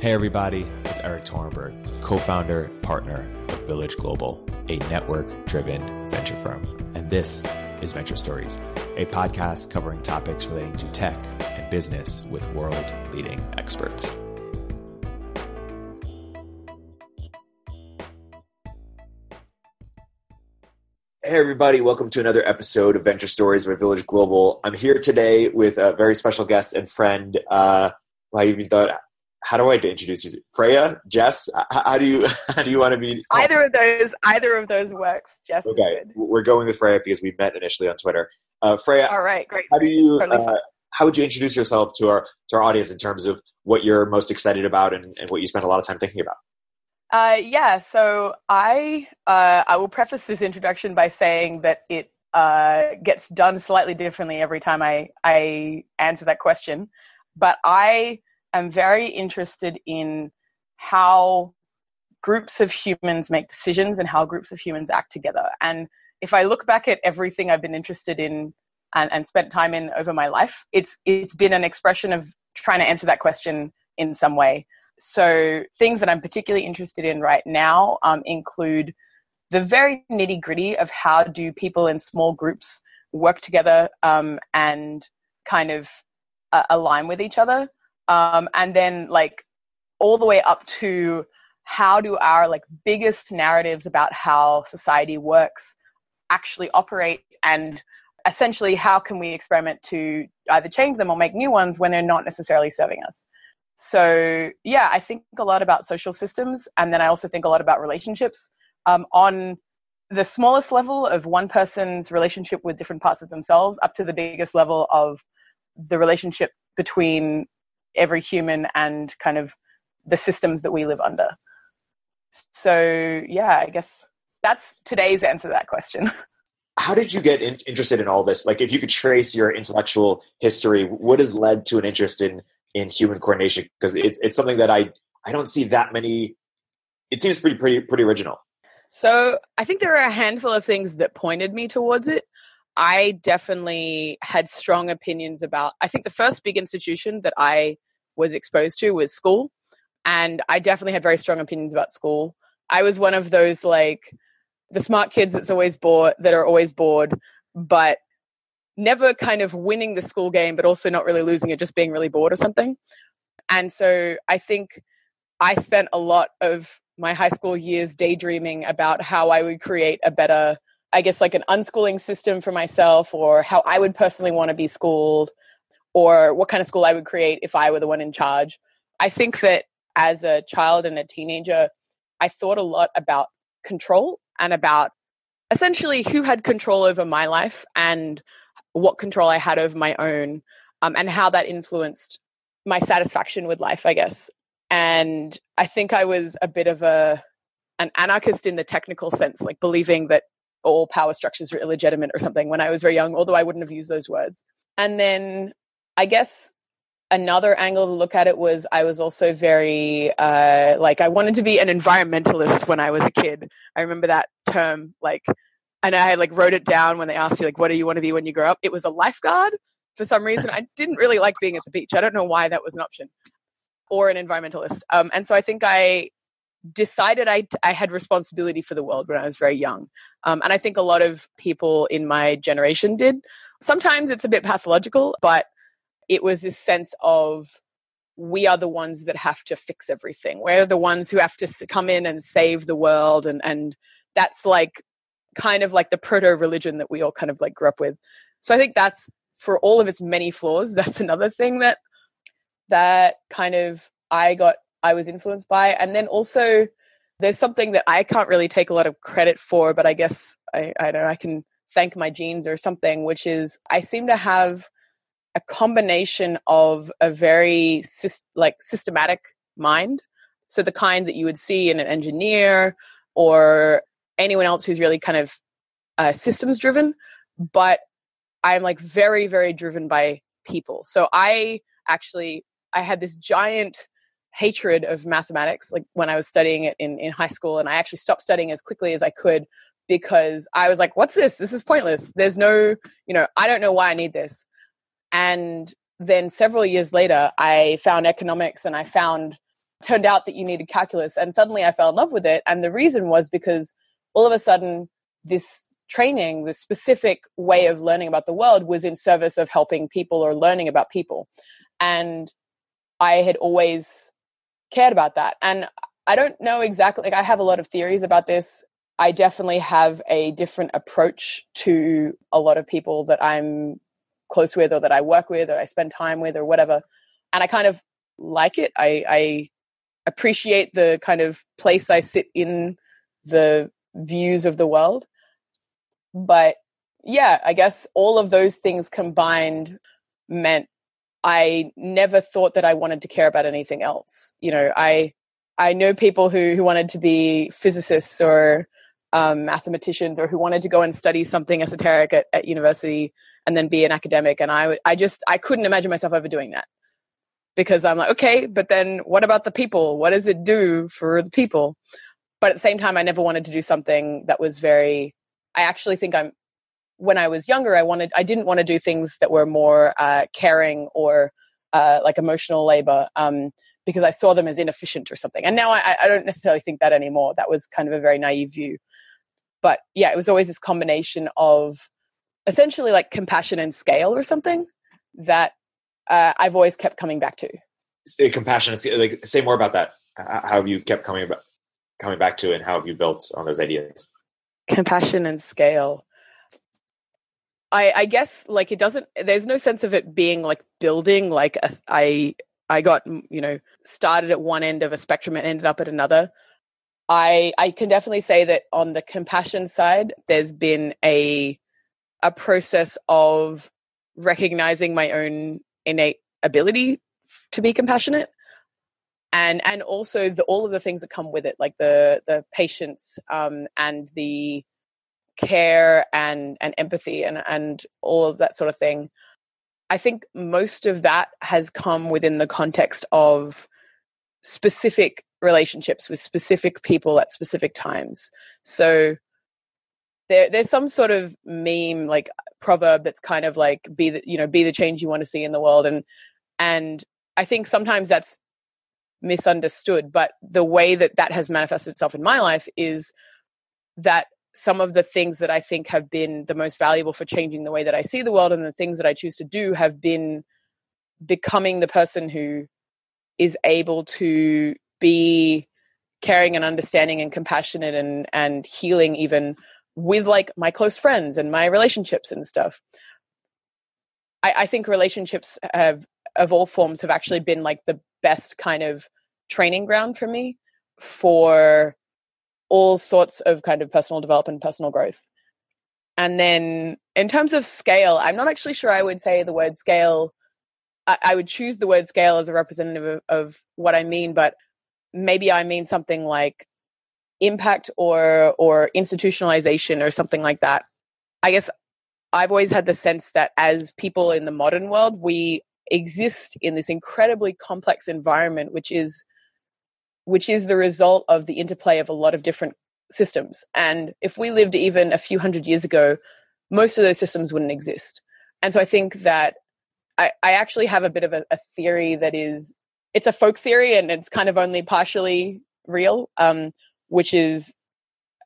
Hey, everybody, it's Erik Torenberg, co founder, partner of Village Global, a network driven venture firm. And this is Venture Stories, a podcast covering topics relating to tech and business with world leading experts. Hey, everybody, welcome to another episode of Venture Stories by Village Global. I'm here today with a very special guest and friend. Uh, I even thought how do I introduce you? Freya, Jess. How do you how do you want to be? Either of those, either of those works. Jess. Okay, we're going with Freya because we met initially on Twitter. Uh, Freya. All right, great. How do you? Totally uh, how would you introduce yourself to our to our audience in terms of what you're most excited about and, and what you spend a lot of time thinking about? Uh, yeah, so I uh, I will preface this introduction by saying that it uh, gets done slightly differently every time I I answer that question, but I am very interested in how groups of humans make decisions and how groups of humans act together. And if I look back at everything I've been interested in and, and spent time in over my life, it's it's been an expression of trying to answer that question in some way. So things that I'm particularly interested in right now um, include the very nitty gritty of how do people in small groups work together um, and kind of uh, align with each other um, and then like all the way up to how do our like biggest narratives about how society works actually operate and essentially how can we experiment to either change them or make new ones when they're not necessarily serving us. So yeah i think a lot about social systems and then i also think a lot about relationships. Um, on the smallest level of one person's relationship with different parts of themselves up to the biggest level of the relationship between every human and kind of the systems that we live under. So, yeah, I guess that's today's answer to that question. How did you get in, interested in all this? Like, if you could trace your intellectual history, what has led to an interest in in human coordination? Because it's it's something that I I don't see that many. It seems pretty pretty pretty original. So I think there are a handful of things that pointed me towards it. I definitely had strong opinions about. I think the first big institution that I was exposed to was school, and I definitely had very strong opinions about school. I was one of those like the smart kids that's always bored, that are always bored, but never kind of winning the school game, but also not really losing it, just being really bored or something. And so I think I spent a lot of my high school years daydreaming about how I would create a better I guess like an unschooling system for myself or how I would personally want to be schooled or what kind of school I would create if I were the one in charge. I think that as a child and a teenager, I thought a lot about control and about essentially who had control over my life and what control I had over my own um, and how that influenced my satisfaction with life, I guess. And I think I was a bit of a an anarchist in the technical sense, like believing that all power structures are illegitimate or something when I was very young, although I wouldn't have used those words. And then I guess another angle to look at it was I was also very uh, like I wanted to be an environmentalist when I was a kid. I remember that term like and I like wrote it down when they asked you like what do you want to be when you grow up? It was a lifeguard for some reason. I didn't really like being at the beach. I don't know why that was an option. Or an environmentalist. Um, and so I think I decided I, I had responsibility for the world when I was very young. Um, and I think a lot of people in my generation did. Sometimes it's a bit pathological, but it was this sense of we are the ones that have to fix everything. We're the ones who have to come in and save the world. And, and that's like kind of like the proto religion that we all kind of like grew up with. So I think that's for all of its many flaws, that's another thing that that kind of I got I was influenced by. And then also, there's something that I can't really take a lot of credit for, but I guess I, I don't know, I can thank my genes or something, which is I seem to have a combination of a very like systematic mind. So the kind that you would see in an engineer or anyone else who's really kind of uh, systems driven, but I'm like very, very driven by people. So I actually I had this giant hatred of mathematics like when I was studying it in, in high school and I actually stopped studying as quickly as I could because I was like, what's this? This is pointless. There's no, you know, I don't know why I need this. And then several years later, I found economics and I found turned out that you needed calculus and suddenly I fell in love with it and the reason was because all of a sudden this training this specific way of learning about the world was in service of helping people or learning about people and I had always cared about that and I don't know exactly like I have a lot of theories about this I definitely have a different approach to a lot of people that I'm close with or that I work with or I spend time with or whatever. And I kind of like it. I, I appreciate the kind of place I sit in the views of the world. But yeah, I guess all of those things combined meant I never thought that I wanted to care about anything else. You know, I I know people who who wanted to be physicists or um, mathematicians or who wanted to go and study something esoteric at, at university and then be an academic. And I, I just, I couldn't imagine myself ever doing that because I'm like, okay, but then what about the people? What does it do for the people? But at the same time, I never wanted to do something that was very, I actually think I'm, when I was younger, I wanted, I didn't want to do things that were more uh, caring or uh, like emotional labor. Um, because I saw them as inefficient or something. And now I, I don't necessarily think that anymore. That was kind of a very naive view but yeah, it was always this combination of essentially like compassion and scale or something that uh, I've always kept coming back to. Compassion, like say more about that. How have you kept coming about, coming back to, it and how have you built on those ideas? Compassion and scale. I, I guess like it doesn't. There's no sense of it being like building. Like a, I I got you know started at one end of a spectrum and ended up at another. I I can definitely say that on the compassion side, there's been a a process of recognizing my own innate ability to be compassionate and and also the, all of the things that come with it like the the patience um, and the care and and empathy and and all of that sort of thing i think most of that has come within the context of specific relationships with specific people at specific times. So there, there's some sort of meme like proverb that's kind of like be the you know be the change you want to see in the world and and I think sometimes that's misunderstood but the way that that has manifested itself in my life is that some of the things that I think have been the most valuable for changing the way that I see the world and the things that I choose to do have been becoming the person who is able to be caring and understanding and compassionate and and healing even with like my close friends and my relationships and stuff. I, I think relationships have of all forms have actually been like the best kind of training ground for me for all sorts of kind of personal development personal growth and then in terms of scale i'm not actually sure i would say the word scale i, I would choose the word scale as a representative of, of what i mean but maybe I mean something like impact or or institutionalization or something like that. I guess I've always had the sense that as people in the modern world, we exist in this incredibly complex environment, which is which is the result of the interplay of a lot of different systems. And if we lived even a few hundred years ago, most of those systems wouldn't exist. And so I think that I, I actually have a bit of a, a theory that is it's a folk theory and it's kind of only partially real, um, which is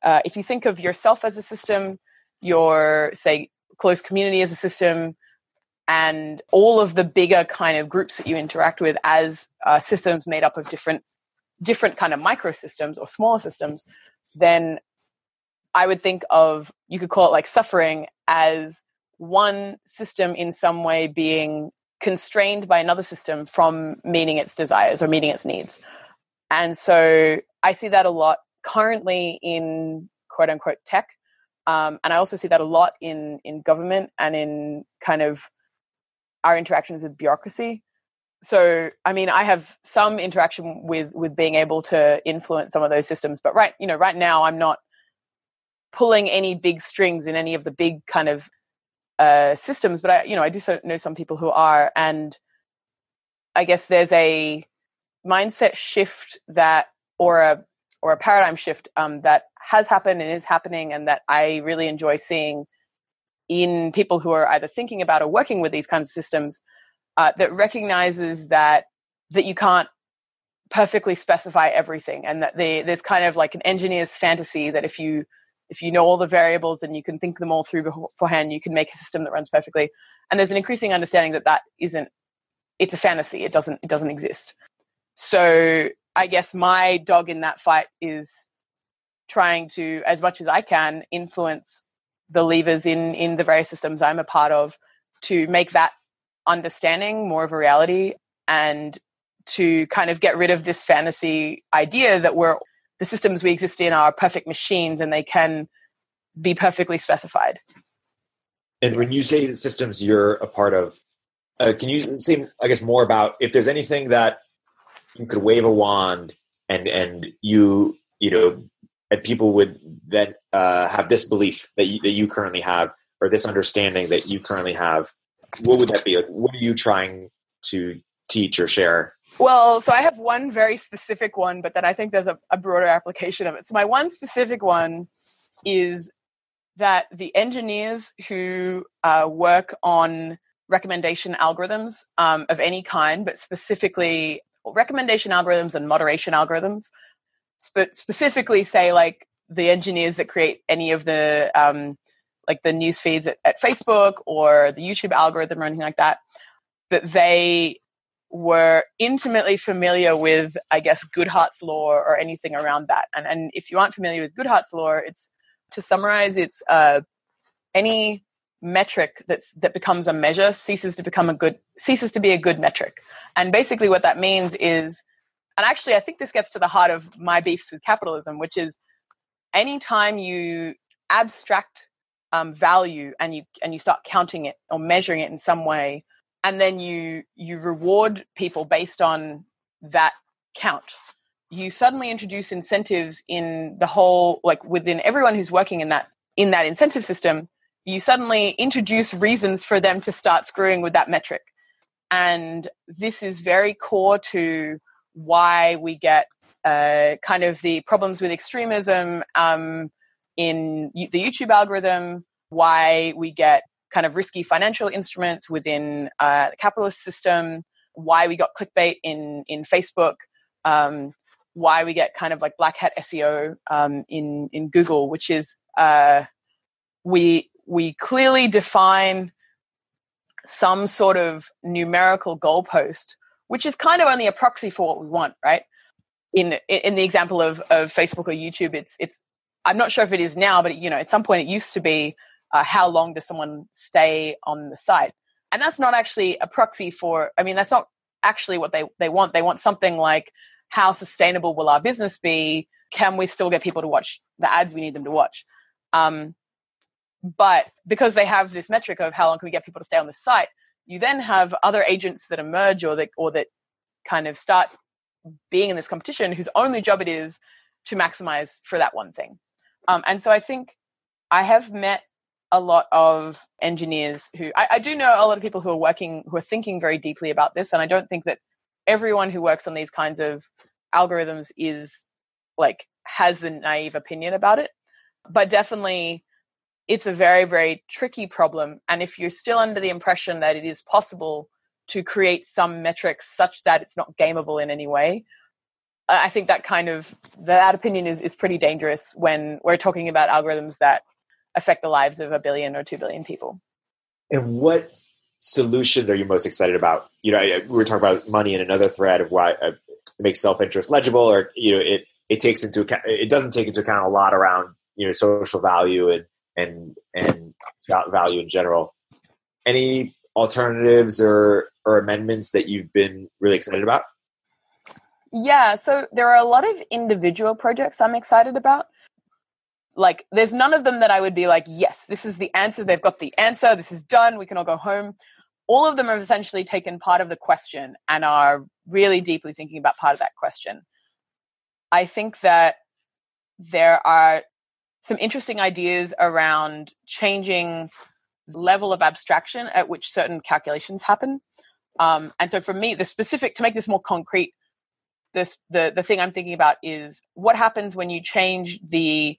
uh, if you think of yourself as a system, your say close community as a system, and all of the bigger kind of groups that you interact with as uh, systems made up of different different kind of microsystems or smaller systems, then I would think of you could call it like suffering as one system in some way being constrained by another system from meeting its desires or meeting its needs. And so I see that a lot currently in quote unquote tech. Um, and I also see that a lot in, in government and in kind of our interactions with bureaucracy. So, I mean, I have some interaction with, with being able to influence some of those systems, but right, you know, right now I'm not pulling any big strings in any of the big kind of uh, systems, but I, you know, I do so, know some people who are, and I guess there's a mindset shift that, or a or a paradigm shift um, that has happened and is happening, and that I really enjoy seeing in people who are either thinking about or working with these kinds of systems. Uh, that recognizes that that you can't perfectly specify everything and that they, there's kind of like an engineer's fantasy that if you if you know all the variables and you can think them all through beforehand you can make a system that runs perfectly. And there's an increasing understanding that that isn't it's a fantasy. It doesn't it doesn't exist. So i guess my dog in that fight is trying to as much as i can influence the levers in in the various systems i'm a part of to make that understanding more of a reality and to kind of get rid of this fantasy idea that we're the systems we exist in are perfect machines and they can be perfectly specified. And when you say the systems you're a part of, uh, can you say, I guess, more about if there's anything that you could wave a wand and and you you know and people would then uh, have this belief that you, that you currently have or this understanding that you currently have what would that be? Like what are you trying to teach or share? Well so i have one very specific one but then i think there's a, a broader application of it. So my one specific one is that the engineers who uh, work on recommendation algorithms um, of any kind but specifically recommendation algorithms and moderation algorithms but specifically say like the engineers that create any of the um, like the news feeds at, at Facebook or the YouTube algorithm or anything like that, that they were intimately familiar with, I guess, Goodhart's law or anything around that. And, and if you aren't familiar with Goodhart's law, it's to summarize, it's uh, any metric that's that becomes a measure ceases to become a good ceases to be a good metric. And basically, what that means is, and actually, I think this gets to the heart of my beefs with capitalism, which is anytime you abstract um, value and you and you start counting it or measuring it in some way and then you you reward people based on that count. You suddenly introduce incentives in the whole like within everyone who's working in that in that incentive system you suddenly introduce reasons for them to start screwing with that metric. And this is very core to why we get uh, kind of the problems with extremism um, in the YouTube algorithm, why we get kind of risky financial instruments within uh, the capitalist system, why we got clickbait in in Facebook, um, why we get kind of like black hat SEO um, in in Google, which is uh, we we clearly define some sort of numerical goalpost, which is kind of only a proxy for what we want, right? In in the example of of Facebook or YouTube, it's it's I'm not sure if it is now, but you know, at some point it used to be uh, how long does someone stay on the site, and that's not actually a proxy for. I mean, that's not actually what they they want. They want something like how sustainable will our business be? Can we still get people to watch the ads we need them to watch? Um, but because they have this metric of how long can we get people to stay on the site, you then have other agents that emerge or that or that kind of start being in this competition whose only job it is to maximize for that one thing. Um, and so I think I have met a lot of engineers who I, I, do know a lot of people who are working who are thinking very deeply about this and i don't think that everyone who works on these kinds of algorithms is like has the naive opinion about it. But definitely it's a very very tricky problem and if you're still under the impression that it is possible to create some metrics such that it's not gameable in any way I think that kind of that opinion is is pretty dangerous when we're talking about algorithms that affect the lives of a billion or two billion people. And what solutions are you most excited about? You know, we were talking about money in another thread of why uh, it makes self interest legible, or you know, it it takes into account it doesn't take into account a lot around you know social value and and and value in general. Any alternatives or or amendments that you've been really excited about? Yeah, so there are a lot of individual projects I'm excited about. Like, there's none of them that I would be like, yes, this is the answer. They've got the answer. This is done. We can all go home. All of them have essentially taken part of the question and are really deeply thinking about part of that question. I think that there are some interesting ideas around changing level of abstraction at which certain calculations happen. Um, and so for me, the specific, to make this more concrete, this the the thing I'm thinking about is what happens when you change the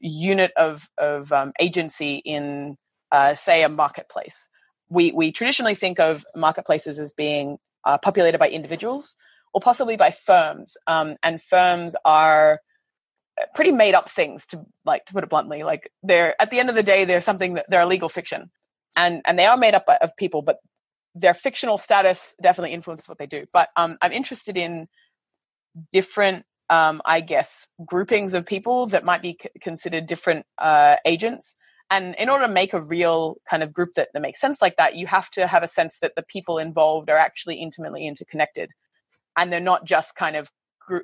unit of of um, agency in uh, say a marketplace. We we traditionally think of marketplaces as being uh, populated by individuals or possibly by firms. Um, and firms are pretty made up things to like to put it bluntly. Like they're at the end of the day, they're something that they're a legal fiction, and and they are made up of people, but their fictional status definitely influences what they do. But um, I'm interested in different, um, I guess, groupings of people that might be c- considered different uh, agents. And in order to make a real kind of group that, that makes sense like that, you have to have a sense that the people involved are actually intimately interconnected, and they're not just kind of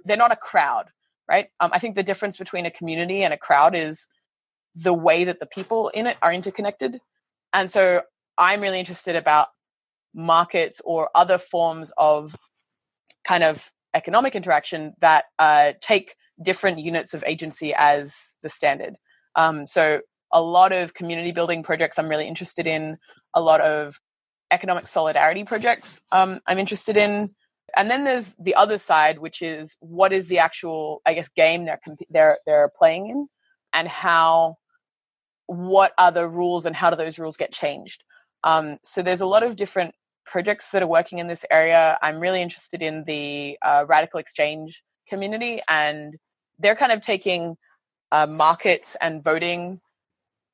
they're not a crowd, right? Um, I think the difference between a community and a crowd is the way that the people in it are interconnected. And so I'm really interested about markets or other forms of kind of economic interaction that uh, take different units of agency as the standard. Um, so a lot of community building projects I'm really interested in, a lot of economic solidarity projects um, I'm interested in. And then there's the other side, which is what is the actual, I guess, game they're they're they're playing in, and how, what are the rules, and how do those rules get changed? Um, so there's a lot of different projects that are working in this area. I'm really interested in the uh, RadicalxChange community, and they're kind of taking uh, markets and voting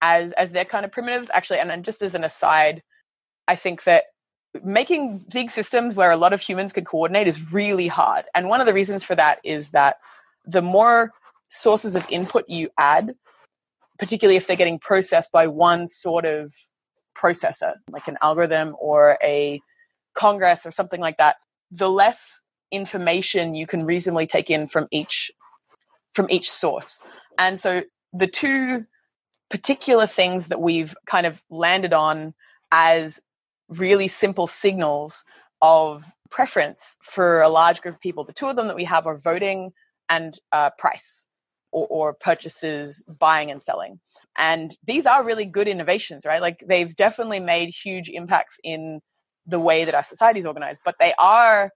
as as their kind of primitives. Actually, and, and just as an aside, I think that making big systems where a lot of humans can coordinate is really hard. And one of the reasons for that is that the more sources of input you add, particularly if they're getting processed by one sort of processor, like an algorithm or a Congress or something like that, the less information you can reasonably take in from each from each source. And so the two particular things that we've kind of landed on as really simple signals of preference for a large group of people. The two of them that we have are voting and uh, price or, or purchases, buying and selling. And these are really good innovations, right? Like they've definitely made huge impacts in the way that our society is organized, but they are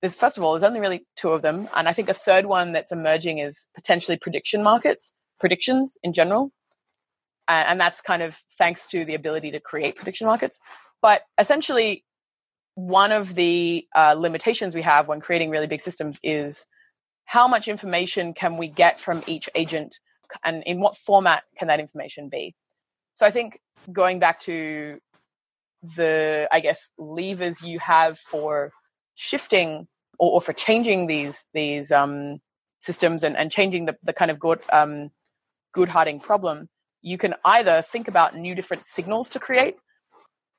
there's first of all there's only really two of them and i think a third one that's emerging is potentially prediction markets predictions in general and, that's kind of thanks to the ability to create prediction markets but essentially one of the uh, limitations we have when creating really big systems is how much information can we get from each agent and in what format can that information be? So i think going back to the i guess levers you have for shifting or, or for changing these these um, systems and, and changing the, the kind of good um, Goodharting problem you can either think about new different signals to create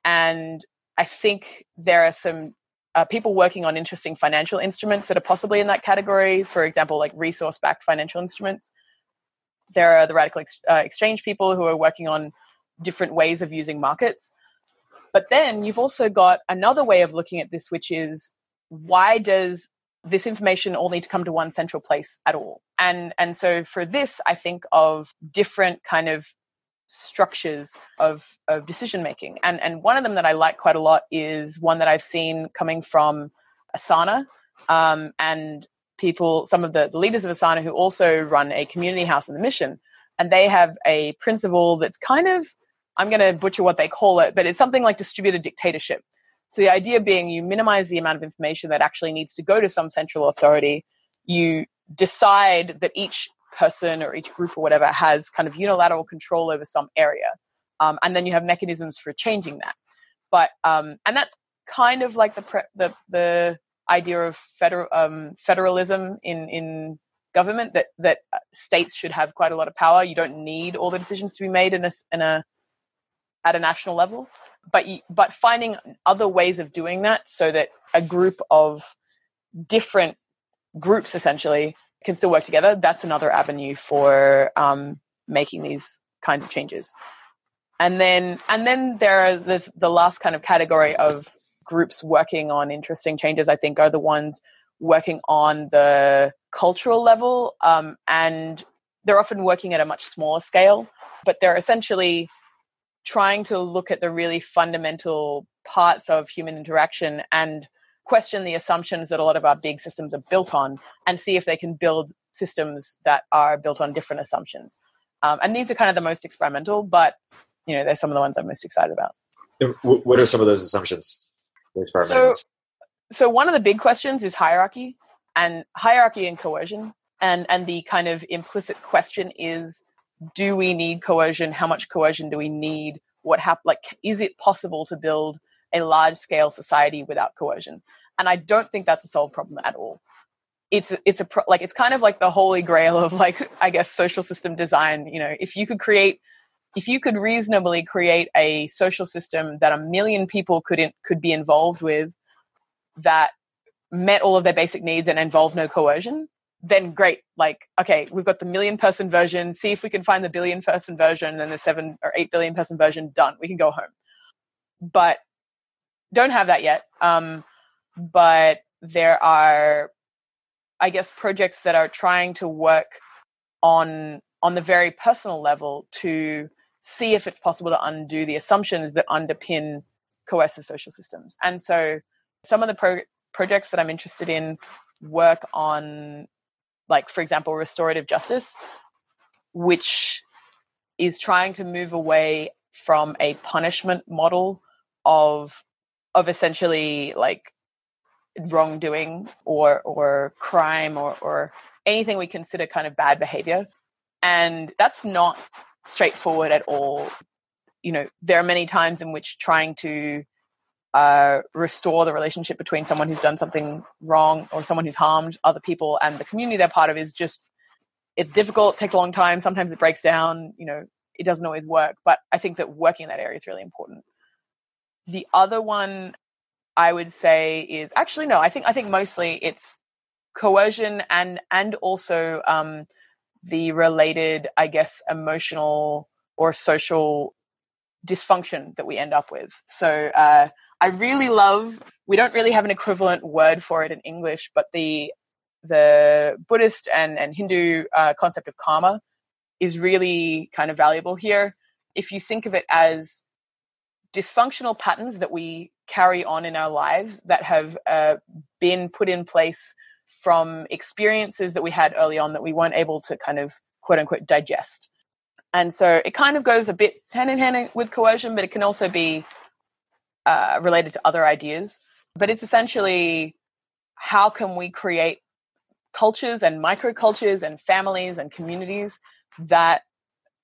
and i think there are some uh, people working on interesting financial instruments that are possibly in that category. For example, like resource backed financial instruments. There are the radical ex- uh, exchange people who are working on different ways of using markets. But then you've also got another way of looking at this, which is why does this information all need to come to one central place at all? And and so for this, I think of different kind of structures of of decision making. And and one of them that I like quite a lot is one that I've seen coming from Asana um, and people, some of the, the leaders of Asana who also run a community house in the mission, and they have a principle that's kind of I'm going to butcher what they call it, but it's something like distributed dictatorship. So the idea being you minimize the amount of information that actually needs to go to some central authority. You decide that each person or each group or whatever has kind of unilateral control over some area. Um, and then you have mechanisms for changing that. But um, and that's kind of like the pre- the the idea of federal um, federalism in in government that that uh, states should have quite a lot of power. You don't need all the decisions to be made in a in a at a national level, but but finding other ways of doing that so that a group of different groups essentially can still work together, that's another avenue for um, making these kinds of changes. And then, and then there are the, the last kind of category of groups working on interesting changes. I think are the ones working on the cultural level, um, and they're often working at a much smaller scale, but they're essentially trying to look at the really fundamental parts of human interaction and question the assumptions that a lot of our big systems are built on and see if they can build systems that are built on different assumptions. Um, and these are kind of the most experimental, but you know, they're some of the ones I'm most excited about. What are some of those assumptions? So, so one of the big questions is hierarchy and hierarchy and coercion and and the kind of implicit question is do we need coercion how much coercion do we need what hap- like is it possible to build a large scale society without coercion. And i don't think that's a solved problem at all. It's it's a pro- like it's kind of like the holy grail of like i guess social system design. You know if you could create if you could reasonably create a social system that a million people could in, could be involved with that met all of their basic needs and involved no coercion then great. Like okay we've got the million person version. See if we can find the billion person version and the 7 or 8 billion person version done. We can go home. But don't have that yet um, but there are i guess projects that are trying to work on on the very personal level to see if it's possible to undo the assumptions that underpin coercive social systems. And so some of the pro- projects that I'm interested in work on, like, for example, restorative justice, which is trying to move away from a punishment model of of essentially like wrongdoing or or crime or or anything we consider kind of bad behavior. And that's not straightforward at all. You know there are many times in which trying to uh, restore the relationship between someone who's done something wrong or someone who's harmed other people and the community they're part of is just it's difficult takes a long time sometimes it breaks down you know it doesn't always work. But i think that working in that area is really important the other one i would say is actually no i think i think mostly it's coercion and and also um, the related i guess emotional or social dysfunction that we end up with so uh, I really love. We don't really have an equivalent word for it in English, but the the Buddhist and and Hindu uh, concept of karma is really kind of valuable here. If you think of it as dysfunctional patterns that we carry on in our lives that have uh, been put in place from experiences that we had early on that we weren't able to kind of quote unquote digest. And so it kind of goes a bit hand in hand with coercion, but it can also be uh, related to other ideas. But it's essentially how can we create cultures and microcultures and families and communities that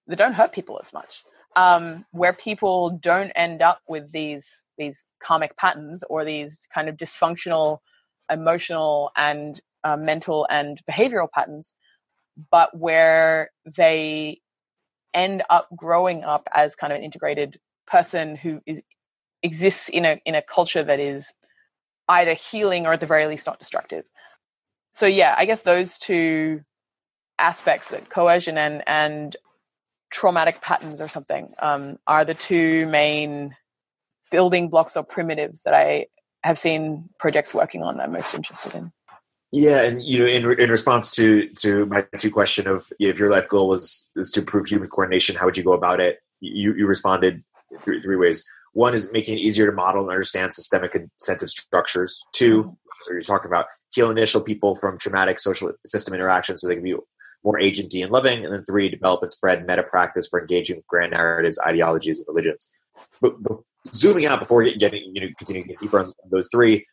that don't hurt people as much, um, where people don't end up with these these karmic patterns or these kind of dysfunctional emotional and uh, mental and behavioral patterns, but where they end up growing up as kind of an integrated person who is exists in a in a culture that is either healing or at the very least not destructive. So yeah, I guess those two aspects that coercion and and traumatic patterns or something um, are the two main building blocks or primitives that I have seen projects working on that I'm most interested in. Yeah, and you know, in in response to to my two question of you know, if your life goal was is to improve human coordination, how would you go about it? You you responded three three ways. One is making it easier to model and understand systemic incentive structures. Two, mm-hmm. so you're talking about heal initial people from traumatic social system interactions so they can be more agenty and loving. And then three, develop and spread meta practice for engaging with grand narratives, ideologies, and religions. But, but zooming out before getting, you know, continuing to get deeper on those three,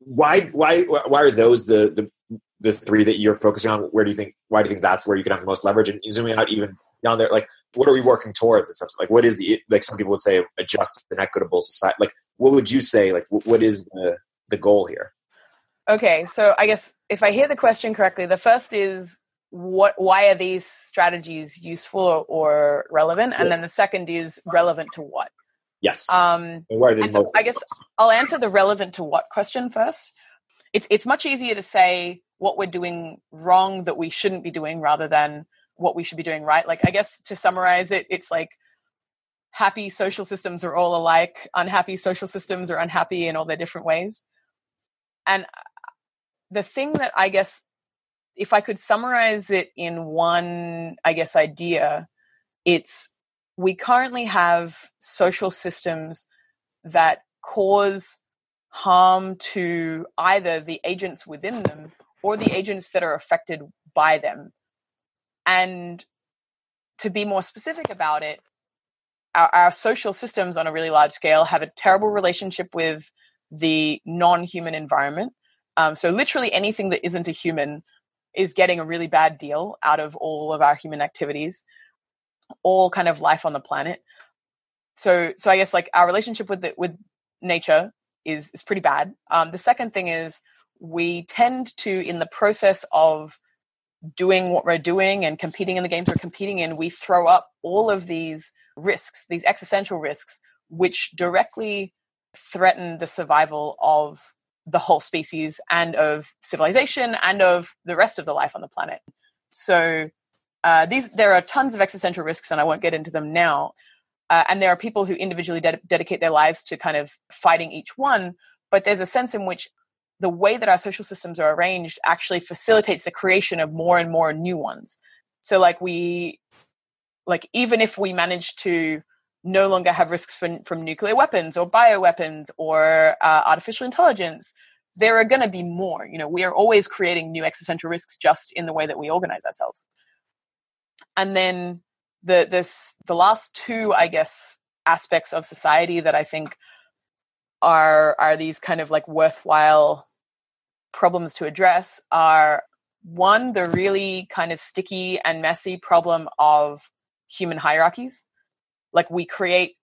why, why, why are those the, the, the three that you're focusing on? Where do you think, why do you think that's where you can have the most leverage? And zooming out even down there, like what are we working towards and stuff? Like what is the like some people would say a just and equitable society? Like what would you say? Like what is the the goal here? Okay, so I guess if I hear the question correctly, the first is what why are these strategies useful or relevant and yeah. then the second is relevant to what yes um so i guess i'll answer the relevant to what question first it's it's much easier to say what we're doing wrong that we shouldn't be doing rather than what we should be doing right. Like, I guess to summarize it, it's like happy social systems are all alike, unhappy social systems are unhappy in all their different ways. And the thing that I guess, if I could summarize it in one, I guess, idea, it's we currently have social systems that cause harm to either the agents within them or the agents that are affected by them and to be more specific about it, our, our, social systems on a really large scale have a terrible relationship with the non-human environment. Um, so literally anything that isn't a human is getting a really bad deal out of all of our human activities, all kind of life on the planet. So, so I guess like our relationship with the, with nature is is pretty bad. Um, the second thing is we tend to, in the process of doing what we're doing and competing in the games we're competing in, we throw up all of these risks, these existential risks, which directly threaten the survival of the whole species and of civilization and of the rest of the life on the planet. So uh, these there are tons of existential risks, and I won't get into them now. Uh, and there are people who individually de- dedicate their lives to kind of fighting each one. But there's a sense in which the way that our social systems are arranged actually facilitates the creation of more and more new ones. So, like we, like even if we manage to no longer have risks from, from nuclear weapons or bioweapons or uh, artificial intelligence, there are going to be more. You know, we are always creating new existential risks just in the way that we organize ourselves. And then the this the last two, I guess, aspects of society that I think are are these kind of like worthwhile problems to address are one the really kind of sticky and messy problem of human hierarchies like we create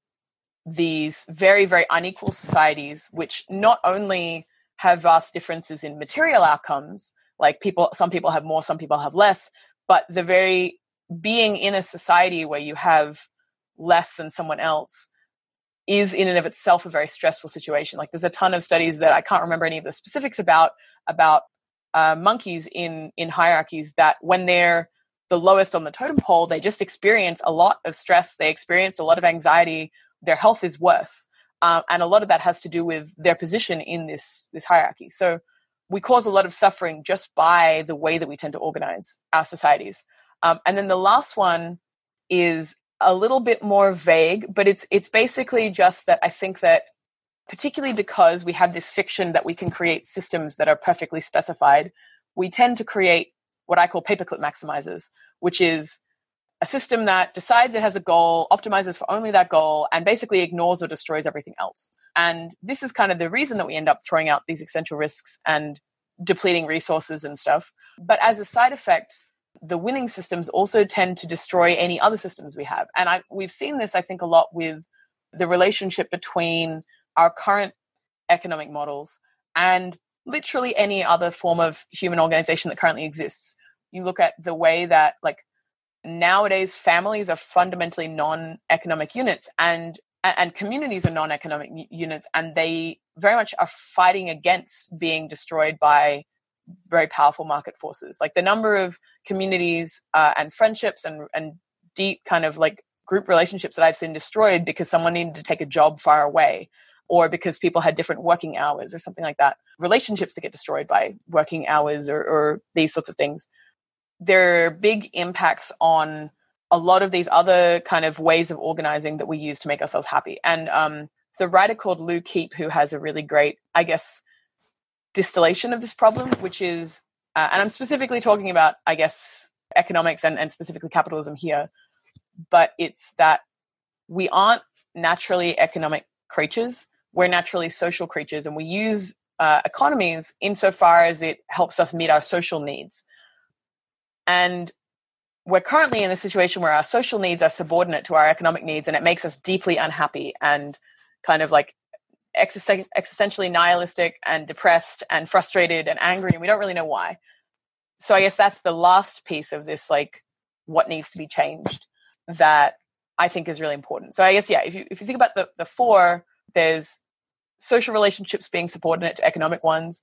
these very very unequal societies which not only have vast differences in material outcomes like people some people have more some people have less but the very being in a society where you have less than someone else is in and of itself a very stressful situation. Like there's a ton of studies that i can't remember any of the specifics about about uh, monkeys in in hierarchies that when they're the lowest on the totem pole, they just experience a lot of stress. They experience a lot of anxiety. Their health is worse, um, and a lot of that has to do with their position in this this hierarchy. So we cause a lot of suffering just by the way that we tend to organize our societies. Um, and then the last one is a little bit more vague, but it's it's basically just that I think that particularly because we have this fiction that we can create systems that are perfectly specified, we tend to create what I call paperclip maximizers, which is a system that decides it has a goal, optimizes for only that goal, and basically ignores or destroys everything else. And this is kind of the reason that we end up throwing out these essential risks and depleting resources and stuff. But as a side effect, the winning systems also tend to destroy any other systems we have. And I, we've seen this, I think, a lot with the relationship between our current economic models and literally any other form of human organization that currently exists you look at the way that like nowadays families are fundamentally non-economic units and and communities are non-economic units and they very much are fighting against being destroyed by very powerful market forces. Like the number of communities uh, and friendships and and deep kind of like group relationships that i've seen destroyed because someone needed to take a job far away or because people had different working hours or something like that. Relationships that get destroyed by working hours or, or these sorts of things there are big impacts on a lot of these other kind of ways of organizing that we use to make ourselves happy. And um, a writer called Lou Keep who has a really great, I guess, distillation of this problem, which is, uh, and I'm specifically talking about, I guess, economics and, and specifically capitalism here, but it's that we aren't naturally economic creatures. We're naturally social creatures, and we use uh, economies insofar as it helps us meet our social needs. And we're currently in a situation where our social needs are subordinate to our economic needs, and it makes us deeply unhappy and kind of like existentially nihilistic and depressed and frustrated and angry, and we don't really know why. So I guess that's the last piece of this, like what needs to be changed that I think is really important. So I guess yeah, if you if you think about the the four, there's social relationships being subordinate to economic ones,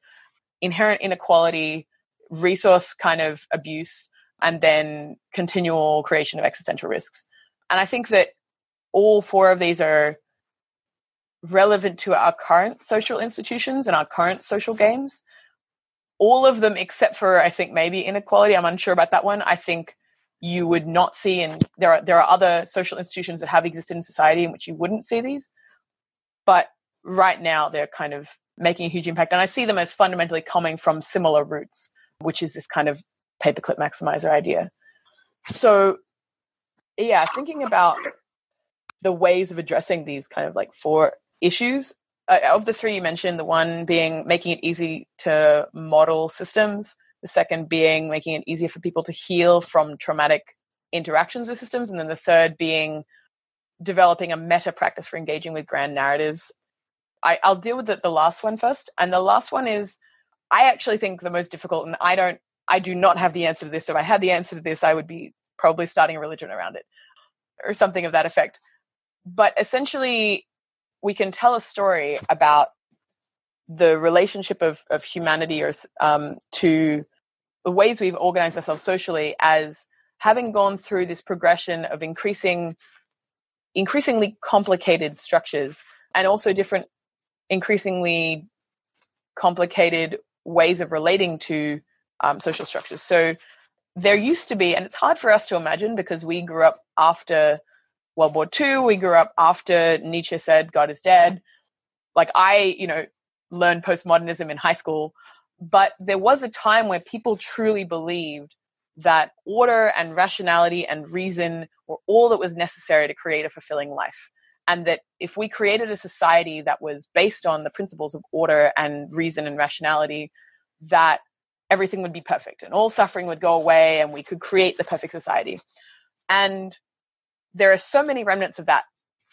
inherent inequality, resource kind of abuse, and then continual creation of existential risks. And I think that all four of these are relevant to our current social institutions and our current social games. All of them, except for I think maybe inequality. I'm unsure about that one. I think you would not see, and there are there are other social institutions that have existed in society in which you wouldn't see these. But right now, they're kind of making a huge impact, and I see them as fundamentally coming from similar roots, which is this kind of paperclip maximizer idea. So, yeah, thinking about the ways of addressing these kind of like four issues, uh, of the three you mentioned, the one being making it easy to model systems, the second being making it easier for people to heal from traumatic interactions with systems, and then the third being developing a meta practice for engaging with grand narratives. I, will deal with the, the last one first, and the last one is I actually think the most difficult, and I don't, I do not have the answer to this. If I had the answer to this, I would be probably starting a religion around it or something of that effect. But essentially, we can tell a story about the relationship of, of humanity or um, to the ways we've organized ourselves socially as having gone through this progression of increasing increasingly complicated structures and also different increasingly complicated ways of relating to um, social structures so there used to be and it's hard for us to imagine because we grew up after World War II. We grew up after Nietzsche said God is dead. Like I, you know, learned postmodernism in high school, but there was a time where people truly believed that order and rationality and reason were all that was necessary to create a fulfilling life. And that if we created a society that was based on the principles of order and reason and rationality, that everything would be perfect and all suffering would go away and we could create the perfect society. And there are so many remnants of that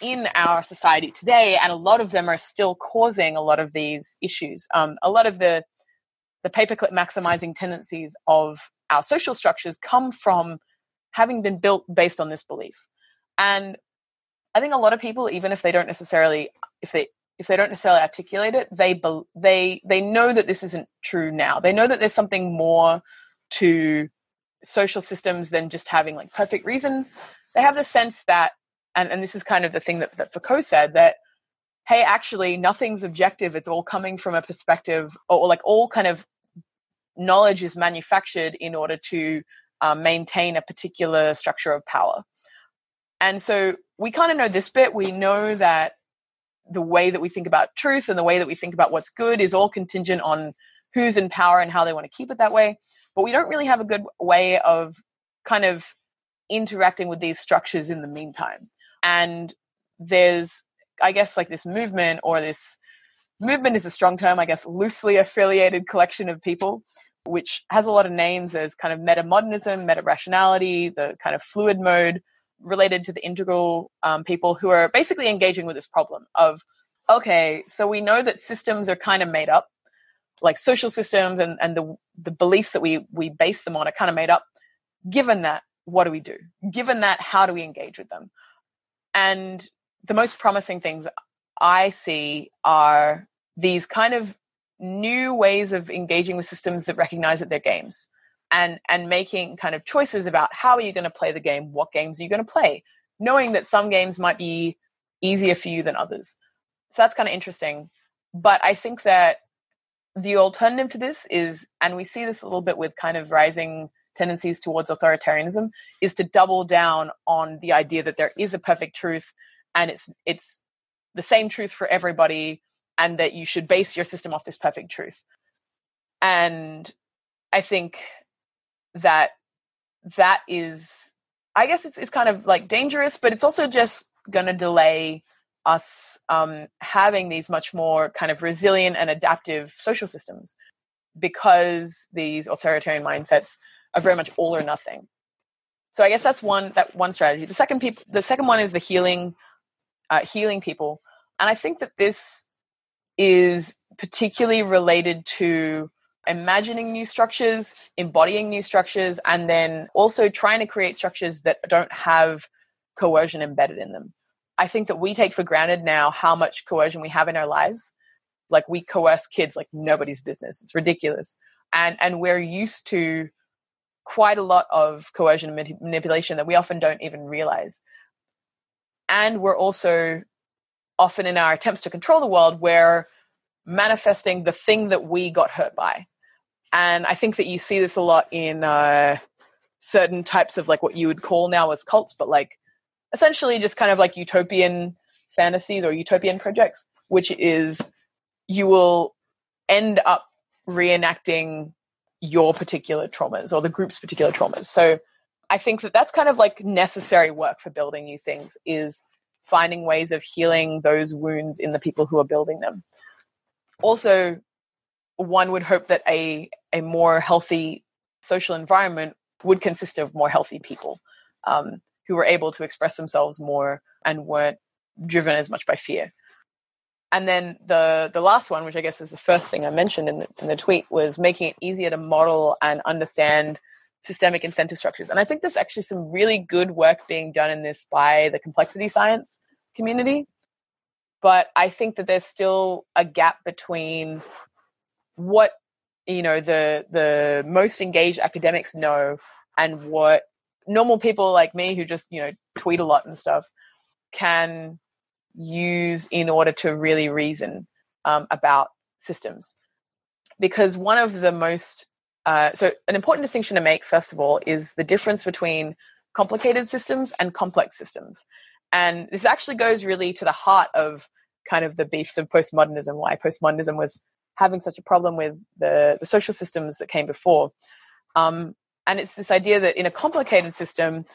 in our society today, and a lot of them are still causing a lot of these issues. Um, a lot of the the paperclip maximizing tendencies of our social structures come from having been built based on this belief. And I think a lot of people, even if they don't necessarily, if they if they don't necessarily articulate it, they they they know that this isn't true now. They know that there's something more to social systems than just having like perfect reason they have the sense that, and, and this is kind of the thing that, that Foucault said, that, hey, actually, nothing's objective. It's all coming from a perspective, or, or like all kind of knowledge is manufactured in order to um, maintain a particular structure of power. And so we kind of know this bit. We know that the way that we think about truth and the way that we think about what's good is all contingent on who's in power and how they want to keep it that way. But we don't really have a good way of kind of interacting with these structures in the meantime. And there's, I guess, like this movement or this movement is a strong term, I guess, loosely affiliated collection of people, which has a lot of names. There's kind of meta modernism, meta rationality, the kind of fluid mode related to the integral um, people who are basically engaging with this problem of, okay, so we know that systems are kind of made up, like social systems and, and the, the beliefs that we, we base them on are kind of made up. Given that, what do we do? Given that, how do we engage with them? And the most promising things I see are these kind of new ways of engaging with systems that recognize that they're games and and making kind of choices about how are you going to play the game what games are you going to play knowing that some games might be easier for you than others. So that's kind of interesting. But i think that the alternative to this is and we see this a little bit with kind of rising tendencies towards authoritarianism is to double down on the idea that there is a perfect truth and it's it's the same truth for everybody and that you should base your system off this perfect truth. And i think that that is i guess it's, it's kind of like dangerous but it's also just going to delay us um, having these much more kind of resilient and adaptive social systems because these authoritarian mindsets are very much all or nothing. So I guess that's one that one strategy. The second people, the second one is the healing, uh, healing people, and I think that this is particularly related to imagining new structures, embodying new structures, and then also trying to create structures that don't have coercion embedded in them. I think that we take for granted now how much coercion we have in our lives. Like we coerce kids like nobody's business. It's ridiculous. And and we're used to quite a lot of coercion and manipulation that we often don't even realize. And we're also often in our attempts to control the world, we're manifesting the thing that we got hurt by. And I think that you see this a lot in uh, certain types of like what you would call now as cults, but like essentially just kind of like utopian fantasies or utopian projects, which is you will end up reenacting your particular traumas or the group's particular traumas. So I think that that's kind of like necessary work for building new things is finding ways of healing those wounds in the people who are building them. Also, one would hope that a, a more healthy social environment would consist of more healthy people um, who were able to express themselves more and weren't driven as much by fear. And then the the last one, which I guess is the first thing I mentioned in the, in the tweet, was making it easier to model and understand systemic incentive structures. And I think there's actually some really good work being done in this by the complexity science community. But I think that there's still a gap between what you know the the most engaged academics know and what normal people like me who just you know tweet a lot and stuff can use in order to really reason um, about systems. Because one of the most uh, so an important distinction to make first of all is the difference between complicated systems and complex systems. And this actually goes really to the heart of kind of the beefs of postmodernism why postmodernism was having such a problem with the, the social systems that came before. Um, and it's this idea that in a complicated system,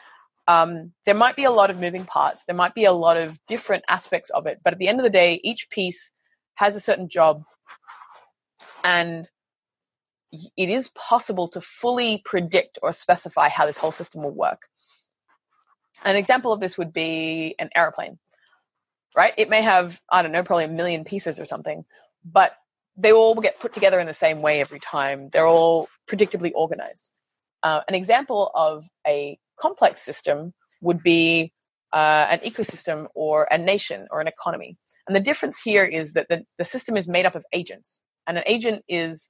um, there might be a lot of moving parts, there might be a lot of different aspects of it, but at the end of the day, each piece has a certain job. And it is possible to fully predict or specify how this whole system will work. An example of this would be an airplane, right? It may have, I don't know, probably a million pieces or something, but they all get put together in the same way every time. They're all predictably organized. Uh, an example of a complex system would be uh, an ecosystem or a nation or an economy. And the difference here is that the, the system is made up of agents. And an agent is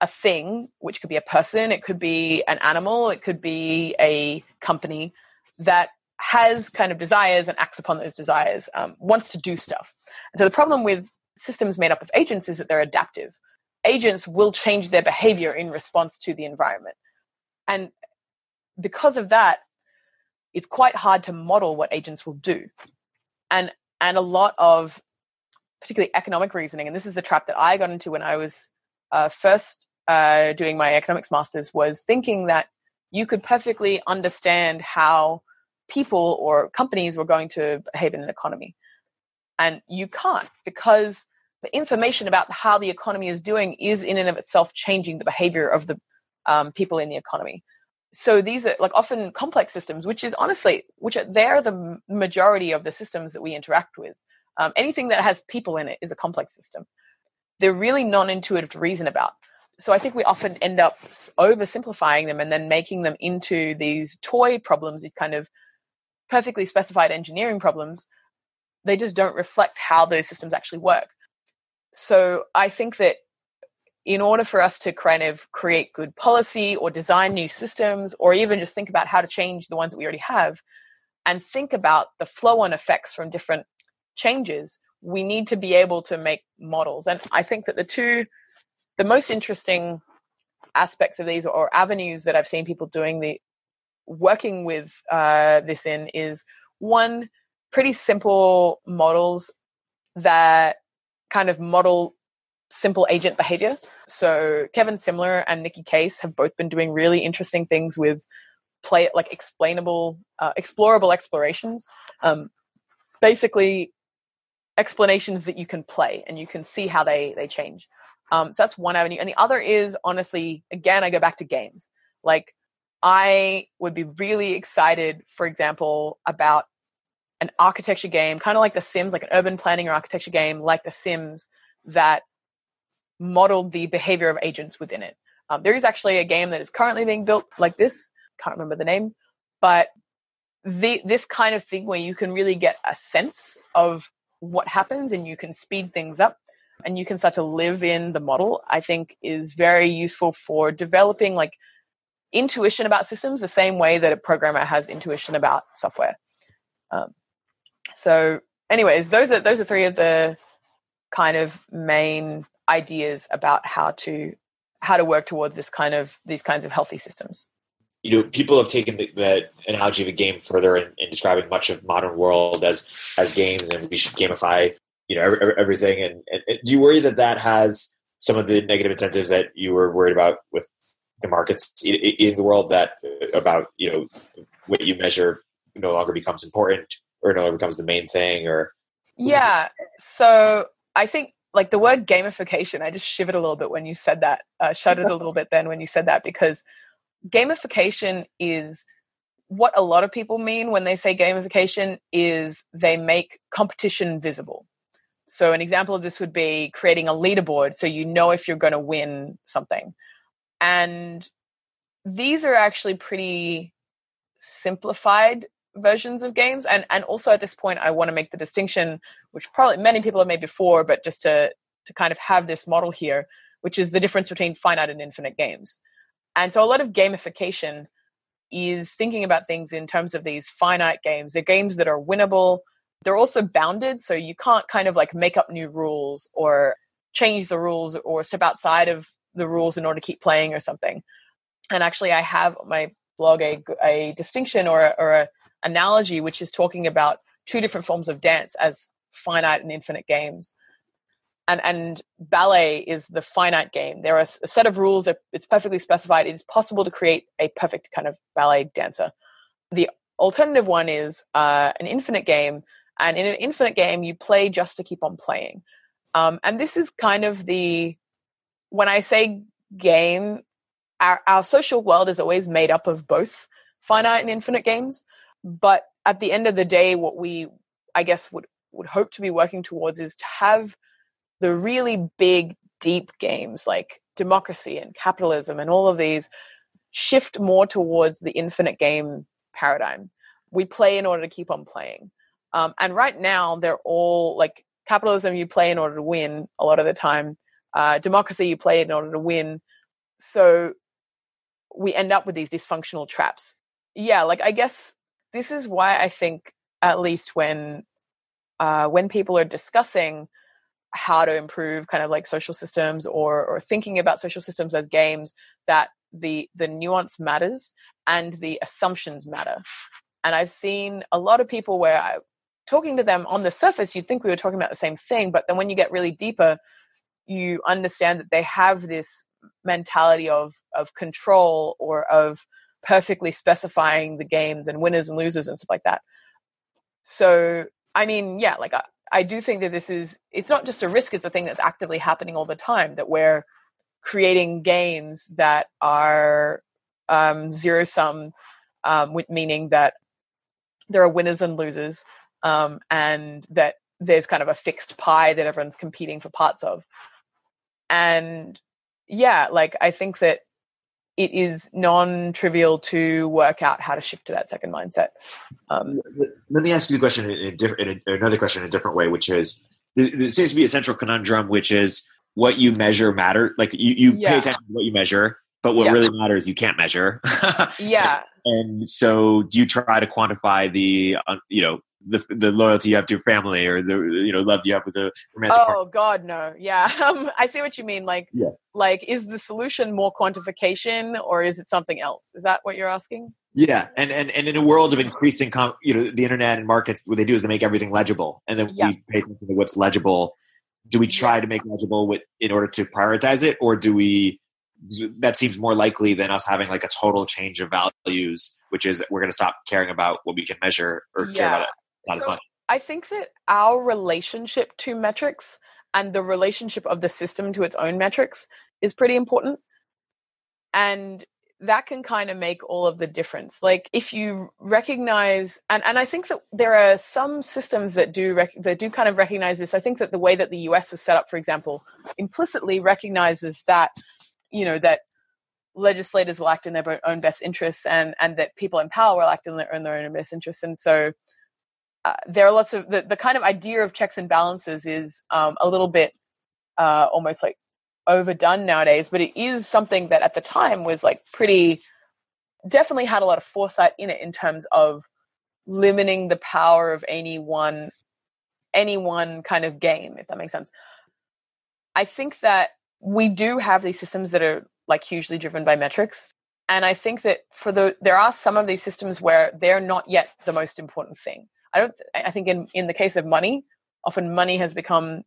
a thing, which could be a person, it could be an animal, it could be a company that has kind of desires and acts upon those desires, um, wants to do stuff. And so the problem with systems made up of agents is that they're adaptive. Agents will change their behavior in response to the environment. And because of that, it's quite hard to model what agents will do. And and a lot of particularly economic reasoning, and this is the trap that I got into when I was uh, first uh, doing my economics masters, was thinking that you could perfectly understand how people or companies were going to behave in an economy. And you can't because the information about how the economy is doing is in and of itself changing the behavior of the um, people in the economy. So these are like often complex systems, which is honestly, which are, they're the majority of the systems that we interact with. Um, anything that has people in it is a complex system. They're really non-intuitive to reason about. So I think we often end up oversimplifying them and then making them into these toy problems, these kind of perfectly specified engineering problems they just don't reflect how those systems actually work. So I think that in order for us to kind of create good policy or design new systems or even just think about how to change the ones that we already have and think about the flow on effects from different changes, we need to be able to make models. And I think that the two, the most interesting aspects of these or avenues that I've seen people doing the working with uh, this in is one pretty simple models that kind of model simple agent behavior. So Kevin Simler and Nicky Case have both been doing really interesting things with play like explainable, uh, explorable explorations. Um, basically, explanations that you can play and you can see how they they change. Um, so that's one avenue, and the other is honestly, again, I go back to games. Like I would be really excited, for example, about an architecture game, kind of like The Sims, like an urban planning or architecture game, like The Sims, that modeled the behavior of agents within it. Um, there is actually a game that is currently being built like this. Can't remember the name, but the this kind of thing where you can really get a sense of what happens and you can speed things up and you can start to live in the model. I think is very useful for developing like intuition about systems the same way that a programmer has intuition about software. Um, so, anyways, those are those are three of the kind of main ideas about how to how to work towards this kind of these kinds of healthy systems. You know people have taken the, the analogy of a game further in, in, describing much of modern world as as games and we should gamify you know every, everything. And, and, do you worry that that has some of the negative incentives that you were worried about with the markets in the world that about you know what you measure no longer becomes important or it becomes the main thing or yeah so i think like the word gamification i just shivered a little bit when you said that uh, shuddered a little bit then when you said that because gamification is what a lot of people mean when they say gamification is they make competition visible. So an example of this would be creating a leaderboard so you know if you're going to win something. And these are actually pretty simplified versions of games. And and also at this point i want to make the distinction which probably many people have made before but just to to kind of have this model here which is the difference between finite and infinite games. And so a lot of gamification is thinking about things in terms of these finite games. They're games that are winnable. They're also bounded so you can't kind of like make up new rules or change the rules or step outside of the rules in order to keep playing or something. And actually i have my blog a, a distinction or, or a analogy, which is talking about two different forms of dance as finite and infinite games. And, and ballet is the finite game. There are a set of rules it's perfectly specified. It is possible to create a perfect kind of ballet dancer. The alternative one is uh, an infinite game. And in an infinite game, you play just to keep on playing. Um, and this is kind of the, when I say game, our, our social world is always made up of both finite and infinite games. But at the end of the day, what we, I guess, would, would hope to be working towards is to have the really big, deep games like democracy and capitalism and all of these shift more towards the infinite game paradigm. We play in order to keep on playing. Um, and right now, they're all like capitalism, you play in order to win a lot of the time. Uh, democracy, you play in order to win. So we end up with these dysfunctional traps. Yeah, like I guess this is why I think, at least when uh, when people are discussing how to improve kind of like social systems or or thinking about social systems as games, that the the nuance matters and the assumptions matter. And I've seen a lot of people where I talking to them on the surface, you'd think we were talking about the same thing, but then when you get really deeper, you understand that they have this mentality of of control or of perfectly specifying the games and winners and losers and stuff like that. So, I mean, yeah, like I, I do think that this is, it's not just a risk, it's a thing that's actively happening all the time that we're creating games that are um, zero sum, um, meaning that there are winners and losers, um, and that there's kind of a fixed pie that everyone's competing for parts of. And yeah, like I think that it is non-trivial to work out how to shift to that second mindset. Um, Let me ask you the question in, a diff- in a, another question in a different way, which is there seems to be a central conundrum, which is what you measure matter. Like you, you yeah. pay attention to what you measure, but what yeah. really matters you can't measure. yeah. And so, do you try to quantify the, uh, you know, the the loyalty you have to your family or the you know love you have with the romantic oh partner. god no yeah um, i see what you mean like yeah. like is the solution more quantification or is it something else is that what you're asking yeah and and, and in a world of increasing com- you know the internet and markets what they do is they make everything legible and then yeah. we pay attention to what's legible do we try to make legible with in order to prioritize it or do we that seems more likely than us having like a total change of values which is we're going to stop caring about what we can measure or yeah. care about it not so as much. I think that our relationship to metrics and the relationship of the system to its own metrics is pretty important. And that can kind of make all of the difference. Like if you recognize, and, and I think that there are some systems that do rec- that do kind of recognize this. I think that the way that the US was set up, for example, implicitly recognizes that you know that legislators will act in their own best interests, and and that people in power will act in their, in their own best interests. And so uh, there are lots of the, the kind of idea of checks and balances is um, a little bit uh, almost like overdone nowadays, but it is something that at the time was like pretty definitely had a lot of foresight in it in terms of limiting the power of any one any one kind of game, if that makes sense. I think that we do have these systems that are like hugely driven by metrics. And I think that for the there are some of these systems where they're not yet the most important thing. I don't. I think in in the case of money, often money has become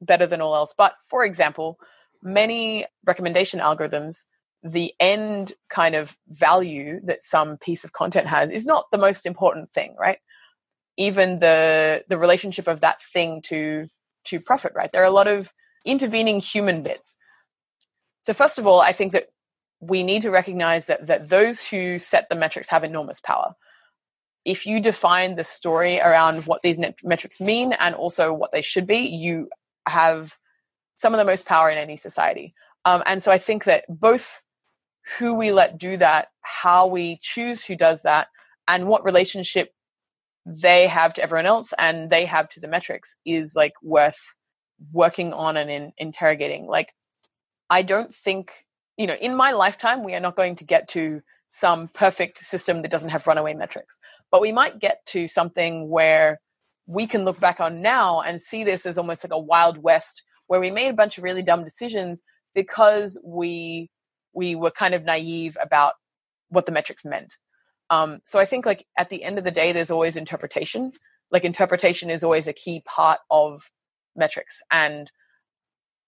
better than all else. But for example, many recommendation algorithms, the end kind of value that some piece of content has is not the most important thing, right? even the the relationship of that thing to to profit right there are a lot of intervening human bits so first of all i think that we need to recognize that that those who set the metrics have enormous power if you define the story around what these metrics mean and also what they should be you have some of the most power in any society. Um, and so i think that both who we let do that how we choose who does that and what relationship they have to everyone else and they have to the metrics is like worth working on and in, interrogating. Like i don't think you know in my lifetime we are not going to get to some perfect system that doesn't have runaway metrics but we might get to something where we can look back on now and see this as almost like a wild west where we made a bunch of really dumb decisions because we we were kind of naive about what the metrics meant um, so I think like at the end of the day, there's always interpretation. Like interpretation is always a key part of metrics. And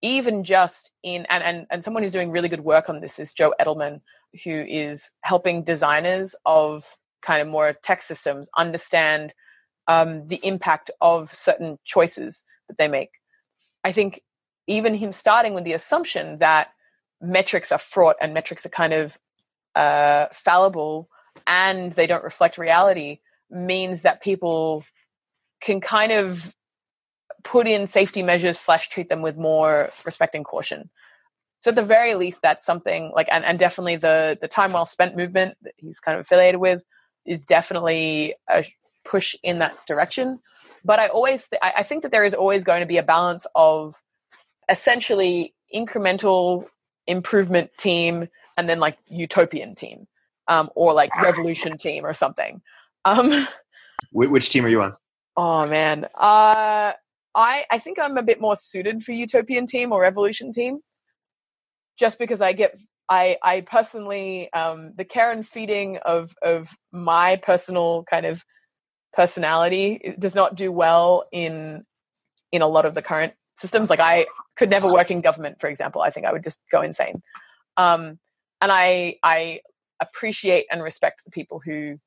even just in and, and and someone who's doing really good work on this is Joe Edelman, who is helping designers of kind of more tech systems understand um, the impact of certain choices that they make. I think even him starting with the assumption that metrics are fraught and metrics are kind of uh, fallible and they don't reflect reality means that people can kind of put in safety measures slash treat them with more respect and caution so at the very least that's something like and, and definitely the the time well spent movement that he's kind of affiliated with is definitely a push in that direction but i always th- i think that there is always going to be a balance of essentially incremental improvement team and then like utopian team um, or like Revolution Team or something. Um, Which team are you on? Oh man, uh, I I think I'm a bit more suited for Utopian Team or Revolution Team, just because I get I I personally um, the care and feeding of of my personal kind of personality does not do well in in a lot of the current systems. Like I could never work in government, for example. I think I would just go insane. Um, and I I appreciate and respect the people who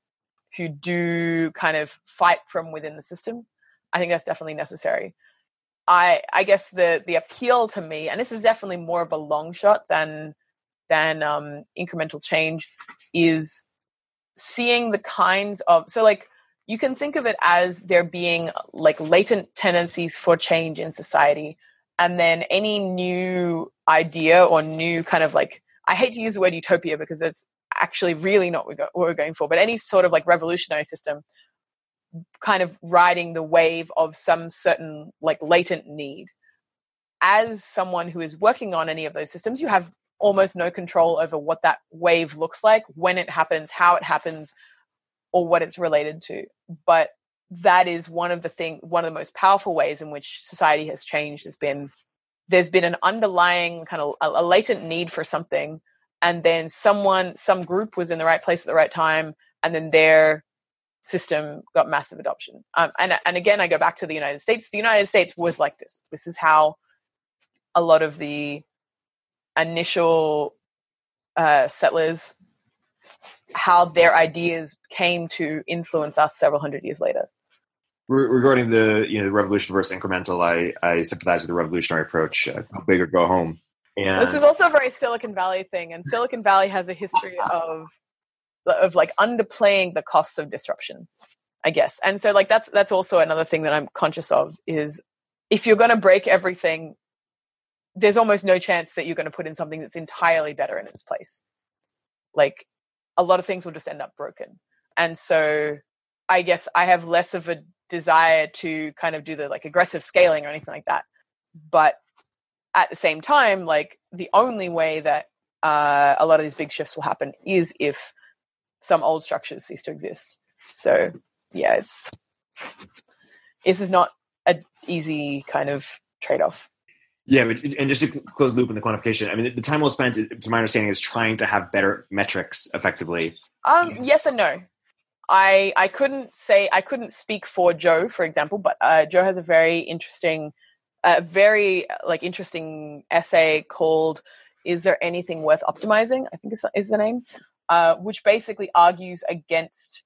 who do kind of fight from within the system. I think that's definitely necessary. I I guess the the appeal to me, and this is definitely more of a long shot than than um, incremental change, is seeing the kinds of so like you can think of it as there being like latent tendencies for change in society, and then any new idea or new kind of like I hate to use the word utopia because it's actually really not what we're going for, but any sort of like revolutionary system kind of riding the wave of some certain like latent need. As someone who is working on any of those systems, you have almost no control over what that wave looks like, when it happens, how it happens, or what it's related to. But that is one of the thing one of the most powerful ways in which society has changed has been there's been an underlying kind of a, latent need for something and then someone some group was in the right place at the right time and then their system got massive adoption. Um, and and again i go back to the united states. The united states was like this. This is how a lot of the initial uh, settlers how their ideas came to influence us several hundred years later. Regarding the you know the revolution versus incremental i i sympathize with the revolutionary approach uh, go big or go home. And this is also a very Silicon Valley thing, and Silicon Valley has a history of of like underplaying the costs of disruption, I guess. And so like that's that's also another thing that I'm conscious of is if you're going to break everything, there's almost no chance that you're going to put in something that's entirely better in its place. Like a lot of things will just end up broken. And so I guess I have less of a desire to kind of do the like aggressive scaling or anything like that. But at the same time, like the only way that uh, a lot of these big shifts will happen is if some old structures cease to exist. So yeah, it's this is not an easy kind of trade off. Yeah, but, and just to close loop in the quantification, I mean, the time well spent, to my understanding, is trying to have better metrics effectively. Um, yes and no. I I couldn't say I couldn't speak for Joe, for example, but uh, Joe has a very interesting a very like interesting essay called "Is there anything worth optimizing?" I think is, is the name, uh, which basically argues against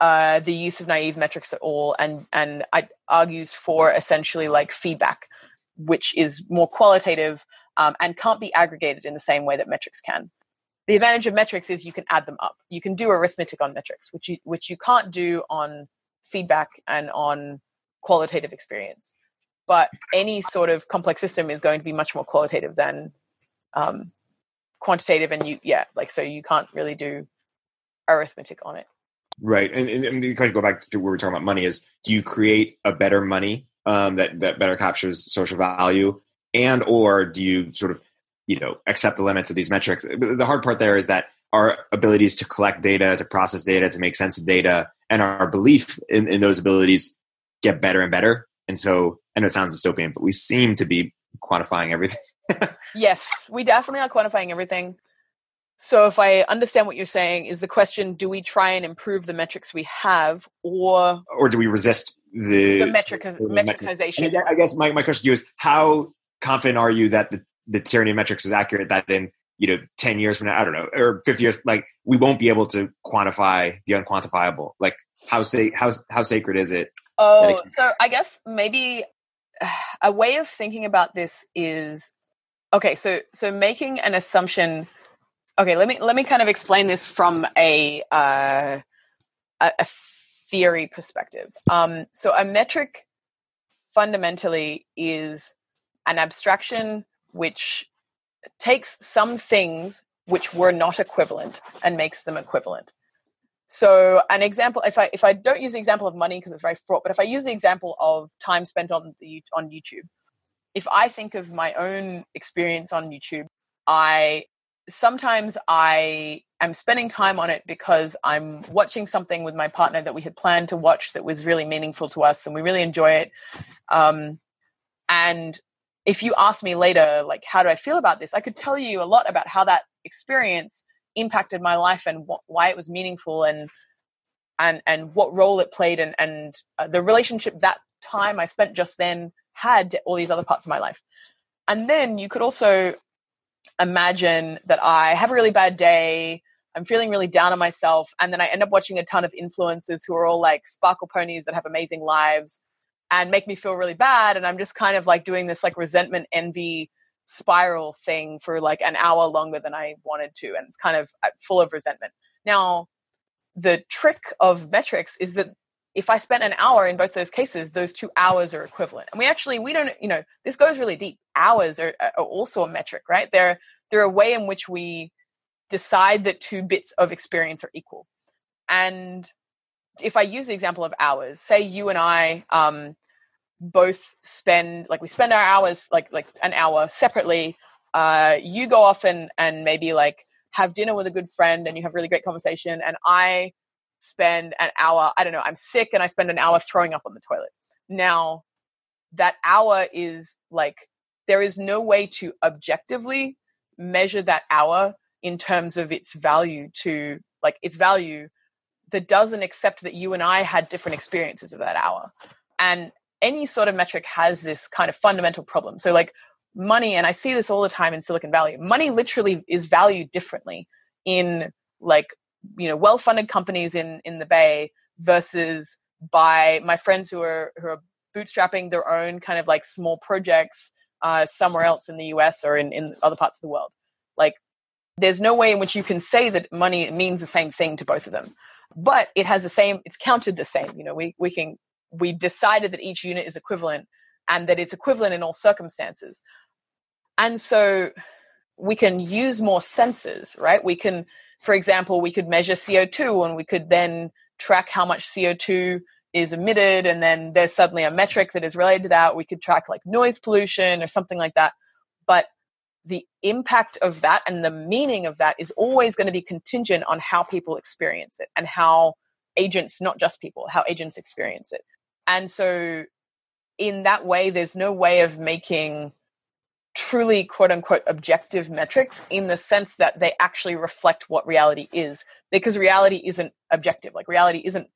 uh, the use of naive metrics at all, and and argues for essentially like feedback, which is more qualitative um, and can't be aggregated in the same way that metrics can. The advantage of metrics is you can add them up. You can do arithmetic on metrics, which you which you can't do on feedback and on qualitative experience. But any sort of complex system is going to be much more qualitative than um, quantitative, and you yeah, like so you can't really do arithmetic on it. Right, and, and, and you kind of go back to where we are talking about money is: do you create a better money um, that that better captures social value, and or do you sort of you know accept the limits of these metrics? The hard part there is that our abilities to collect data, to process data, to make sense of data, and our belief in, in those abilities get better and better. And so, I know it sounds dystopian, but we seem to be quantifying everything. Yes, we definitely are quantifying everything. So, if I understand what you're saying, is the question: Do we try and improve the metrics we have, or or do we resist the, the metric the metricization? Metrics? I guess my, my question to you is: How confident are you that the, the tyranny of metrics is accurate? That in you know 10 years from now i don't know or 50 years like we won't be able to quantify the unquantifiable like how sa- how how sacred is it oh so i guess maybe a way of thinking about this is okay so so making an assumption okay let me let me kind of explain this from a uh, a, theory perspective um so a metric fundamentally is an abstraction which takes some things which were not equivalent and makes them equivalent. So an example, if I if I don't use the example of money because it's very fraught, but if I use the example of time spent on the on YouTube, if I think of my own experience on YouTube, I sometimes I am spending time on it because I'm watching something with my partner that we had planned to watch that was really meaningful to us and we really enjoy it. Um, and if you ask me later, like, how do I feel about this? I could tell you a lot about how that experience impacted my life and wh- why it was meaningful and and and what role it played and and uh, the relationship that time I spent just then had all these other parts of my life. And then you could also imagine that I have a really bad day. I'm feeling really down on myself. And then I end up watching a ton of influencers who are all like sparkle ponies that have amazing lives and make me feel really bad and i'm just kind of like doing this like resentment envy spiral thing for like an hour longer than i wanted to and it's kind of uh, full of resentment now the trick of metrics is that if i spent an hour in both those cases those two hours are equivalent. And we actually we don't you know this goes really deep. Hours are, are also a metric right? They're they're a way in which we decide that two bits of experience are equal. And if I use the example of hours, say you and I um, both spend like we spend our hours like like an hour separately uh you go off and and maybe like have dinner with a good friend and you have really great conversation and i spend an hour i don't know i'm sick and i spend an hour throwing up on the toilet now that hour is like there is no way to objectively measure that hour in terms of its value to like its value that doesn't accept that you and i had different experiences of that hour and any sort of metric has this kind of fundamental problem. So, like money, and I see this all the time in Silicon Valley, money literally is valued differently in like, you know, well funded companies in, in the Bay versus by my friends who are, who are bootstrapping their own kind of like small projects uh, somewhere else in the US or in, in other parts of the world. Like, there's no way in which you can say that money means the same thing to both of them but it has the same it's counted the same you know we we can we decided that each unit is equivalent and that it's equivalent in all circumstances. And so we can use more sensors, right? We can, for example, we could measure CO2 and we could then track how much CO2 is emitted. And then there's suddenly a metric that is related to that. We could track like noise pollution or something like that. But the impact of that and the meaning of that is always going to be contingent on how people experience it and how agents, not just people, how agents experience it. And so, in that way, there's no way of making truly quote unquote objective metrics in the sense that they actually reflect what reality is because reality isn't objective like reality isn't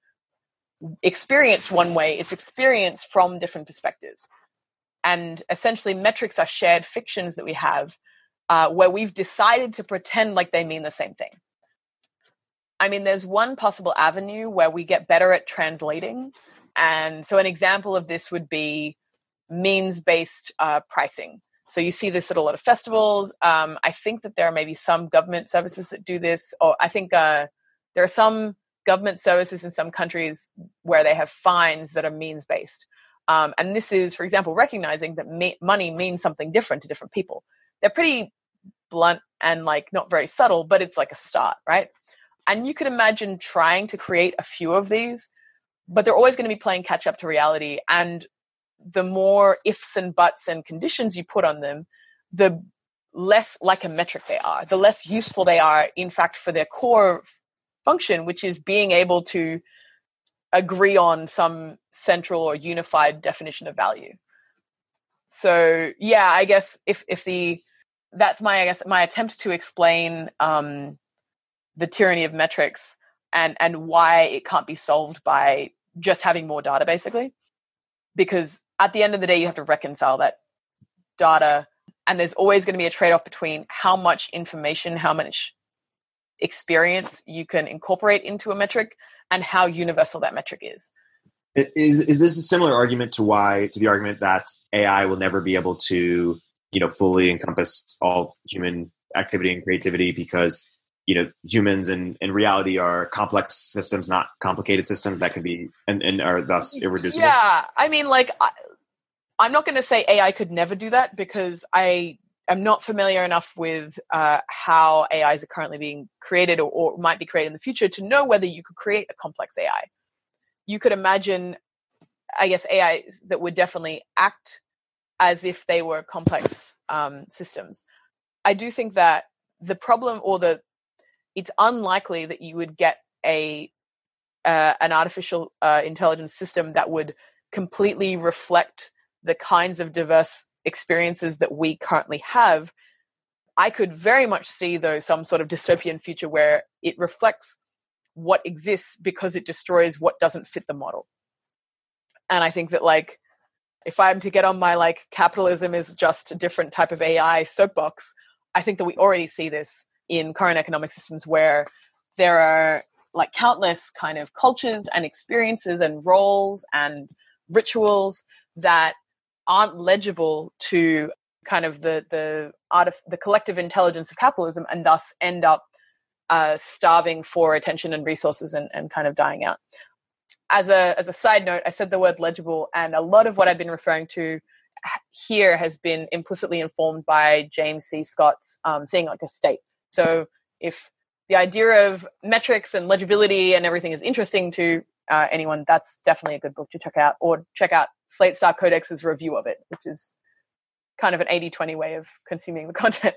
experienced one way it's experienced from different perspectives and essentially metrics are shared fictions that we have uh, where we've decided to pretend like they mean the same thing I mean, there's one possible avenue where we get better at translating. And so, an example of this would be means based uh, pricing. So, you see this at a lot of festivals. Um, I think that there are maybe some government services that do this, or I think uh, there are some government services in some countries where they have fines that are means based. Um, and this is, for example, recognizing that money means something different to different people. They're pretty blunt and like not very subtle, but it's like a start, right? And you could imagine trying to create a few of these, but they're always going to be playing catch up to reality. And the more ifs and buts and conditions you put on them, the less like a metric they are, the less useful they are, in fact, for their core function, which is being able to agree on some central or unified definition of value. So yeah, I guess if if the that's my I guess my attempt to explain um, the tyranny of metrics and and why it can't be solved by just having more data basically because at the end of the day you have to reconcile that data and there's always going to be a trade-off between how much information how much experience you can incorporate into a metric and how universal that metric is. Is is this a similar argument to why to the argument that ai will never be able to you know fully encompass all human activity and creativity because you know humans in in reality are complex systems not complicated systems that can be and, and are thus irreducible? Yeah i mean like i'm not going to say ai could never do that because i am not familiar enough with uh, how ais are currently being created or, or might be created in the future to know whether you could create a complex ai you could imagine i guess ais that would definitely act as if they were complex um, systems. I do think that the problem or the it's unlikely that you would get a uh, an artificial uh, intelligence system that would completely reflect the kinds of diverse experiences that we currently have i could very much see though some sort of dystopian future where it reflects what exists because it destroys what doesn't fit the model. And i think that like if i'm to get on my like capitalism is just a different type of ai soapbox i think that we already see this in current economic systems where there are like countless kind of cultures and experiences and roles and rituals that aren't legible to kind of the the art of the collective intelligence of capitalism and thus end up uh, starving for attention and resources and, and kind of dying out. As a as a side note, I said the word legible, and a lot of what I've been referring to here has been implicitly informed by James C. Scott's um, seeing like a state. So if the idea of metrics and legibility and everything is interesting to uh, anyone, that's definitely a good book to check out, or check out Slate Star Codex's review of it, which is kind of an 80-20 way of consuming the content.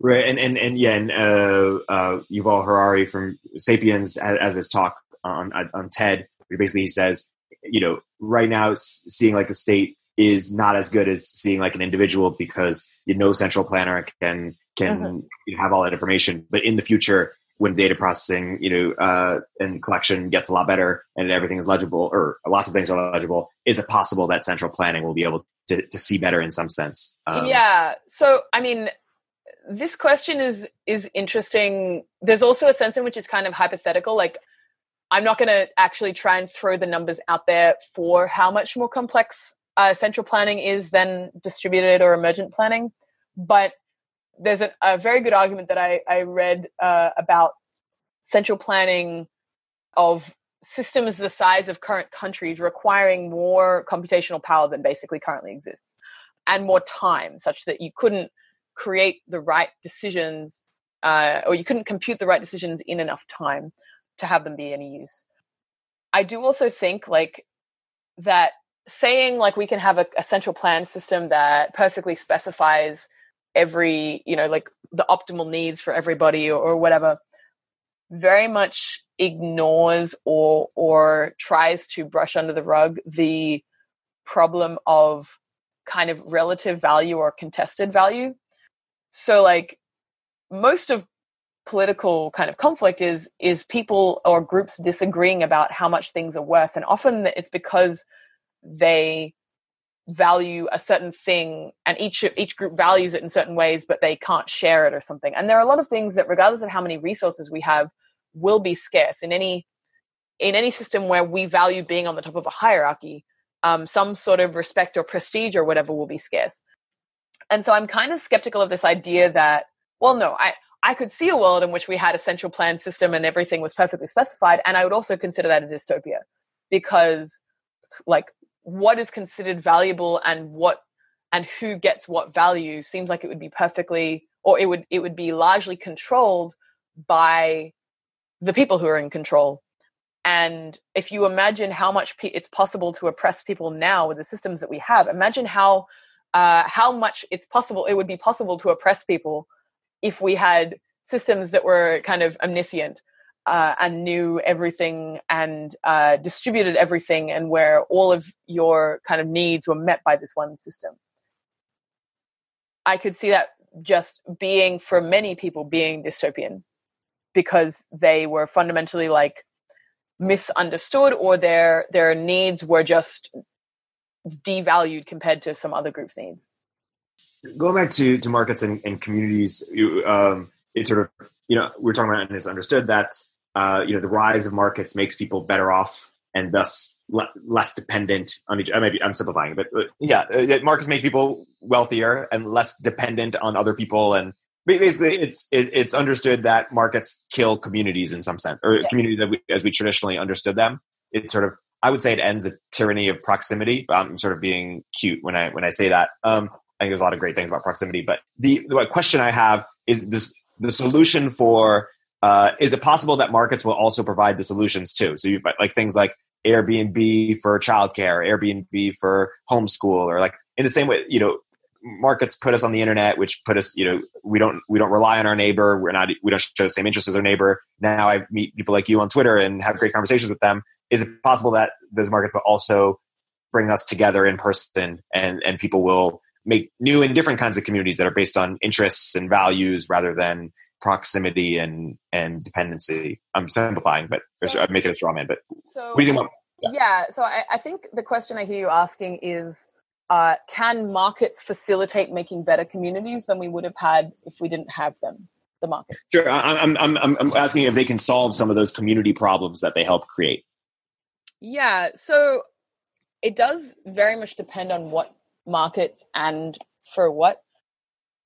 Right, and and and yeah, and uh, uh, Yuval Harari from *Sapiens* as, as this talk on on TED, where basically he says, you know, right now seeing like a state is not as good as seeing like an individual because you know, no central planner can can mm-hmm. you know, have all that information. But in the future, when data processing, you know, uh, and collection gets a lot better and everything is legible, or lots of things are legible, is it possible that central planning will be able to, to see better in some sense? Um, yeah. So, I mean, this question is is interesting. There's also a sense in which it's kind of hypothetical. Like, I'm not going to actually try and throw the numbers out there for how much more complex uh, central planning is than distributed or emergent planning, but there's a, a very good argument that I, I read uh, about central planning of systems the size of current countries requiring more computational power than basically currently exists and more time such that you couldn't create the right decisions uh, or you couldn't compute the right decisions in enough time to have them be any use. I do also think like that saying like we can have a, a central plan system that perfectly specifies every you know like the optimal needs for everybody or, or whatever very much ignores or or tries to brush under the rug the problem of kind of relative value or contested value. So like most of political kind of conflict is is people or groups disagreeing about how much things are worth and often it's because they value a certain thing and each each group values it in certain ways but they can't share it or something. And there are a lot of things that regardless of how many resources we have will be scarce. In any in any system where we value being on the top of a hierarchy um, some sort of respect or prestige or whatever will be scarce. And so i'm kind of skeptical of this idea that well no i i could see a world in which we had a central planned system and everything was perfectly specified and i would also consider that a dystopia because like what is considered valuable and what and who gets what value seems like it would be perfectly or it would it would be largely controlled by the people who are in control. And if you imagine how much pe- it's possible to oppress people now with the systems that we have imagine how uh, how much it's possible it would be possible to oppress people if we had systems that were kind of omniscient uh, and knew everything and uh, distributed everything and where all of your kind of needs were met by this one system. I could see that just being for many people being dystopian because they were fundamentally like misunderstood or their their needs were just devalued compared to some other groups needs. Going back to to markets and, and communities you, um it sort of you know we're talking about and it's understood that uh you know the rise of markets makes people better off and thus le- less dependent on each. Maybe I'm simplifying, but uh, yeah, uh, markets make people wealthier and less dependent on other people, and basically, it's it, it's understood that markets kill communities in some sense, or yeah. communities we, as we traditionally understood them. It's sort of I would say it ends the tyranny of proximity. I'm sort of being cute when I when I say that. Um, I think there's a lot of great things about proximity, but the, the question I have is this: the solution for uh, is it possible that markets will also provide the solutions too? So you like things like Airbnb for childcare, Airbnb for homeschool, or like in the same way, you know, markets put us on the internet, which put us, you know, we don't we don't rely on our neighbor. We're not we don't show the same interests as our neighbor. Now I meet people like you on Twitter and have great conversations with them. Is it possible that those markets will also bring us together in person and and people will make new and different kinds of communities that are based on interests and values rather than proximity and and dependency. I'm simplifying, but so, I'm making a straw man. But so, what do you think? About, yeah. yeah. so I, I think the question I hear you asking is uh, can markets facilitate making better communities than we would have had if we didn't have them? The markets. Sure, I'm, I'm, I'm, I'm asking if they can solve some of those community problems that they help create. Yeah, so it does very much depend on what markets and for what.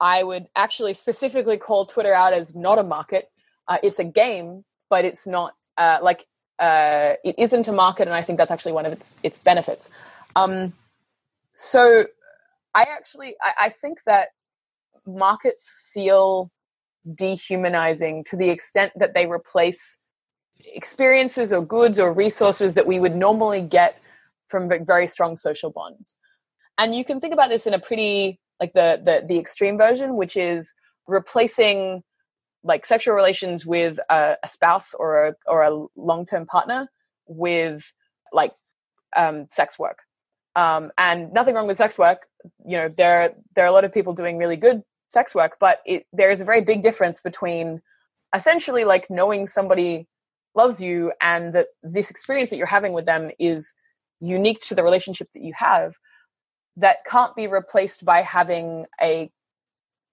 I would actually specifically call Twitter out as not a market. Uh, it's a game, but it's not uh, like uh, it isn't a market, and I think that's actually one of its its benefits. Um, so I actually I, I think that markets feel dehumanizing to the extent that they replace experiences or goods or resources that we would normally get from very strong social bonds. And you can think about this in a pretty like the the the extreme version, which is replacing like sexual relations with a, a spouse or a or a long term partner with like um, sex work. Um, and nothing wrong with sex work. You know, there there are a lot of people doing really good sex work, but it, there is a very big difference between essentially like knowing somebody loves you and that this experience that you're having with them is unique to the relationship that you have that can't be replaced by having a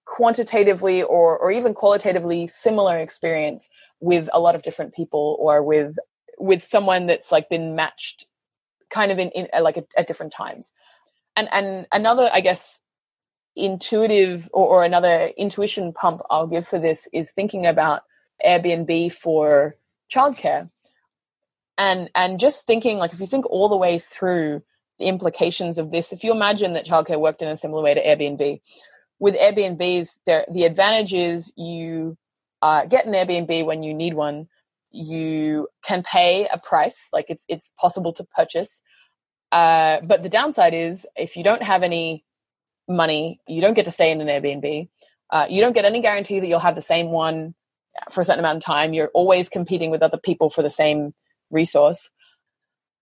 quantitatively or, or even qualitatively similar experience with a lot of different people or with with someone that's like been matched kind of in, in like at, at different times. And and another, I guess, intuitive or, or another intuition pump I'll give for this is thinking about Airbnb for childcare. And and just thinking like if you think all the way through the implications of this, if you imagine that childcare worked in a similar way to Airbnb, with Airbnbs, there the advantage is you uh, get an Airbnb when you need one, you can pay a price like it's it's possible to purchase. Uh, but the downside is if you don't have any money you don't get to stay in an airbnb. Uh, you don't get any guarantee that you'll have the same one for a certain amount of time. You're always competing with other people for the same resource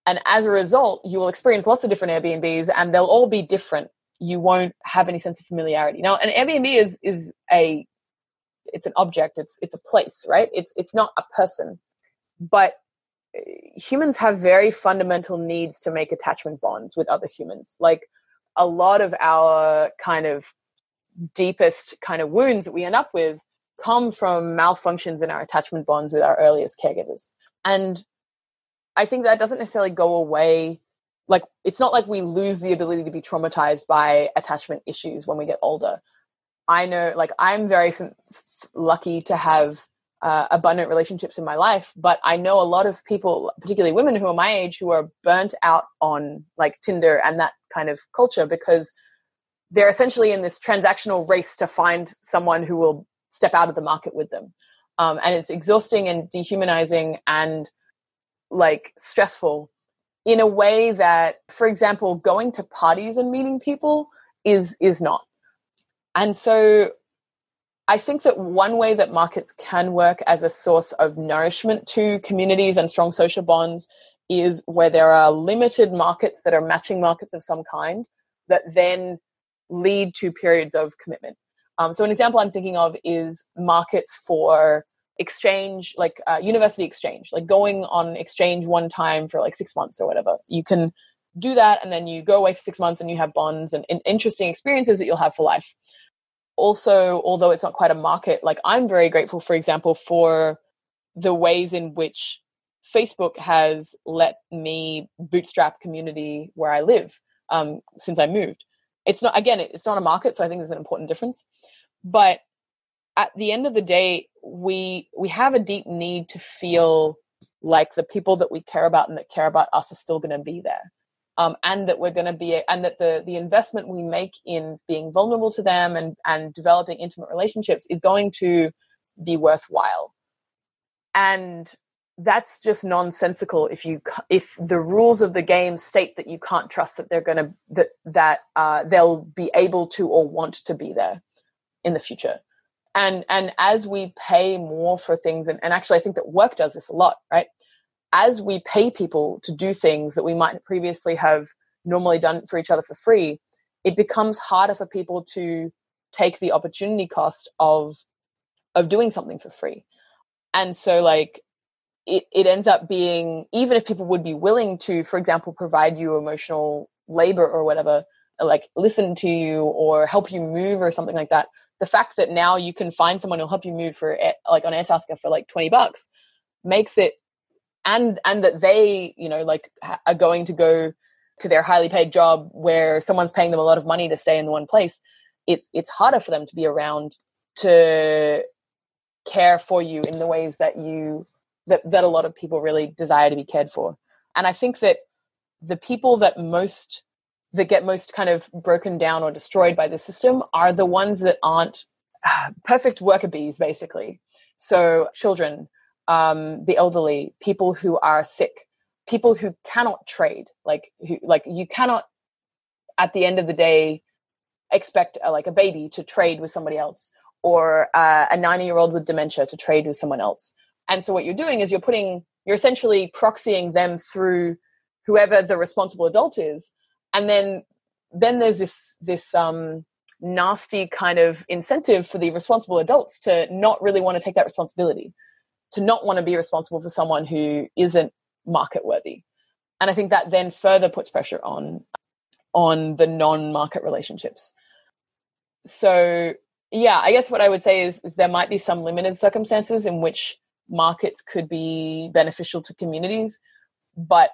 and as a result you will experience lots of different airbnbs and they'll all be different. You won't have any sense of familiarity. Now an airbnb is is a it's an object. It's it's a place right? It's it's not a person. But eh, humans have very fundamental needs to make attachment bonds with other humans. Like a lot of our kind of deepest kind of wounds that we end up with come from malfunctions in our attachment bonds with our earliest caregivers. And I think that doesn't necessarily go away. Like, it's not like we lose the ability to be traumatized by attachment issues when we get older. I know, like, I'm very f- lucky to have uh, abundant relationships in my life, but I know a lot of people, particularly women who are my age, who are burnt out on like Tinder and that kind of culture because they're essentially in this transactional race to find someone who will step out of the market with them. Um, and it's exhausting and dehumanizing and like stressful in a way that, for example, going to parties and meeting people is is not. And so I think that one way that markets can work as a source of nourishment to communities and strong social bonds is where there are limited markets that are matching markets of some kind that then lead to periods of commitment. Um, so, an example I'm thinking of is markets for exchange, like uh, university exchange, like going on exchange one time for like six months or whatever. You can do that and then you go away for six months and you have bonds and, and interesting experiences that you'll have for life also, although it's not quite a market, like I'm very grateful, for example, for the ways in which Facebook has let me bootstrap community where I live um, since I moved. It's not again, it's not a market, so I think there's an important difference. But at the end of the day, we we have a deep need to feel like the people that we care about and that care about us are still going to be there. Um, and that we're going to be and that the the investment we make in being vulnerable to them and and developing intimate relationships is going to be worthwhile. And that's just nonsensical if you if the rules of the game state that you can't trust that they're going to that that uh, they'll be able to or want to be there in the future and and as we pay more for things and, and actually i think that work does this a lot right as we pay people to do things that we might previously have normally done for each other for free, it becomes harder for people to take the opportunity cost of of doing something for free. And so like it, it ends up being even if people would be willing to, for example, provide you emotional labor or whatever, like listen to you or help you move or something like that. The fact that now you can find someone who'll help you move for eh, like on Airtasker for like 20 bucks makes it and and that they you know like are going to go to their highly paid job where someone's paying them a lot of money to stay in one place it's it's harder for them to be around to care for you in the ways that you that that a lot of people really desire to be cared for. And i think that the people that most that get most kind of broken down or destroyed by the system are the ones that aren't uh, perfect worker bees basically so children um, the elderly, people who are sick, people who cannot trade, like who like you cannot at the end of the day expect a, like a baby to trade with somebody else or uh, a 90 year old with dementia to trade with someone else. And so what you're doing is you're putting you're essentially proxying them through whoever the responsible adult is, and then then there's this this um nasty kind of incentive for the responsible adults to not really want to take that responsibility to not want to be responsible for someone who isn't market worthy. And i think that then further puts pressure on on the non-market relationships. So yeah i guess what i would say is, is there might be some limited circumstances in which markets could be beneficial to communities but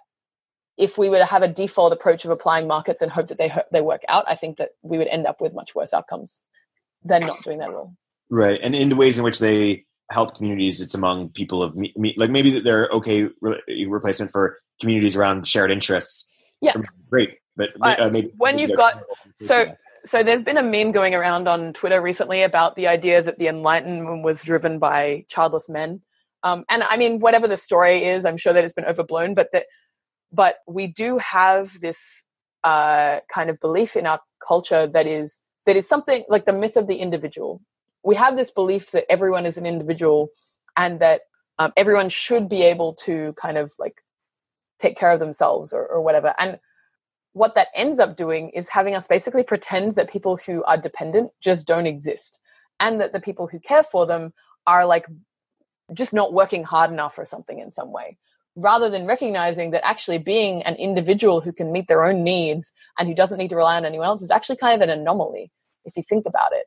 if we were to have a default approach of applying markets and hope that they they work out i think that we would end up with much worse outcomes than not doing that at all right. And in the ways in which they help communities it's among people of me, me, like maybe they're okay re- replacement for communities around shared interests. Yeah. Great. But uh, maybe when maybe you've got so so there's been a meme going around on twitter recently about the idea that the enlightenment was driven by childless men. Um, and i mean whatever the story is i'm sure that it's been overblown but that but we do have this uh, kind of belief in our culture that is that is something like the myth of the individual we have this belief that everyone is an individual and that um, everyone should be able to kind of like take care of themselves or, or whatever. And what that ends up doing is having us basically pretend that people who are dependent just don't exist and that the people who care for them are like just not working hard enough or something in some way rather than recognizing that actually being an individual who can meet their own needs and who doesn't need to rely on anyone else is actually kind of an anomaly if you think about it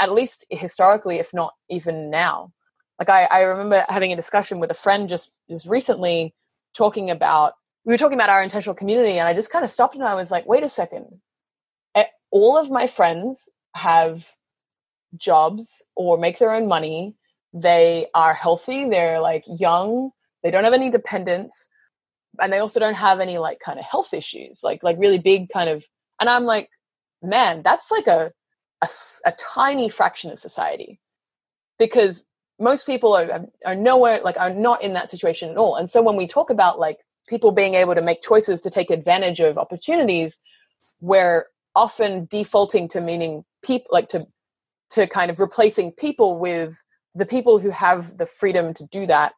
at least historically, if not even now. Like I, I remember having a discussion with a friend just just recently talking about we were talking about our intentional community and I just kind of stopped and I was like, wait a second. Eh, all of my friends have jobs or make their own money. They are healthy, they're like young, they don't have any dependents, and they also don't have any like kind of health issues, like like really big kind of and I'm like, man, that's like a a, a tiny fraction of society. Because most people are, um, are nowhere like are not in that situation at all and so when we talk about like people being able to make choices to take advantage of opportunities we're often defaulting to meaning people like to to kind of replacing people with the people who have the freedom to do that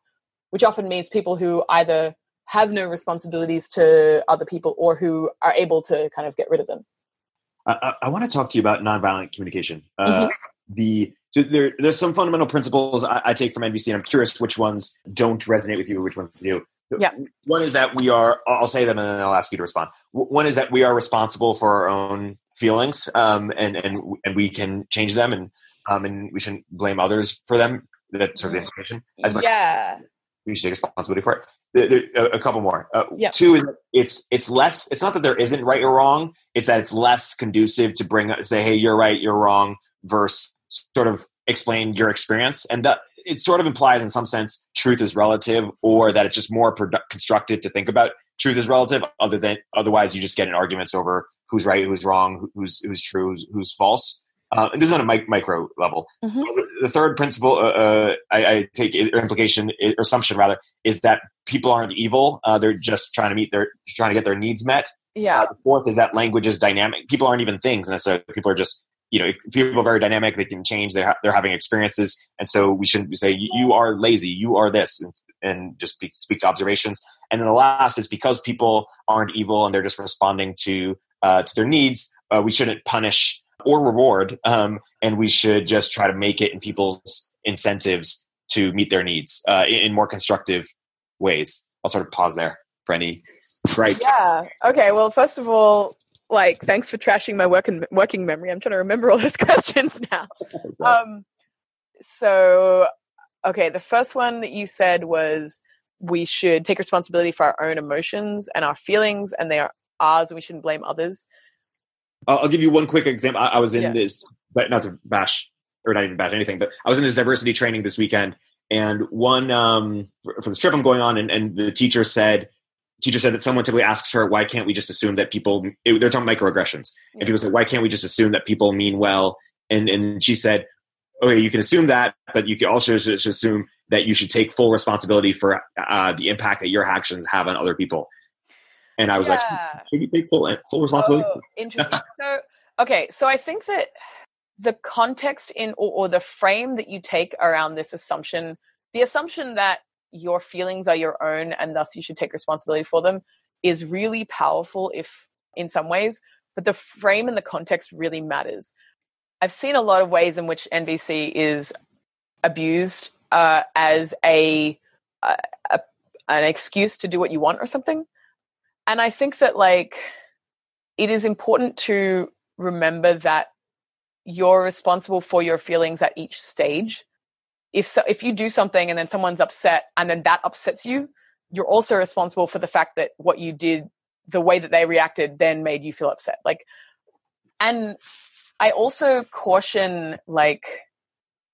which often means people who either have no responsibilities to other people or who are able to kind of get rid of them i, I want to talk to you about nonviolent communication uh, mm-hmm. the so there, there's some fundamental principles I, I, take from NVC, and I'm curious which ones don't resonate with you, which ones do. Yeah. One is that we are. I'll say them, and then I'll ask you to respond. One is that we are responsible for our own feelings, um, and and and we can change them, and um, and we shouldn't blame others for them. That's sort of the implication. As much yeah. We should take responsibility for it. There, there, a couple more. Uh, yeah. Two is it's it's less. It's not that there isn't right or wrong. It's that it's less conducive to bring say, hey, you're right, you're wrong, versus sort of explain your experience and that it sort of implies in some sense truth is relative or that it's just more produ- constructive to think about truth is relative other than otherwise you just get in arguments over who's right who's wrong who's who's true who's, who's false uh, and this is on a mic- micro level. Mm-hmm. the third principle uh, uh, I, I, take or implication or assumption rather is that people aren't evil. Uh, they're just trying to meet their trying to get their needs met. Yeah. Uh, the fourth is that language is dynamic. People aren't even things necessarily people are just you know people are very dynamic they can change they're, they're having experiences and so we shouldn't say you are lazy you are this and, and just speak, speak, to observations. And then the last is because people aren't evil and they're just responding to uh, to their needs uh, we shouldn't punish or reward um, and we should just try to make it in people's incentives to meet their needs uh, in, in more constructive ways. I'll sort of pause there for any right. Yeah. Okay. Well first of all like thanks for trashing my working working memory. I'm trying to remember all those questions now. Um so okay. The first one that you said was we should take responsibility for our own emotions and our feelings and they are ours and we shouldn't blame others i'll, give you one quick example i, I was in yeah. this but not to bash or not even bash anything but i was in this diversity training this weekend and one um, for, for the trip i'm going on and, and the teacher said teacher said that someone typically asks her, why can't we just assume that people, it, they're talking microaggressions. Yeah. And people say, why can't we just assume that people mean well? And, and she said, okay, you can assume that, but you can also just assume that you should take full responsibility for uh, the impact that your actions have on other people. And I was yeah. like, should you take full, full responsibility? Oh, interesting. so, okay, so I think that the context in, or, or the frame that you take around this assumption, the assumption that your feelings are your own and thus you should take responsibility for them is really powerful if in some ways but the frame and the context really matters i've seen a lot of ways in which nvc is abused uh, as a, a, a an excuse to do what you want or something and i think that like it is important to remember that you're responsible for your feelings at each stage if so, if you do something and then someone's upset and then that upsets you, you're also responsible for the fact that what you did, the way that they reacted, then made you feel upset. Like, and I also caution like.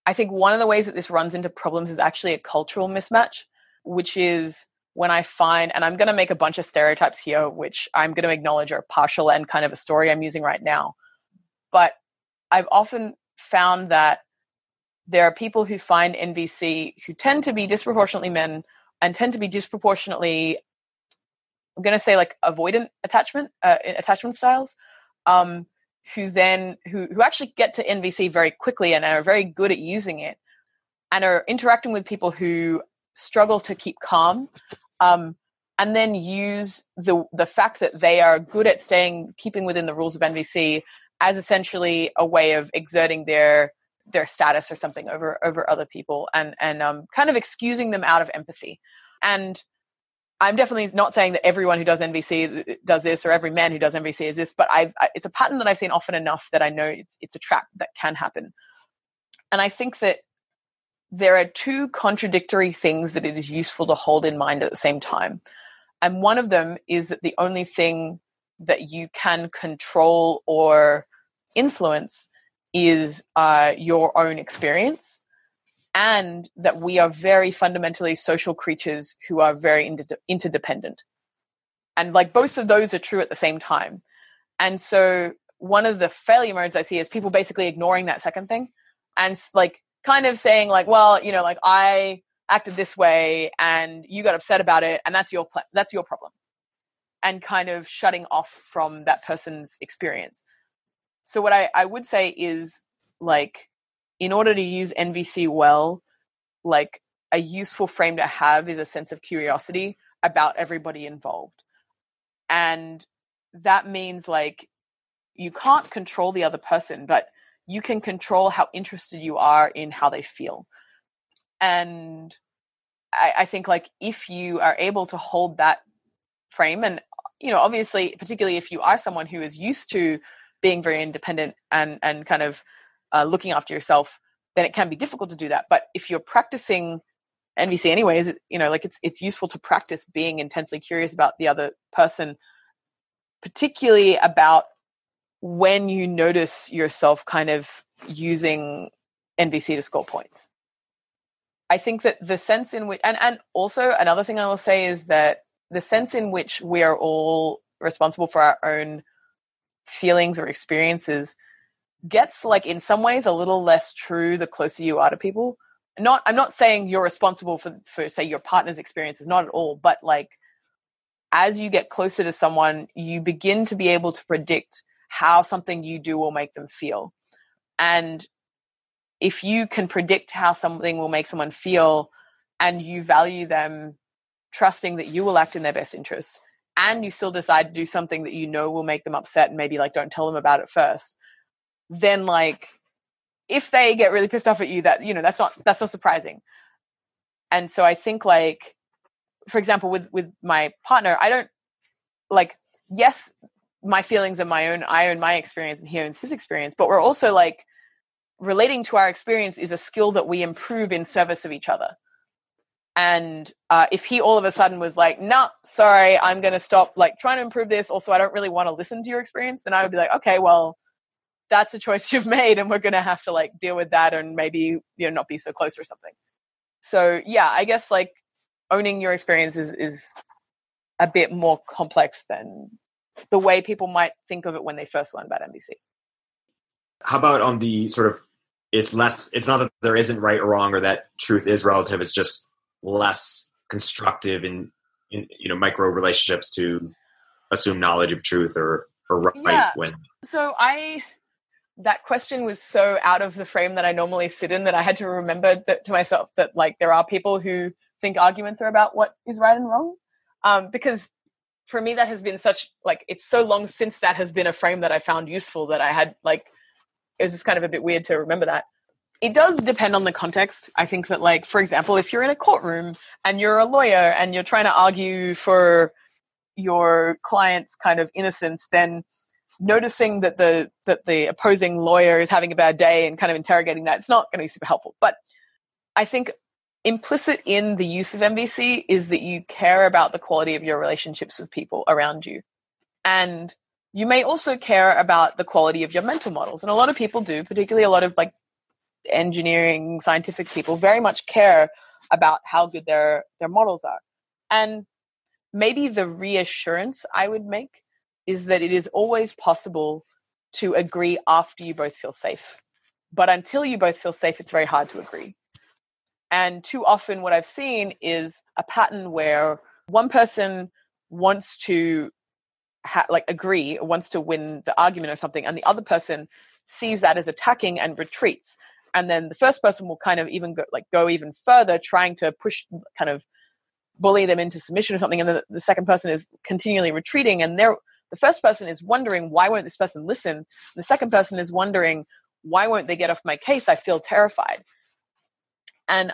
I think one of the ways that this runs into problems is actually a cultural mismatch, which is when I find, and I'm going to make a bunch of stereotypes here, which I'm going to acknowledge are partial and kind of a story I'm using right now. But I've often found that there are people who find NVC who tend to be disproportionately men and tend to be disproportionately, I'm going to say like avoidant attachment, uh, attachment styles, um, who then, who, who actually get to NVC very quickly and are very good at using it and are interacting with people who struggle to keep calm. Um, and then use the the fact that they are good at staying keeping within the rules of NVC as essentially a way of exerting their their status or something over over other people and and um, kind of excusing them out of empathy. And i'm definitely not saying that everyone who does nvc does this or every man who does nvc is this but i've I, it's a pattern that i've seen often enough that i know it's it's a trap that can happen. And I think that there are two contradictory things that it is useful to hold in mind at the same time. And one of them is that the only thing that you can control or influence is uh, your own experience. And that we are very fundamentally social creatures who are very inter- interdependent. And like both of those are true at the same time. And so one of the failure modes I see is people basically ignoring that second thing and like kind of saying like, well, you know, like I acted this way and you got upset about it and that's your pl- that's your problem. And kind of shutting off from that person's experience. So what I, I would say is like in order to use NVC well, like a useful frame to have is a sense of curiosity about everybody involved. And that means like you can't control the other person, but you can control how interested you are in how they feel. And I, I think like if you are able to hold that frame and you know obviously particularly if you are someone who is used to being very independent and and kind of uh, looking after yourself then it can be difficult to do that but if you're practicing nvc anyways you know like it's it's useful to practice being intensely curious about the other person particularly about when you notice yourself kind of using NVC to score points. I think that the sense in which, and, and also another thing I will say is that the sense in which we are all responsible for our own feelings or experiences gets like in some ways a little less true the closer you are to people. Not, I'm not saying you're responsible for, for say your partner's experiences, not at all, but like as you get closer to someone, you begin to be able to predict how something you do will make them feel. And if you can predict how something will make someone feel and you value them trusting that you will act in their best interests and you still decide to do something that you know will make them upset and maybe like don't tell them about it first then like if they get really pissed off at you that you know that's not that's not surprising and so i think like for example with with my partner i don't like yes my feelings and my own i own my experience and he owns his experience but we're also like relating to our experience is a skill that we improve in service of each other. And uh, if he all of a sudden was like no nah, sorry i'm going to stop like trying to improve this also i don't really want to listen to your experience then i would be like okay well that's a choice you've made and we're going to have to like deal with that and maybe you know not be so close or something. So yeah i guess like owning your experience is, is a bit more complex than the way people might think of it when they first learn about NVC. How about on the sort of it's less it's not that there isn't right or wrong or that truth is relative, it's just less constructive in, in you know micro relationships to assume knowledge of truth or or right yeah. when so I that question was so out of the frame that I normally sit in that I had to remember that to myself that like there are people who think arguments are about what is right and wrong. Um, because for me that has been such like it's so long since that has been a frame that I found useful that I had like it was just kind of a bit weird to remember that. It does depend on the context. I think that like for example, if you're in a courtroom and you're a lawyer and you're trying to argue for your client's kind of innocence, then noticing that the that the opposing lawyer is having a bad day and kind of interrogating that it's not going to be super helpful. But I think implicit in the use of NVC is that you care about the quality of your relationships with people around you. And you may also care about the quality of your mental models. And a lot of people do, particularly a lot of like engineering, scientific people very much care about how good their their models are. And maybe the reassurance I would make is that it is always possible to agree after you both feel safe. But until you both feel safe, it's very hard to agree. And too often, what I've seen is a pattern where one person wants to ha- like agree, wants to win the argument or something, and the other person sees that as attacking and retreats. And then the first person will kind of even go like go even further, trying to push kind of bully them into submission or something. And then the second person is continually retreating, and they're the first person is wondering why won't this person listen. The second person is wondering why won't they get off my case? I feel terrified. And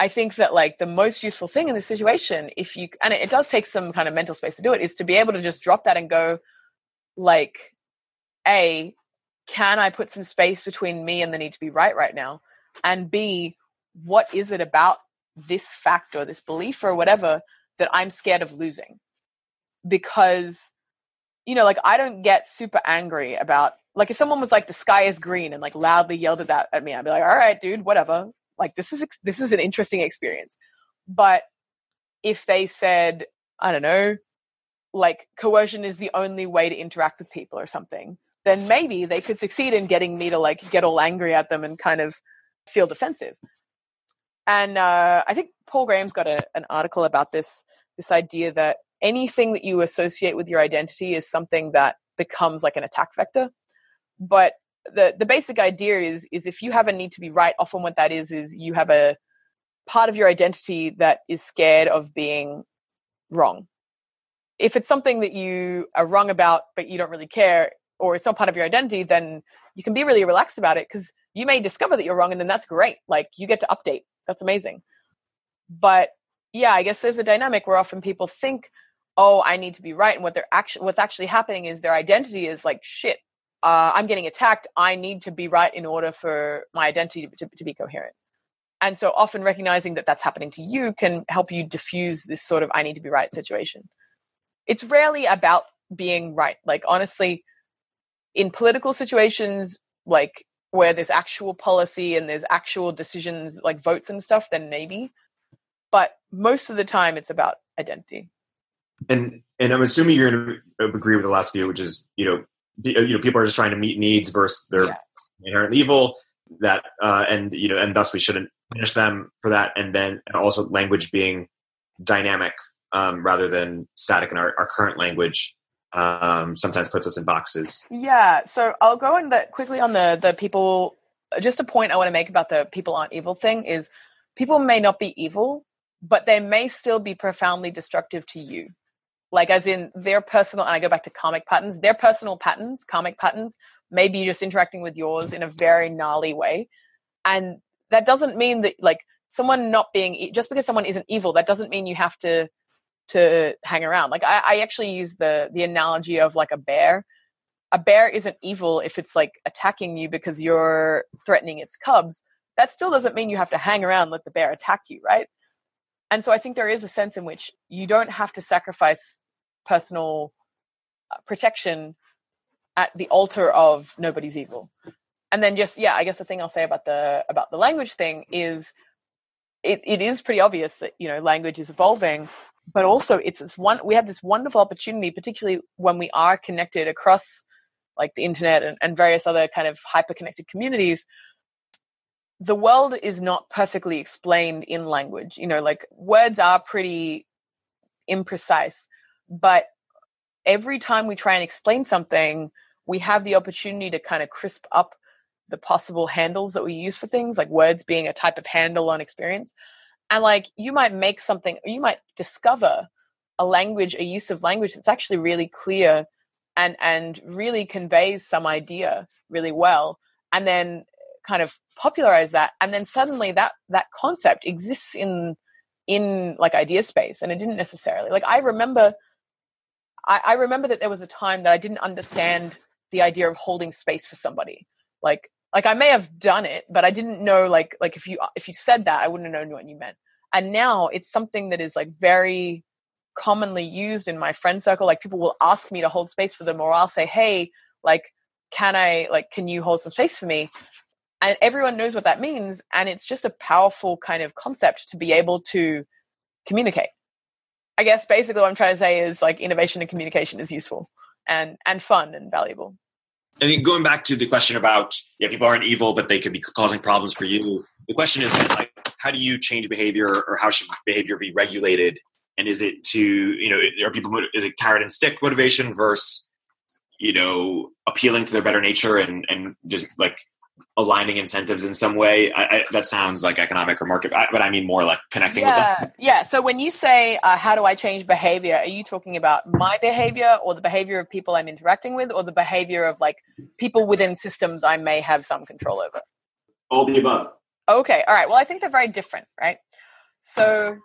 I think that like the most useful thing in this situation, if you and it, it does take some kind of mental space to do it, is to be able to just drop that and go, like, a, can I put some space between me and the need to be right right now? And B, what is it about this fact or this belief or whatever that I'm scared of losing? Because, you know, like I don't get super angry about like if someone was like the sky is green and like loudly yelled at that at me, I'd be like, all right, dude, whatever. Like this is this is an interesting experience. But if they said, I don't know, like coercion is the only way to interact with people or something, then maybe they could succeed in getting me to like get all angry at them and kind of feel defensive. And uh, I think Paul Graham's got a, an article about this this idea that anything that you associate with your identity is something that becomes like an attack vector. But the the basic idea is is if you have a need to be right, often what that is is you have a part of your identity that is scared of being wrong. If it's something that you are wrong about but you don't really care, or it's not part of your identity, then you can be really relaxed about it because you may discover that you're wrong and then that's great. Like you get to update. That's amazing. But yeah, I guess there's a dynamic where often people think, oh, I need to be right. And what they're actually what's actually happening is their identity is like, shit, uh, I'm getting attacked. I need to be right in order for my identity to, to, to be coherent. And so often recognizing that that's happening to you can help you diffuse this sort of I need to be right situation. It's rarely about being right. Like, honestly, in political situations, like where there's actual policy and there's actual decisions, like votes and stuff, then maybe. But most of the time, it's about identity. And and I'm assuming you're going to agree with the last view, which is you know you know people are just trying to meet needs versus their yeah. inherently evil that uh, and you know and thus we shouldn't punish them for that. And then and also language being dynamic um, rather than static in our, our current language um, sometimes puts us in boxes. Yeah. So i'll go in the quickly on the the people just a point i want to make about the people aren't evil thing is people may not be evil but they may still be profoundly destructive to you like as in their personal and i go back to karmic patterns their personal patterns karmic patterns maybe just interacting with yours in a very gnarly way. And that doesn't mean that like someone not being just because someone isn't evil that doesn't mean you have to to hang around. Like i, I actually use the the analogy of like a bear. A bear isn't evil if it's like attacking you because you're threatening its cubs. That still doesn't mean you have to hang around let the bear attack you right and so i think there is a sense in which you don't have to sacrifice personal uh, protection at the altar of nobody's evil. And then just yeah i guess the thing i'll say about the about the language thing is it, it is pretty obvious that you know language is evolving but also it's, it's one we have this wonderful opportunity particularly when we are connected across like the internet and, and various other kind of hyper connected communities the world is not perfectly explained in language you know like words are pretty imprecise but every time we try and explain something we have the opportunity to kind of crisp up the possible handles that we use for things, like words being a type of handle on experience. And like you might make something, or you might discover a language, a use of language that's actually really clear and and really conveys some idea really well, and then kind of popularize that, and then suddenly that that concept exists in in like idea space, and it didn't necessarily. Like I remember, I, I remember that there was a time that I didn't understand the idea of holding space for somebody. Like like I may have done it, but I didn't know like like if you if you said that, I wouldn't have known what you meant. And now it's something that is like very commonly used in my friend circle. Like people will ask me to hold space for them, or I'll say, "Hey, like, can I like can you hold some space for me?" And everyone knows what that means, and it's just a powerful kind of concept to be able to communicate. I guess basically what I'm trying to say is like innovation and communication is useful and and fun and valuable. Think going back to the question about yeah, people aren't evil, but they could be causing problems for you. The question is like, how do you change behavior, or how should behavior be regulated? And is it to you know, are people is it carrot and stick motivation versus you know appealing to their better nature and and just like aligning incentives in some way. I, I, that sounds like economic or market, but I mean more like connecting yeah, with them. Yeah. So when you say, uh, how do I change behavior? Are you talking about my behavior or the behavior of people I'm interacting with or the behavior of like people within systems I may have some control over? All the above. Okay. All right. Well, I think they're very different, right? So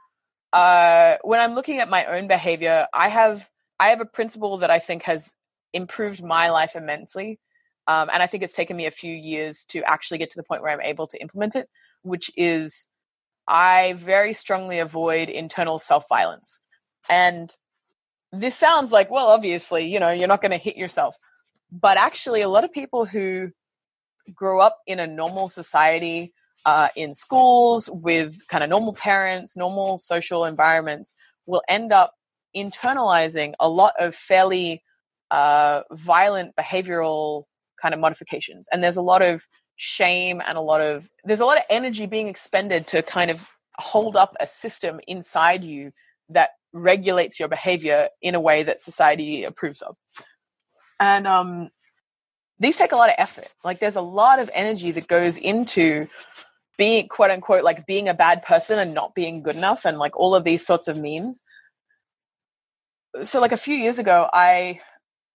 uh, when I'm looking at my own behavior, I have I have a principle that I think has improved my life immensely Um, and I think it's taken me a few years to actually get to the point where I'm able to implement it, which is I very strongly avoid internal self violence. And this sounds like, well, obviously, you know, you're not going to hit yourself. But actually, a lot of people who grow up in a normal society, uh, in schools, with kind of normal parents, normal social environments, will end up internalizing a lot of fairly uh, violent behavioral kind of modifications. And there's a lot of shame and a lot of there's a lot of energy being expended to kind of hold up a system inside you that regulates your behavior in a way that society approves of. And um, these take a lot of effort. Like there's a lot of energy that goes into being quote unquote like being a bad person and not being good enough and like all of these sorts of memes. So like a few years ago I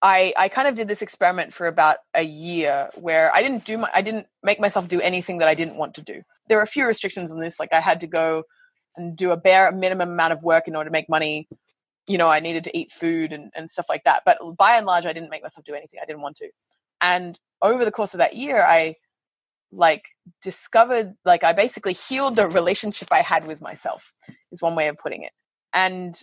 I I kind of did this experiment for about a year where I didn't do my I didn't make myself do anything that I didn't want to do. There were a few restrictions on this like I had to go and do a bare minimum amount of work in order to make money. You know, I needed to eat food and, and stuff like that. But by and large I didn't make myself do anything I didn't want to. And over the course of that year I like discovered like I basically healed the relationship I had with myself is one way of putting it. And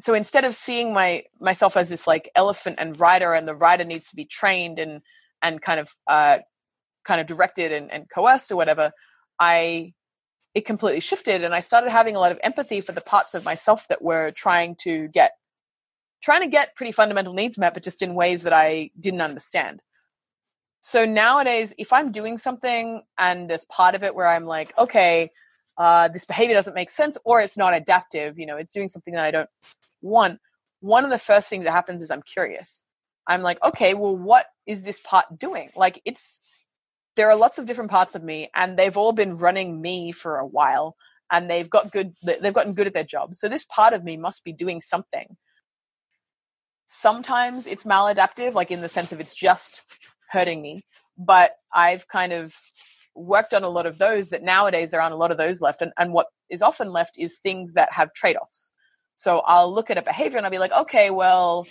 so instead of seeing my myself as this like elephant and rider and the rider needs to be trained and and kind of uh kind of directed and, and coerced or whatever i it completely shifted and i started having a lot of empathy for the parts of myself that were trying to get trying to get pretty fundamental needs met but just in ways that i didn't understand. So nowadays if i'm doing something and there's part of it where i'm like okay uh, this behavior doesn't make sense or it's not adaptive you know it's doing something that i don't want one of the first things that happens is i'm curious. I'm like okay well what is this part doing? Like it's there are lots of different parts of me and they've all been running me for a while and they've got good they've gotten good at their job. So this part of me must be doing something. Sometimes it's maladaptive like in the sense of it's just hurting me but i've kind of worked on a lot of those that nowadays there aren't a lot of those left and, and what is often left is things that have trade-offs so I'll look at a behavior and I'll be like, okay, well,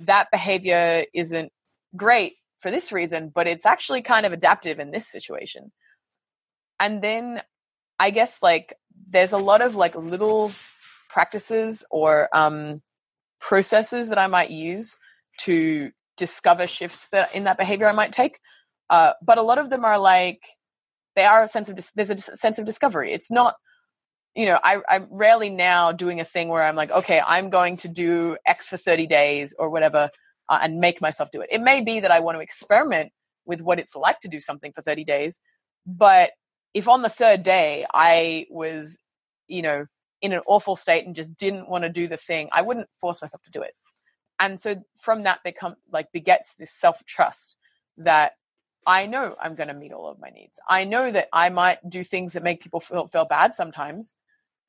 that behavior isn't great for this reason, but it's actually kind of adaptive in this situation. And then I guess like there's a lot of like little practices or um, processes that I might use to discover shifts that in that behavior I might take. Uh, but a lot of them are like they are a sense of there's a sense of discovery. It's not you know, I, I'm rarely now doing a thing where I'm like, okay, I'm going to do X for 30 days or whatever uh, and make myself do it. It may be that I want to experiment with what it's like to do something for 30 days. But if on the third day I was, you know, in an awful state and just didn't want to do the thing, I wouldn't force myself to do it. And so from that become like begets this self trust that I know I'm going to meet all of my needs. I know that I might do things that make people feel, feel bad sometimes,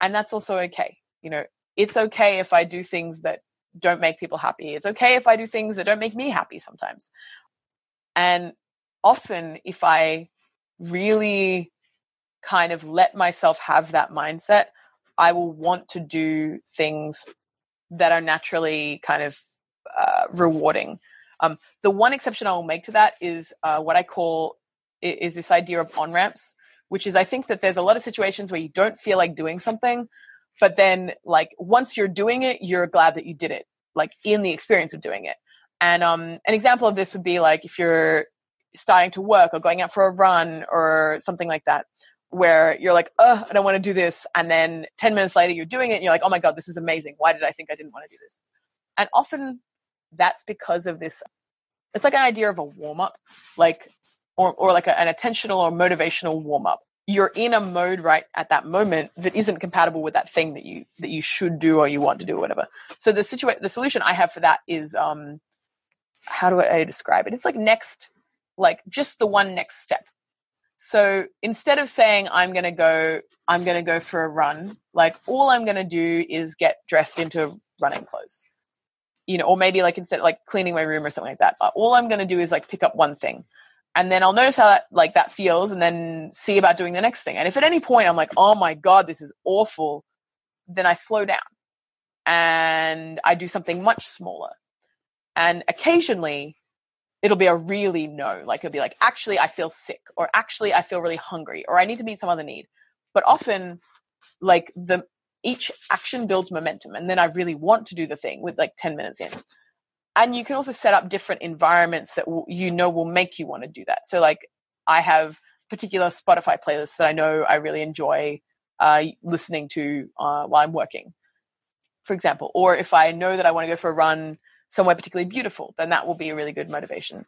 and that's also okay. You know, it's okay if I do things that don't make people happy. It's okay if I do things that don't make me happy sometimes. And often, if I really kind of let myself have that mindset, I will want to do things that are naturally kind of uh, rewarding. Um, the one exception I will make to that is uh, what I call is this idea of on ramps which is I think that there's a lot of situations where you don't feel like doing something, but then like once you're doing it, you're glad that you did it, like in the experience of doing it. And um, an example of this would be like if you're starting to work or going out for a run or something like that, where you're like, oh, I don't want to do this. And then 10 minutes later, you're doing it and you're like, oh my God, this is amazing. Why did I think I didn't want to do this? And often that's because of this. It's like an idea of a warm up. Like or, or like a, an attentional or motivational warm up you're in a mode right at that moment that isn't compatible with that thing that you that you should do or you want to do or whatever so the situation the solution i have for that is um how do I, describe it it's like next like just the one next step so instead of saying i'm going to go i'm going to go for a run like all i'm going to do is get dressed into running clothes you know or maybe like instead of like cleaning my room or something like that all i'm going to do is like pick up one thing and then I'll notice how that like that feels and then see about doing the next thing. And if at any point I'm like, "Oh my god, this is awful," then I slow down and I do something much smaller. And occasionally it'll be a really no. Like it'll be like, actually, I feel sick, or actually, I feel really hungry, or I need to meet some other need. But often, like the each action builds momentum, and then I really want to do the thing with like ten minutes in. And you can also set up different environments that you know will make you want to do that. So, like, I have particular Spotify playlists that I know I really enjoy uh, listening to uh, while I'm working, for example. Or if I know that I want to go for a run somewhere particularly beautiful, then that will be a really good motivation.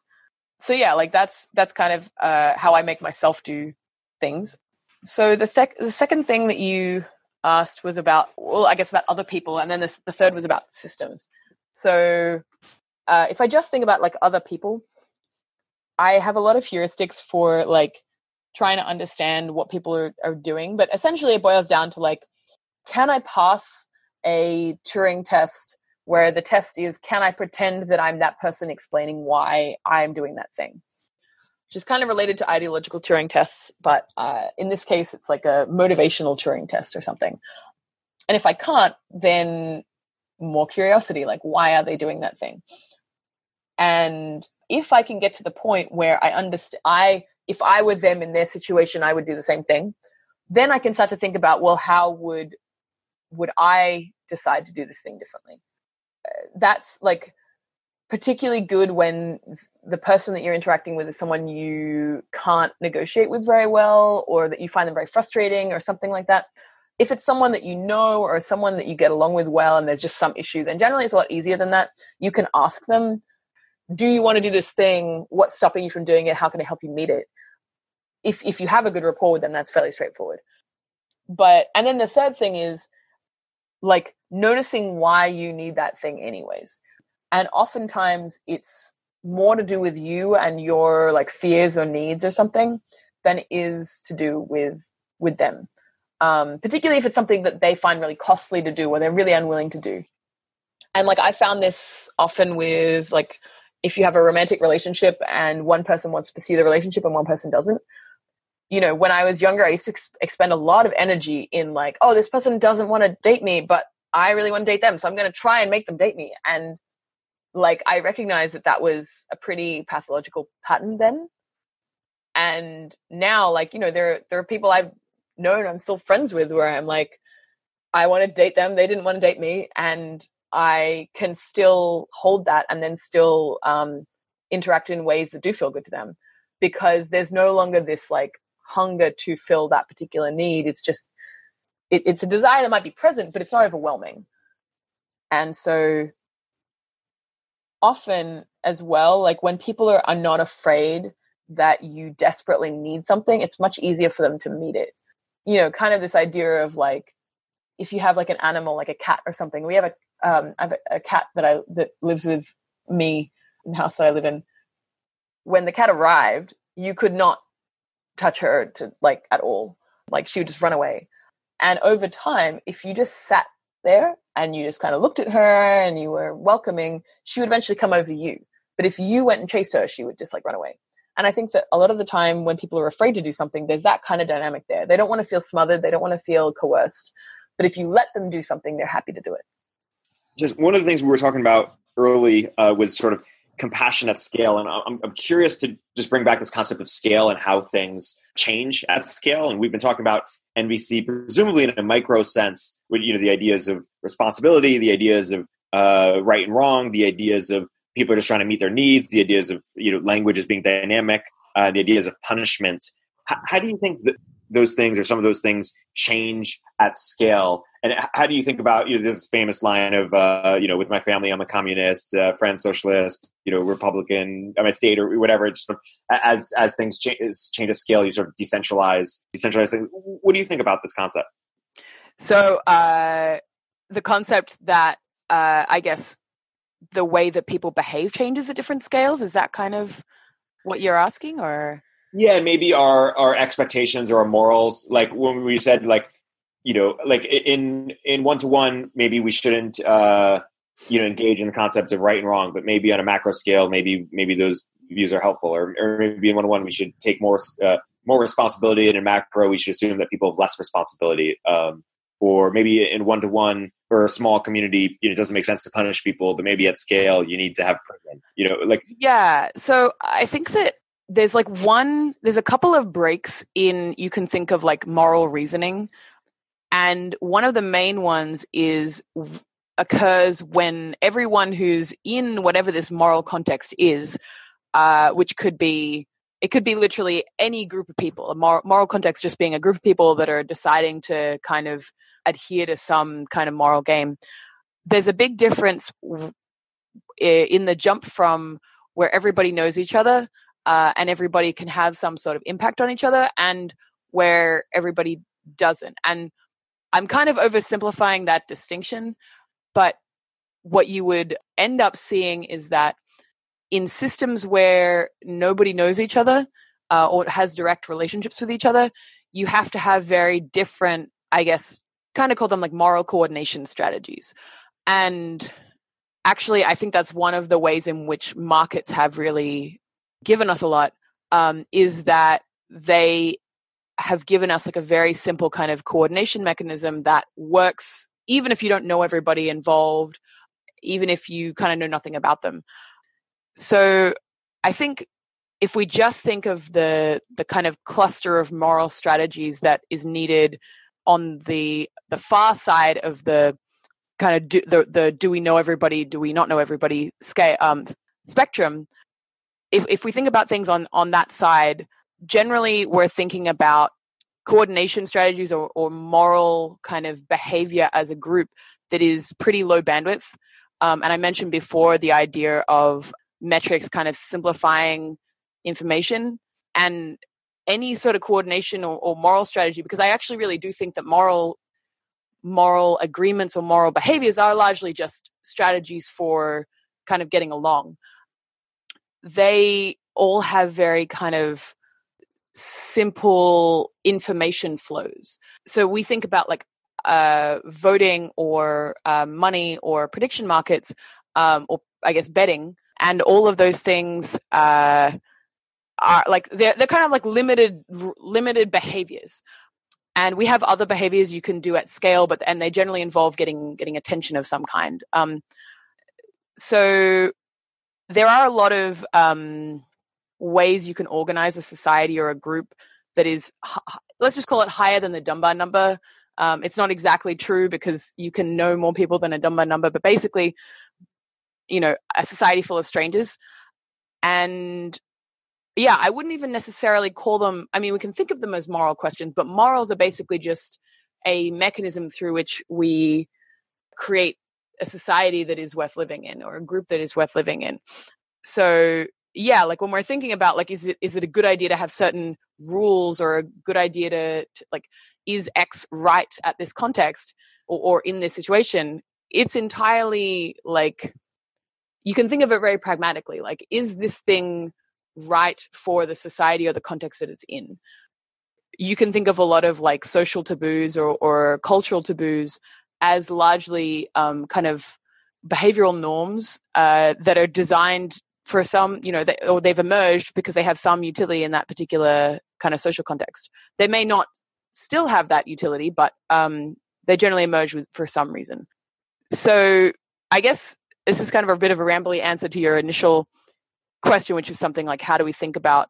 So yeah, like that's that's kind of uh, how I make myself do things. So the sec- the second thing that you asked was about well, I guess about other people, and then the, third was about systems. So uh, if I just think about like other people, I have a lot of heuristics for like trying to understand what people are, are doing, but essentially it boils down to like, can I pass a Turing test where the test is can I pretend that I'm that person explaining why I'm doing that thing? Which is kind of related to ideological Turing tests, but uh, in this case, it's like a motivational Turing test or something. And if I can't, then more curiosity like, why are they doing that thing? And if I can get to the point where I understand, I, if I were them in their situation, I would do the same thing. Then I can start to think about, well, how would would I decide to do this thing differently? that's like particularly good when the person that you're interacting with is someone you can't negotiate with very well or that you find them very frustrating or something like that. If it's someone that you know or someone that you get along with well and there's just some issue then generally it's a lot easier than that. You can ask them do you want to do this thing? What's stopping you from doing it? How can i help you meet it? If if you have a good rapport with them that's fairly straightforward. But and then the third thing is like noticing why you need that thing anyways and oftentimes it's more to do with you and your like fears or needs or something than it is to do with with them um, particularly if it's something that they find really costly to do or they're really unwilling to do and like i found this often with like if you have a romantic relationship and one person wants to pursue the relationship and one person doesn't you know when i was younger i used to ex- expend a lot of energy in like oh this person doesn't want to date me but I really want to date them, so I'm going to try and make them date me. And like I recognize that that was a pretty pathological pattern then. And now, like you know, there there are people I've known I'm still friends with where I'm like, I want to date them, they didn't want to date me, and I can still hold that and then still um, interact in ways that do feel good to them because there's no longer this like hunger to fill that particular need. It's just it, it's a desire that might be present, but it's not overwhelming. And so often as well, like when people are, are not afraid that you desperately need something, it's much easier for them to meet it. You know, kind of this idea of like, if you have like an animal, like a cat or something, we have a, um, I have a, cat that I, that lives with me in the house that I live in. When the cat arrived, you could not touch her to like at all. Like she would just run away. And over time, if you just sat there and you just kind of looked at her and you were welcoming, she would eventually come over you. But if you went and chased her, she would just like run away. And I think that a lot of the time when people are afraid to do something, there's that kind of dynamic there. They don't want to feel smothered, they don't want to feel coerced. But if you let them do something, they're happy to do it. Just one of the things we were talking about early uh, was sort of compassion at scale. And I'm, I'm curious to just bring back this concept of scale and how things change at scale. And we've been talking about NVC, presumably in a micro sense, with you know the ideas of responsibility, the ideas of uh, right and wrong, the ideas of people are just trying to meet their needs, the ideas of you know language as being dynamic, uh, the ideas of punishment. H- how do you think that those things or some of those things change at scale? And how do you think about you know this famous line of uh, you know with my family I'm a communist, uh, friend socialist, you know Republican, I'm a state or whatever. Just as as things change, change at scale, you sort of decentralize decentralize things. What do you think about this concept? So uh, the concept that uh, I guess the way that people behave changes at different scales is that kind of what you're asking, or yeah, maybe our our expectations or our morals. Like when we said like you know like in in one to one, maybe we shouldn't uh, you know engage in the concepts of right and wrong, but maybe on a macro scale, maybe maybe those views are helpful, or, or maybe in one to one we should take more uh, more responsibility, and in macro we should assume that people have less responsibility. Um, or maybe in one to one or a small community, you know, it doesn't make sense to punish people, but maybe at scale you need to have prison. you know, like yeah. So I think that there's like one there's a couple of breaks in you can think of like moral reasoning. And one of the main ones is occurs when everyone who's in whatever this moral context is uh, which could be it could be literally any group of people a moral, moral context just being a group of people that are deciding to kind of adhere to some kind of moral game. There's a big difference in the jump from where everybody knows each other uh, and everybody can have some sort of impact on each other and where everybody doesn't. And I'm kind of oversimplifying that distinction, but what you would end up seeing is that in systems where nobody knows each other uh, or has direct relationships with each other, you have to have very different, I guess, kind of call them like moral coordination strategies. And actually, I think that's one of the ways in which markets have really given us a lot um, is that they have given us like a very simple kind of coordination mechanism that works even if you don't know everybody involved even if you kind of know nothing about them. So i think if we just think of the the kind of cluster of moral strategies that is needed on the the far side of the kind of do, the the do we know everybody do we not know everybody scale um, spectrum if, if we think about things on on that side, generally we're thinking about coordination strategies or, or moral kind of behavior as a group that is pretty low bandwidth. Um, and I mentioned before the idea of metrics kind of simplifying information and any sort of coordination or, or, moral strategy because i actually really do think that moral moral agreements or moral behaviors are largely just strategies for kind of getting along they all have very kind of simple information flows. So we think about like uh, voting or uh, money or prediction markets, um, or I guess betting, and all of those things uh, are like they're they're kind of like limited limited behaviors. And we have other behaviors you can do at scale, but and they generally involve getting getting attention of some kind. Um, so there are a lot of um, ways you can organize a society or a group that is, let's just call it higher than the Dunbar number. Um, it's not exactly true because you can know more people than a Dunbar number, but basically, you know, a society full of strangers. And yeah, I wouldn't even necessarily call them, I mean, we can think of them as moral questions, but morals are basically just a mechanism through which we create a society that is worth living in or a group that is worth living in. So yeah like when we're thinking about like is it is it a good idea to have certain rules or a good idea to, to like is x right at this context or, or in this situation it's entirely like you can think of it very pragmatically like is this thing right for the society or the context that it's in? You can think of a lot of like social taboos or, or cultural taboos as largely um, kind of behavioral norms uh, that are designed for some, you know, they, or they've emerged because they have some utility in that particular kind of social context. They may not still have that utility, but um, they generally emerge with, for some reason. So I guess this is kind of a bit of a rambly answer to your initial question, which is something like how do we think about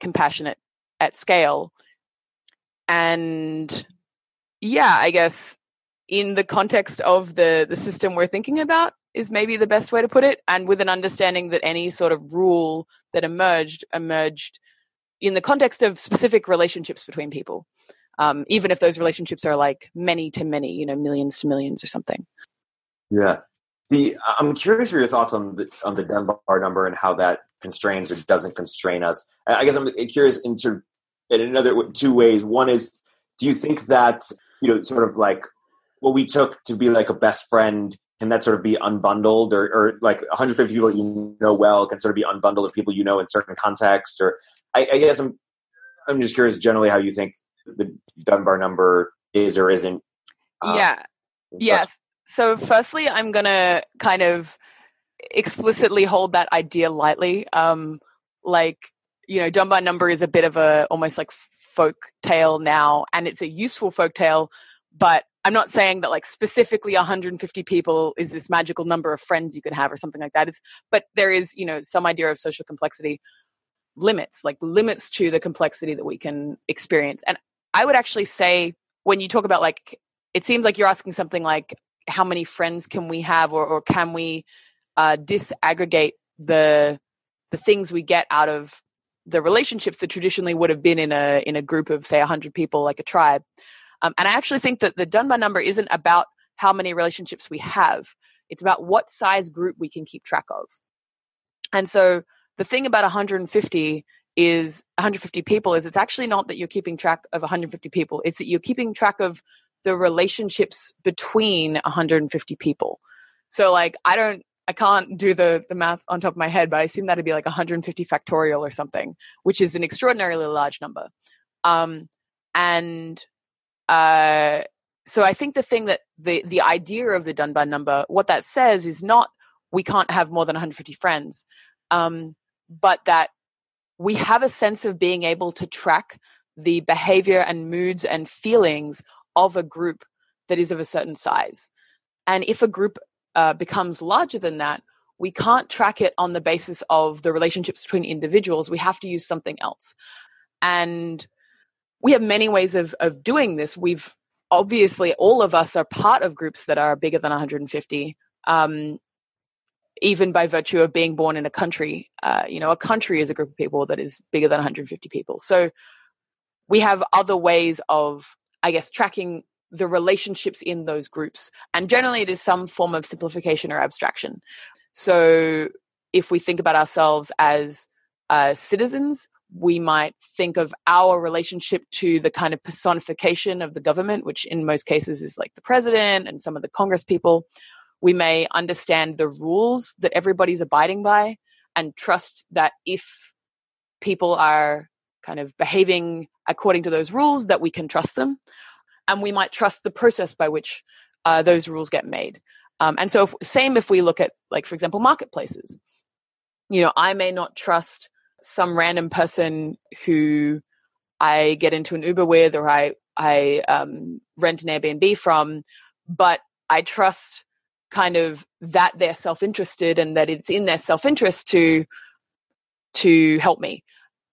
compassionate at scale? And yeah, I guess in the context of the the system we're thinking about is maybe the best way to put it and with an understanding that any sort of rule that emerged emerged in the context of specific relationships between people um, even if those relationships are like many to many you know millions to millions or something. Yeah. The i'm curious for your thoughts on the on the dunbar number and how that constrains or doesn't constrain us. I guess i'm curious in in another two ways. One is do you think that you know sort of like what we took to be like a best friend can that sort of be unbundled or, or like 150 people you know well can sort of be unbundled of people you know in certain context or I, I, guess i'm i'm just curious generally how you think the dunbar number is or isn't uh, yeah. yes. So firstly i'm gonna kind of explicitly hold that idea lightly. Um like you know dunbar number is a bit of a almost like folk tale now and it's a useful folk tale but I'm not saying that like specifically 150 people is this magical number of friends you could have or something like that. It's but there is, you know, some idea of social complexity limits, like limits to the complexity that we can experience. And I would actually say when you talk about like it seems like you're asking something like how many friends can we have or or can we uh disaggregate the the things we get out of the relationships that traditionally would have been in a in a group of say 100 people like a tribe um, and I actually think that the Dunbar number isn't about how many relationships we have, it's about what size group we can keep track of. And so the thing about 150 is 150 people is it's actually not that you're keeping track of 150 people, it's that you're keeping track of the relationships between 150 people. So like I don't I can't do the the math on top of my head, but I assume that'd be like 150 factorial or something, which is an extraordinarily large number. Um, and uh, so I think the thing that the the idea of the Dunbar number, what that says is not we can't have more than 150 friends, um, but that we have a sense of being able to track the behavior and moods and feelings of a group that is of a certain size. And if a group uh, becomes larger than that, we can't track it on the basis of the relationships between individuals. We have to use something else. And we have many ways of of doing this. We've obviously all of us are part of groups that are bigger than 150. Um, even by virtue of being born in a country, uh, you know, a country is a group of people that is bigger than 150 people. So we have other ways of, I guess, tracking the relationships in those groups. And generally, it is some form of simplification or abstraction. So if we think about ourselves as uh, citizens, we might think of our relationship to the kind of personification of the government, which in most cases is like the president and some of the Congress people. We may understand the rules that everybody's abiding by and trust that if people are kind of behaving according to those rules, that we can trust them. And we might trust the process by which uh, those rules get made. Um, and so, if, same if we look at, like, for example, marketplaces. You know, I may not trust some random person who I get into an Uber with or I I um, rent an Airbnb from, but I trust kind of that they're self-interested and that it's in their self-interest to to help me.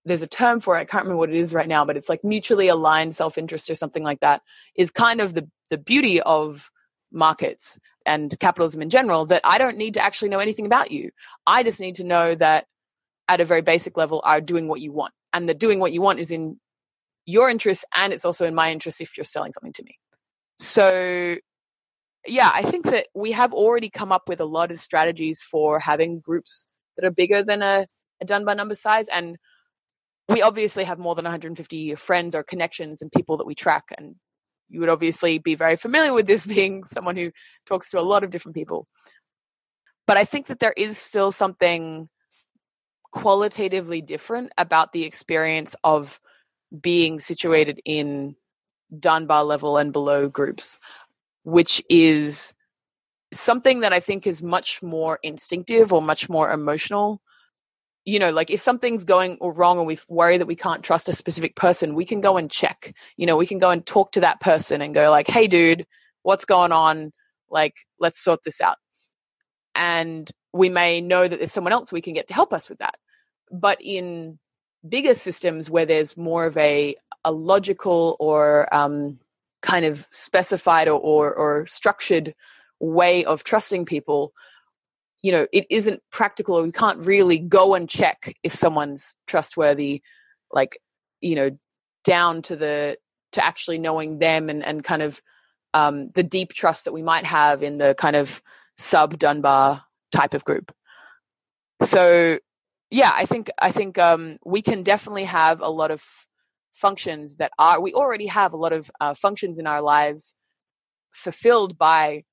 There's a term for it. I can't remember what it is right now, but it's like mutually aligned self-interest or something like that. Is kind of the the beauty of markets and capitalism in general that I don't need to actually know anything about you. I just need to know that at a very basic level are doing what you want. And the doing what you want is in your interest and it's also in my interest if you're selling something to me. So yeah i think that we have already come up with a lot of strategies for having groups that are bigger than a, a by number size. And we obviously have more than 150 friends or connections and people that we track. And you would obviously be very familiar with this being someone who talks to a lot of different people. But i think that there is still something qualitatively different about the experience of being situated in Dunbar level and below groups, which is something that I think is much more instinctive or much more emotional. You know, like if something's going wrong and we worry that we can't trust a specific person, we can go and check. You know, we can go and talk to that person and go like, "Hey, dude, what's going on? Like, let's sort this out." And we may know that there's someone else we can get to help us with that. But in bigger systems where there's more of a, a logical or um, kind of specified or, or, or structured way of trusting people, you know, it isn't practical or we can't really go and check if someone's trustworthy, like, you know, down to the to actually knowing them and, and kind of um, the deep trust that we might have in the kind of sub Dunbar type of group. So yeah, I think I think um, we can definitely have a lot of functions that are we already have a lot of uh, functions in our lives fulfilled by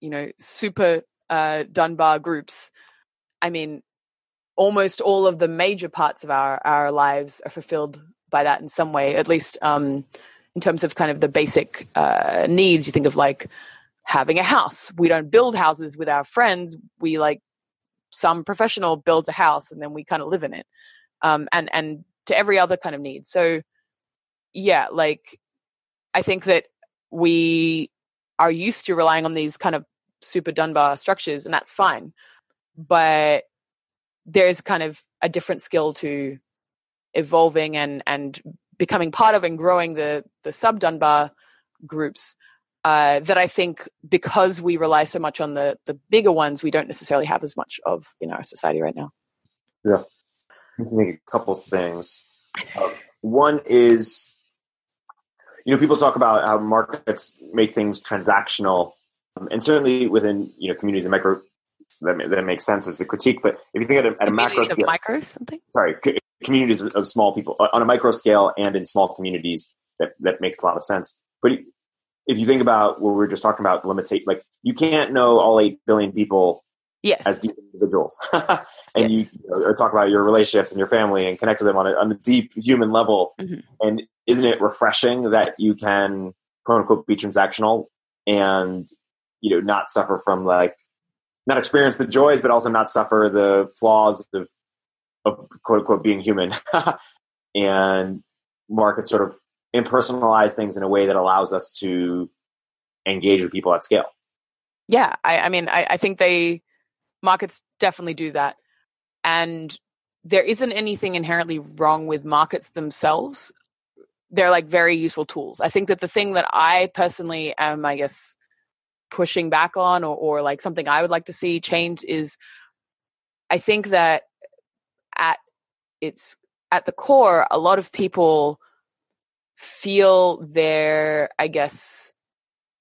you know super uh, Dunbar groups. I mean, almost all of the major parts of our our lives are fulfilled by that in some way, at least um, in terms of kind of the basic uh, needs. You think of like having a house. We don't build houses with our friends. We like some professional builds a house and then we kind of live in it um, and and to every other kind of need so yeah like i think that we are used to relying on these kind of super Dunbar structures, and that's fine. But there's kind of a different skill to evolving and and becoming part of and growing the the sub Dunbar groups uh, that I think because we rely so much on the the bigger ones, we don't necessarily have as much of in our society right now. Yeah, make a couple things. Uh, one is, you know, people talk about how markets make things transactional, um, and certainly within you know communities and micro that, that makes sense as the critique. But if you think at a, at a macro scale, micro something, sorry, communities of small people uh, on a micro scale and in small communities, that that makes a lot of sense. But if you think about what we were just talking about, limitate like you can't know all eight billion people yes. as deep individuals, and yes. you, you know, talk about your relationships and your family and connect to them on a, on a deep human level. Mm-hmm. And isn't it refreshing that you can quote unquote be transactional and you know not suffer from like not experience the joys, but also not suffer the flaws of, of quote unquote being human. and market sort of impersonalize things in a way that allows us to engage with people at scale. Yeah, I, I mean, I, I think they markets definitely do that, and there isn't anything inherently wrong with markets themselves. They're like very useful tools. I think that the thing that I personally am, I guess, pushing back on or, or like something I would like to see change is I think that at its at the core, a lot of people feel they're, I guess,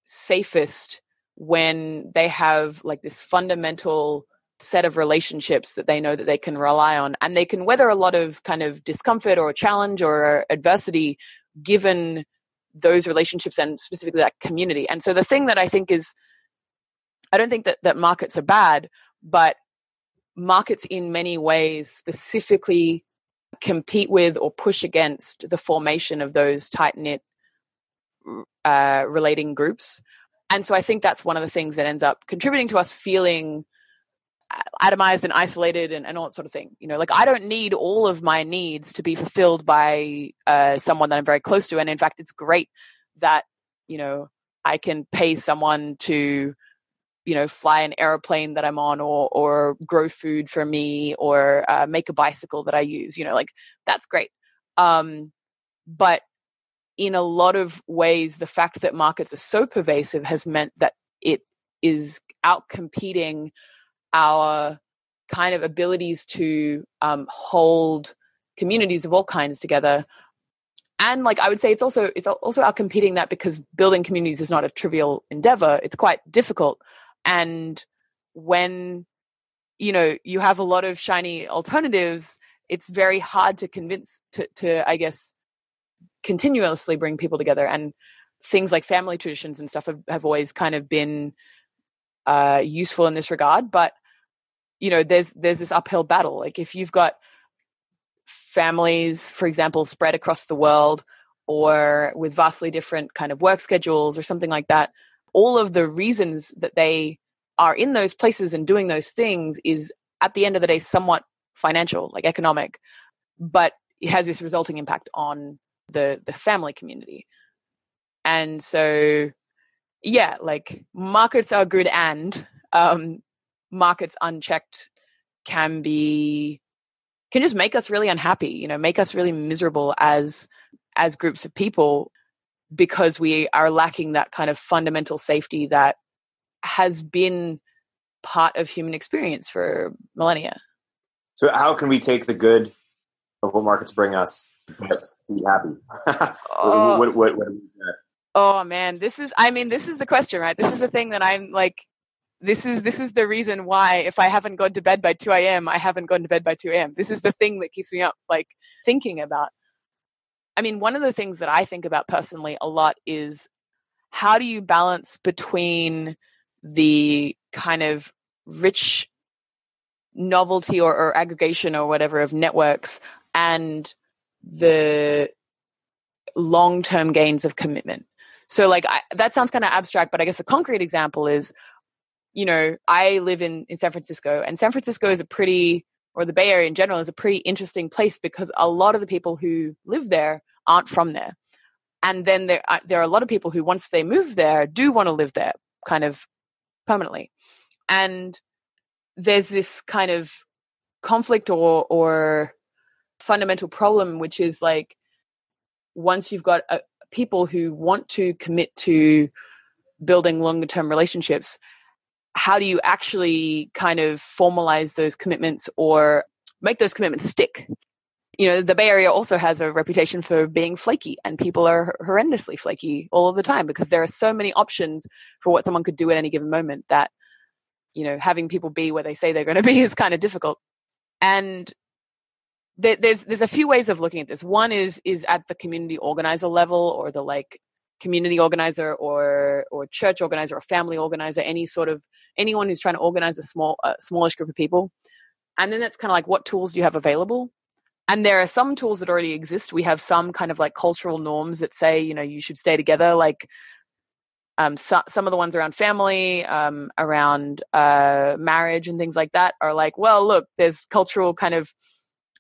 safest when they have like this fundamental set of relationships that they know that they can rely on and they can weather a lot of kind of discomfort or challenge or adversity given those relationships and specifically that community. And so the thing that I think is, I don't think that, that markets are bad, but markets in many ways specifically compete with or push against the formation of those tight knit uh, relating groups. And so I think that's one of the things that ends up contributing to us feeling atomized and isolated and, and all that sort of thing. You know, like I don't need all of my needs to be fulfilled by uh, someone that I'm very close to. And in fact, it's great that, you know, I can pay someone to, you know, fly an airplane that I'm on or, or grow food for me or uh, make a bicycle that I use, you know, like that's great. Um, but in a lot of ways, the fact that markets are so pervasive has meant that it is out competing our kind of abilities to um, hold communities of all kinds together. And like i would say it's also it's also out competing that because building communities is not a trivial endeavor. It's quite difficult and when you know you have a lot of shiny alternatives it's very hard to convince to to i guess continuously bring people together. And things like family traditions and stuff have, have always kind of been uh, useful in this regard. But you know there's there's this uphill battle. Like if you've got families for example spread across the world or with vastly different kind of work schedules or something like that all of the reasons that they are in those places and doing those things is at the end of the day somewhat financial like economic but it has this resulting impact on the the family community. And so yeah like markets are good and um markets unchecked can be can just make us really unhappy you know make us really miserable as as groups of people because we are lacking that kind of fundamental safety that has been part of human experience for millennia so how can we take the good of what markets bring us be happy oh. what, what, what, oh man this is i mean this is the question right this is the thing that i'm like this is this is the reason why if I haven't gone to bed by 2 a.m., I haven't gone to bed by 2 a.m. This is the thing that keeps me up, like thinking about. I mean, one of the things that I think about personally a lot is how do you balance between the kind of rich novelty or, or aggregation or whatever of networks and the long term gains of commitment. So, like, I, that sounds kind of abstract, but I guess the concrete example is you know, I live in, in San Francisco, and San Francisco is a pretty, or the Bay Area in general, is a pretty interesting place because a lot of the people who live there aren't from there. and then there uh, there are a lot of people who once they move there do want to live there kind of permanently and there's this kind of conflict or or fundamental problem which is like once you've got uh, people who want to commit to building longer term relationships how do you actually kind of formalize those commitments or make those commitments stick? You know the bay area also has a reputation for being flaky and people are horrendously flaky all of the time because there are so many options for what someone could do at any given moment that you know having people be where they say they're going to be is kind of difficult. And there's there's a few ways of looking at this. One is is at the community organizer level or the like community organizer or or church organizer or family organizer any sort of anyone who's trying to organize a small a smallish group of people. And then that's kind of like what tools do you have available? And there are some tools that already exist. We have some kind of like cultural norms that say you know you should stay together like um, so, some of the ones around family, um, around uh, marriage, and things like that are like, well, look, there's cultural kind of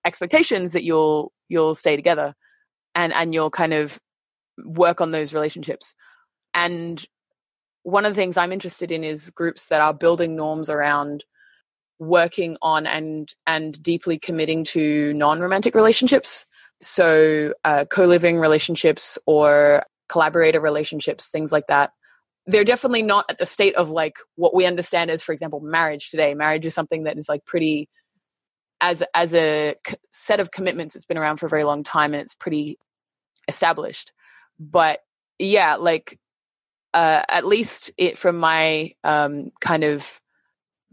expectations that you'll you'll stay together, and and you'll kind of work on those relationships. And one of the things I'm interested in is groups that are building norms around working on and and deeply committing to non-romantic relationships. So uh, co-living relationships or collaborator relationships, things like that they're definitely not at the state of like what we understand as for example marriage today marriage is something that is like pretty as as a set of commitments it's been around for a very long time and it's pretty established but yeah like uh at least it from my um kind of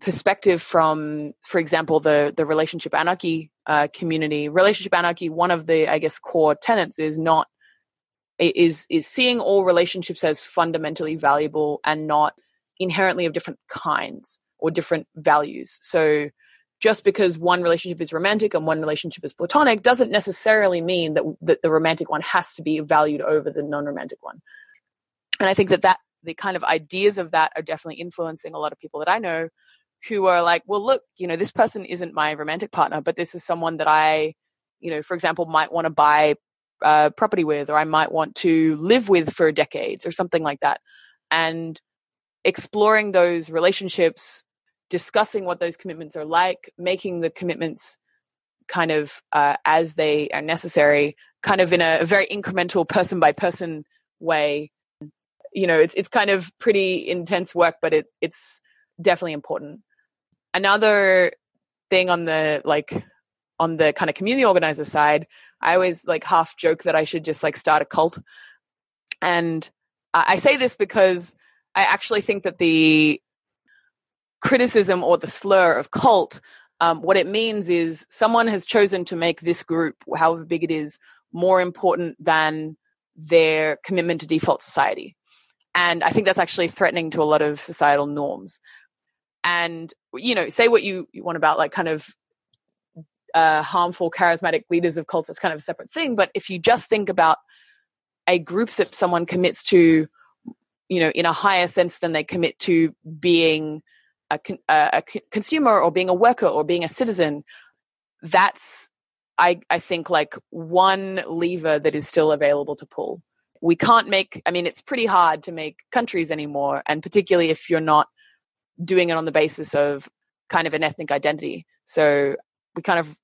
perspective from for example the the relationship anarchy uh community relationship anarchy one of the i guess core tenets is not is is seeing all relationships as fundamentally valuable and not inherently of different kinds or different values. So just because one relationship is romantic and one relationship is platonic doesn't necessarily mean that that the romantic one has to be valued over the non-romantic one. And I think that that the kind of ideas of that are definitely influencing a lot of people that I know who are like, well, look, you know, this person isn't my romantic partner, but this is someone that I, you know, for example, might want to buy uh, property with, or I might want to live with for decades, or something like that. And exploring those relationships, discussing what those commitments are like, making the commitments kind of uh, as they are necessary, kind of in a, a very incremental, person by person way. You know, it's it's kind of pretty intense work, but it it's definitely important. Another thing on the like on the kind of community organizer side, I always like half joke that I should just like start a cult. And I say this because I actually think that the criticism or the slur of cult, um, what it means is someone has chosen to make this group, however big it is, more important than their commitment to default society. And I think that's actually threatening to a lot of societal norms. And, you know, say what you, you want about like kind of uh, harmful charismatic leaders of cults it's kind of a separate thing. But if you just think about a group that someone commits to, you know, in a higher sense than they commit to being a, a, a consumer or being a worker or being a citizen, that's I, I think like one lever that is still available to pull. We can't make, I mean, it's pretty hard to make countries anymore, and particularly if you're not doing it on the basis of kind of an ethnic identity. So we kind of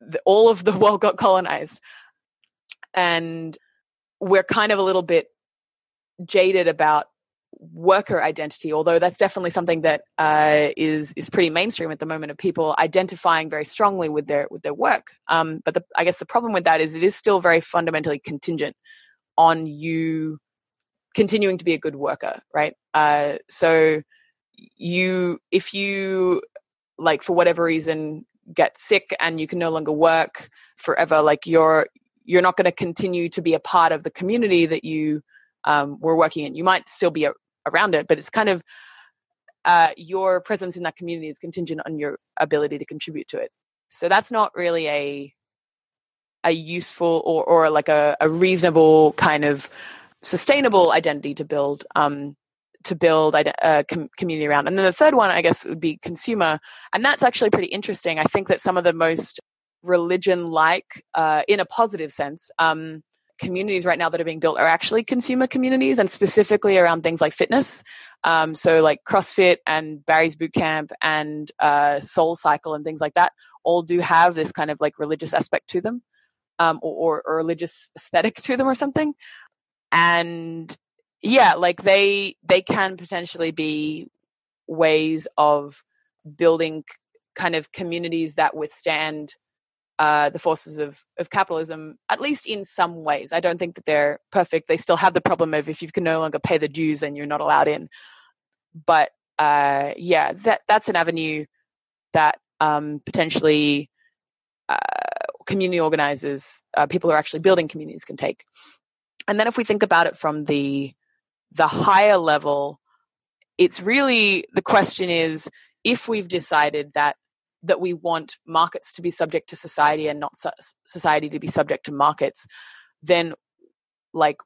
the, all of the world got colonized and we're kind of a little bit jaded about worker identity although that's definitely something that uh, is is pretty mainstream at the moment of people identifying very strongly with their with their work. Um, but the, i guess the problem with that is it is still very fundamentally contingent on you continuing to be a good worker right? Uh, so you if you like for whatever reason get sick and you can no longer work forever like you're you're not going to continue to be a part of the community that you um, were working in you might still be a, around it but it's kind of uh, your presence in that community is contingent on your ability to contribute to it so that's not really a a useful or or like a, a reasonable kind of sustainable identity to build um, to build a uh, com- community around. And then the third one, I guess, would be consumer. And that's actually pretty interesting. I think that some of the most religion like, uh, in a positive sense, um, communities right now that are being built are actually consumer communities and specifically around things like fitness. Um, so like CrossFit and Barry's Bootcamp and uh, Soul Cycle and things like that all do have this kind of like religious aspect to them um, or, or, religious aesthetic to them or something. And yeah, like they they can potentially be ways of building kind of communities that withstand uh, the forces of, of capitalism, at least in some ways. I don't think that they're perfect. They still have the problem of if you can no longer pay the dues, then you're not allowed in. But uh, yeah, that that's an avenue that um, potentially uh, community organizers, uh, people who are actually building communities, can take. And then if we think about it from the the higher level, it's really the question is if we've decided that that we want markets to be subject to society and not society to be subject to markets, then like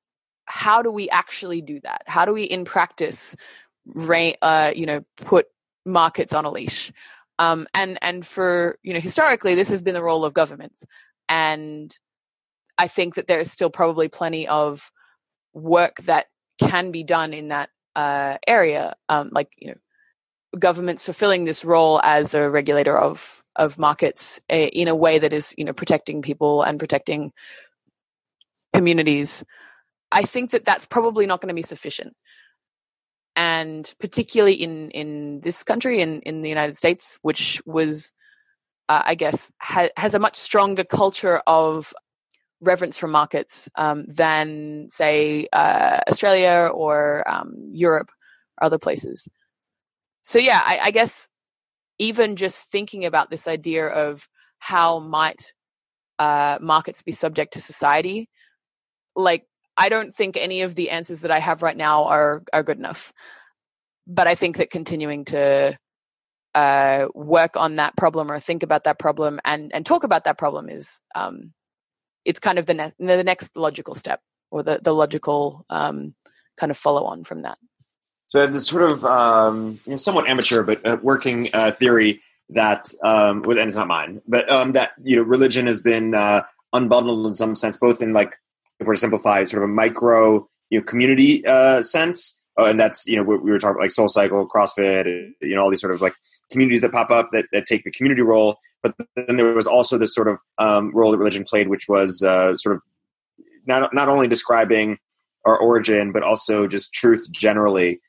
how do we actually do that? How do we in practice, uh, you know, put markets on a leash? Um, and and for you know historically this has been the role of governments, and I think that there is still probably plenty of work that can be done in that uh, area, um, like you know governments fulfilling this role as a regulator of of markets eh, in a way that is you know protecting people and protecting communities i think that that's probably not going to be sufficient. And particularly in in this country in in the united states which was uh, i guess ha- has a much stronger culture of reverence for markets um, than say uh, australia or um, europe or other places so yeah, I, I guess even just thinking about this idea of how might uh, markets be subject to society, like I don't think any of the answers that I have right now are are good enough. But I think that continuing to uh, work on that problem or think about that problem and and talk about that problem is um, it's kind of the ne- the next logical step or the the logical um, kind of follow on from that. So I have this sort of um, you know, somewhat amateur but uh, working uh, theory that, um, and it's not mine, but um, that you know religion has been uh, unbundled in some sense, both in like if we're to simplify, sort of a micro you know community uh, sense, oh, and that's you know we were talking about like Soul Cycle, CrossFit, you know all these sort of like communities that pop up that, that take the community role, but then there was also this sort of um, role that religion played, which was uh, sort of not not only describing our origin, but also just truth generally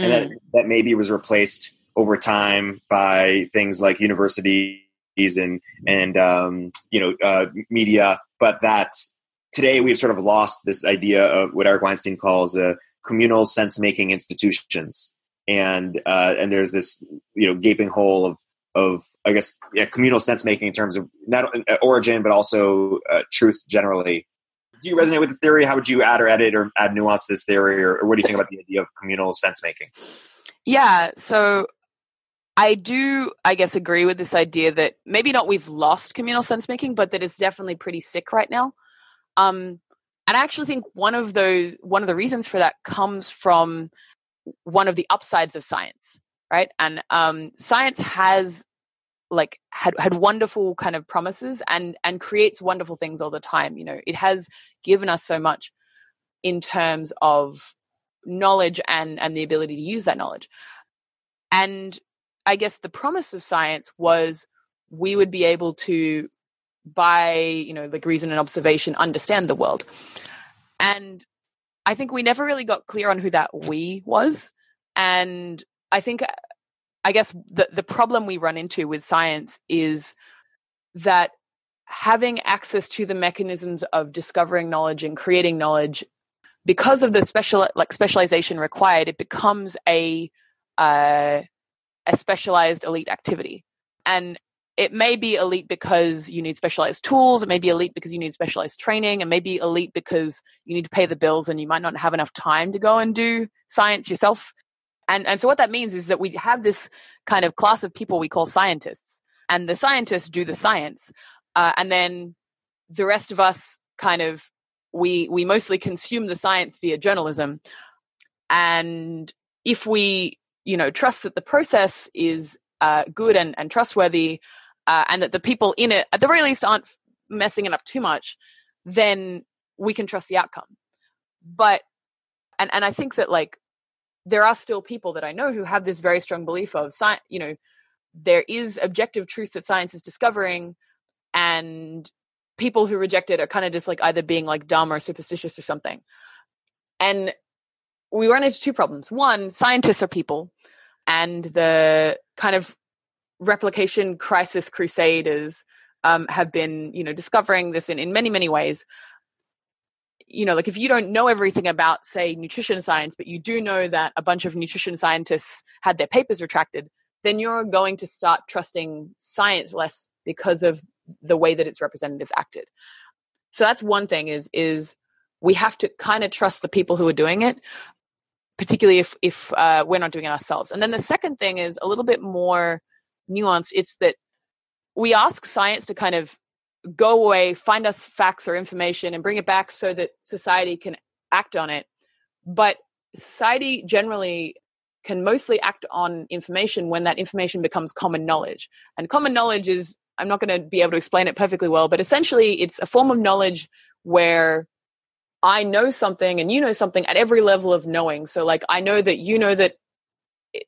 mm. and that, mm. that maybe was replaced over time by things like universities and and um, you know uh, media, but that today we've sort of lost this idea of what Eric Weinstein calls uh, communal sense making institutions, and uh, and there's this you know gaping hole of of I guess yeah, communal sense making in terms of not uh, origin but also uh, truth generally do you resonate with this theory? How would you add or edit or add nuance to this theory, or, or what do you think about the idea of communal sense making? Yeah, so I do, I guess, agree with this idea that maybe not we've lost communal sense making, but that it's definitely pretty sick right now. Um, and I actually think one of those, one of the reasons for that comes from one of the upsides of science, right? And um, science has like had had wonderful kind of promises and and creates wonderful things all the time you know? It has given us so much in terms of knowledge and and the ability to use that knowledge. And i guess the promise of science was we would be able to by you know like reason and observation understand the world. And i think we never really got clear on who that we was. And i think I guess the, the problem we run into with science is that having access to the mechanisms of discovering knowledge and creating knowledge because of the special like specialization required it becomes a uh, a specialized elite activity. And it may be elite because you need specialized tools it may be elite because you need specialized training it may be elite because you need to pay the bills and you might not have enough time to go and do science yourself and, and so what that means is that we have this kind of class of people we call scientists, and the scientists do the science. Uh, and then the rest of us kind of we we mostly consume the science via journalism and if we you know trust that the process is uh, good and, and trustworthy uh, and that the people in it at the very least aren't messing it up too much then we can trust the outcome. But and and I think that like there are still people that I know who have this very strong belief of science, you know, there is objective truth that science is discovering and people who reject it are kind of just like either being like dumb or superstitious or something. And we run into two problems. One, scientists are people and the kind of replication crisis crusaders um, have been, you know, discovering this in, in many, many ways. You know, like if you don't know everything about, say, nutrition science, but you do know that a bunch of nutrition scientists had their papers retracted, then you're going to start trusting science less because of the way that its representatives acted. So that's one thing is is we have to kind of trust the people who are doing it, particularly if if uh, we're not doing it ourselves. And then the second thing is a little bit more nuanced. It's that we ask science to kind of go away, find us facts or information, and bring it back so that society can act on it. But society generally can mostly act on information when that information becomes common knowledge. And common knowledge is, I'm not going to be able to explain it perfectly well, but essentially it's a form of knowledge where I know something and you know something at every level of knowing. So, like, I know that you know that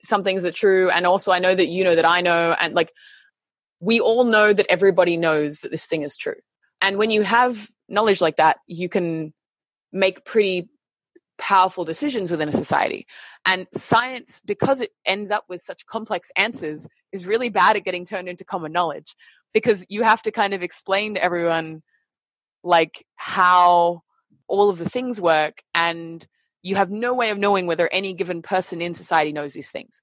some things are true, and also I know that you know that I know, and like, we all know that everybody knows that this thing is true. And when you have knowledge like that, you can make pretty powerful decisions within a society. And science, because it ends up with such complex answers, is really bad at getting turned into common knowledge because you have to kind of explain to everyone like how all of the things work and you have no way of knowing whether any given person in society knows these things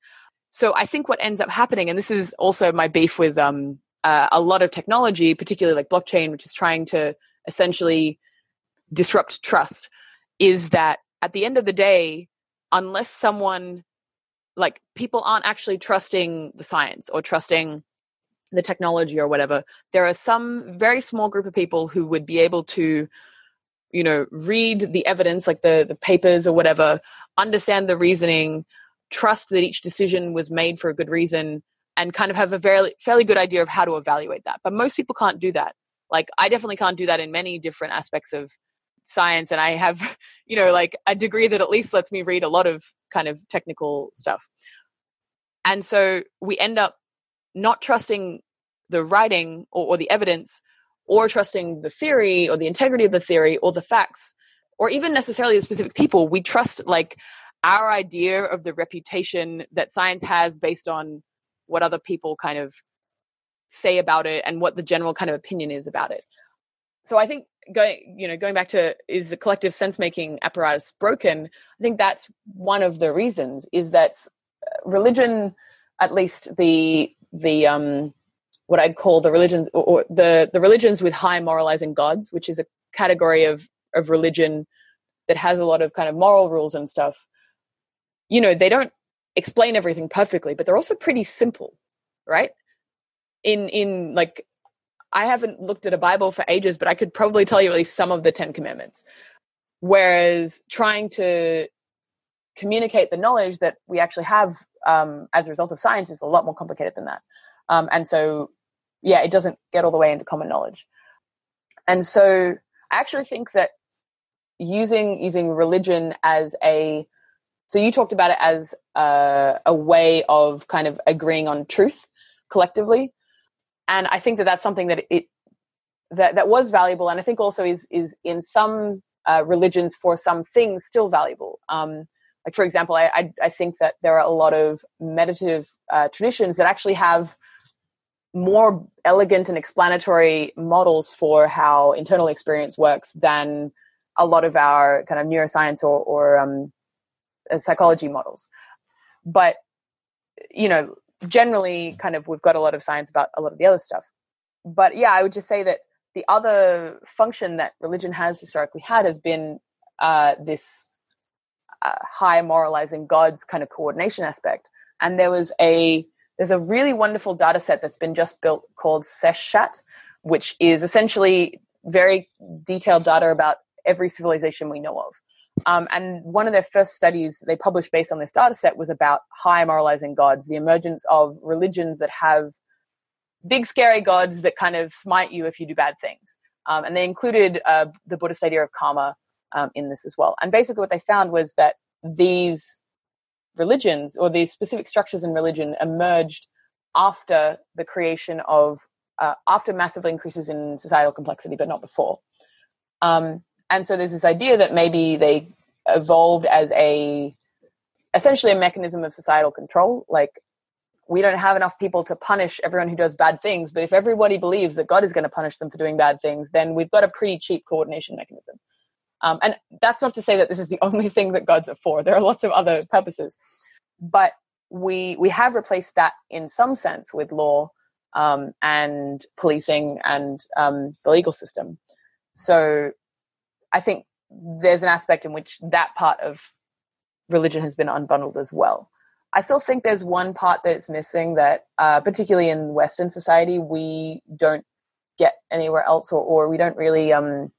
so I think what ends up happening, and this is also my beef with um, uh, a lot of technology, particularly like blockchain, which is trying to essentially disrupt trust, is that at the end of the day, unless someone like people aren't actually trusting the science or trusting the technology or whatever, there are some very small group of people who would be able to you know read the evidence like the the papers or whatever understand the reasoning trust that each decision was made for a good reason and kind of have a very fairly good idea of how to evaluate that. But most people can't do that. Like I definitely can't do that in many different aspects of science and I have, you know, like a degree that at least lets me read a lot of kind of technical stuff. And so we end up not trusting the writing or, or the evidence or trusting the theory or the integrity of the theory or the facts or even necessarily the specific people. We trust like our idea of the reputation that science has based on what other people kind of say about it and what the general kind of opinion is about it. So I think going you know going back to is the collective sense making apparatus broken? I think that's one of the reasons is that uh, religion, at least the the um what I'd call the religions or, or the the religions with high moralizing gods, which is a category of of religion that has a lot of kind of moral rules and stuff you know, they don't explain everything perfectly, but they're also pretty simple, right? In in like I haven't looked at a Bible for ages, but I could probably tell you at least some of the 10 commandments. Whereas trying to communicate the knowledge that we actually have um, as a result of science is a lot more complicated than that. Um, and so, yeah, it doesn't get all the way into common knowledge. And so, I actually think that using using religion as a so you talked about it as a, a way of kind of agreeing on truth collectively, and I think that that's something that it that that was valuable, and I think also is is in some uh, religions for some things still valuable. Um, like for example, I, I, I think that there are a lot of meditative uh, traditions that actually have more elegant and explanatory models for how internal experience works than a lot of our kind of neuroscience or, or um, psychology models. But, you know, generally, kind of, we've got a lot of science about a lot of the other stuff. But yeah, I would just say that the other function that religion has historically had has been uh, this uh, high moralizing gods kind of coordination aspect. And there was a there's a really wonderful data set that's been just built called Seshat, which is essentially very detailed data about every civilization we know of. Um, and one of their first studies they published based on this data set was about high moralizing gods, the emergence of religions that have big, scary gods that kind of smite you if you do bad things. Um, and they included uh, the Buddhist idea of karma um, in this as well. And basically, what they found was that these religions or these specific structures in religion emerged after the creation of uh, after massive increases in societal complexity, but not before. Um, and so there's this idea that maybe they evolved as a essentially a mechanism of societal control. Like we don't have enough people to punish everyone who does bad things, but if everybody believes that God is going to punish them for doing bad things, then we've got a pretty cheap coordination mechanism. Um, and that's not to say that this is the only thing that gods are for. There are lots of other purposes, but we we have replaced that in some sense with law um, and policing and um, the legal system. So I think there's an aspect in which that part of religion has been unbundled as well. I still think there's one part that's missing that, uh, particularly in Western society, we don't get anywhere else, or, or we don't really um,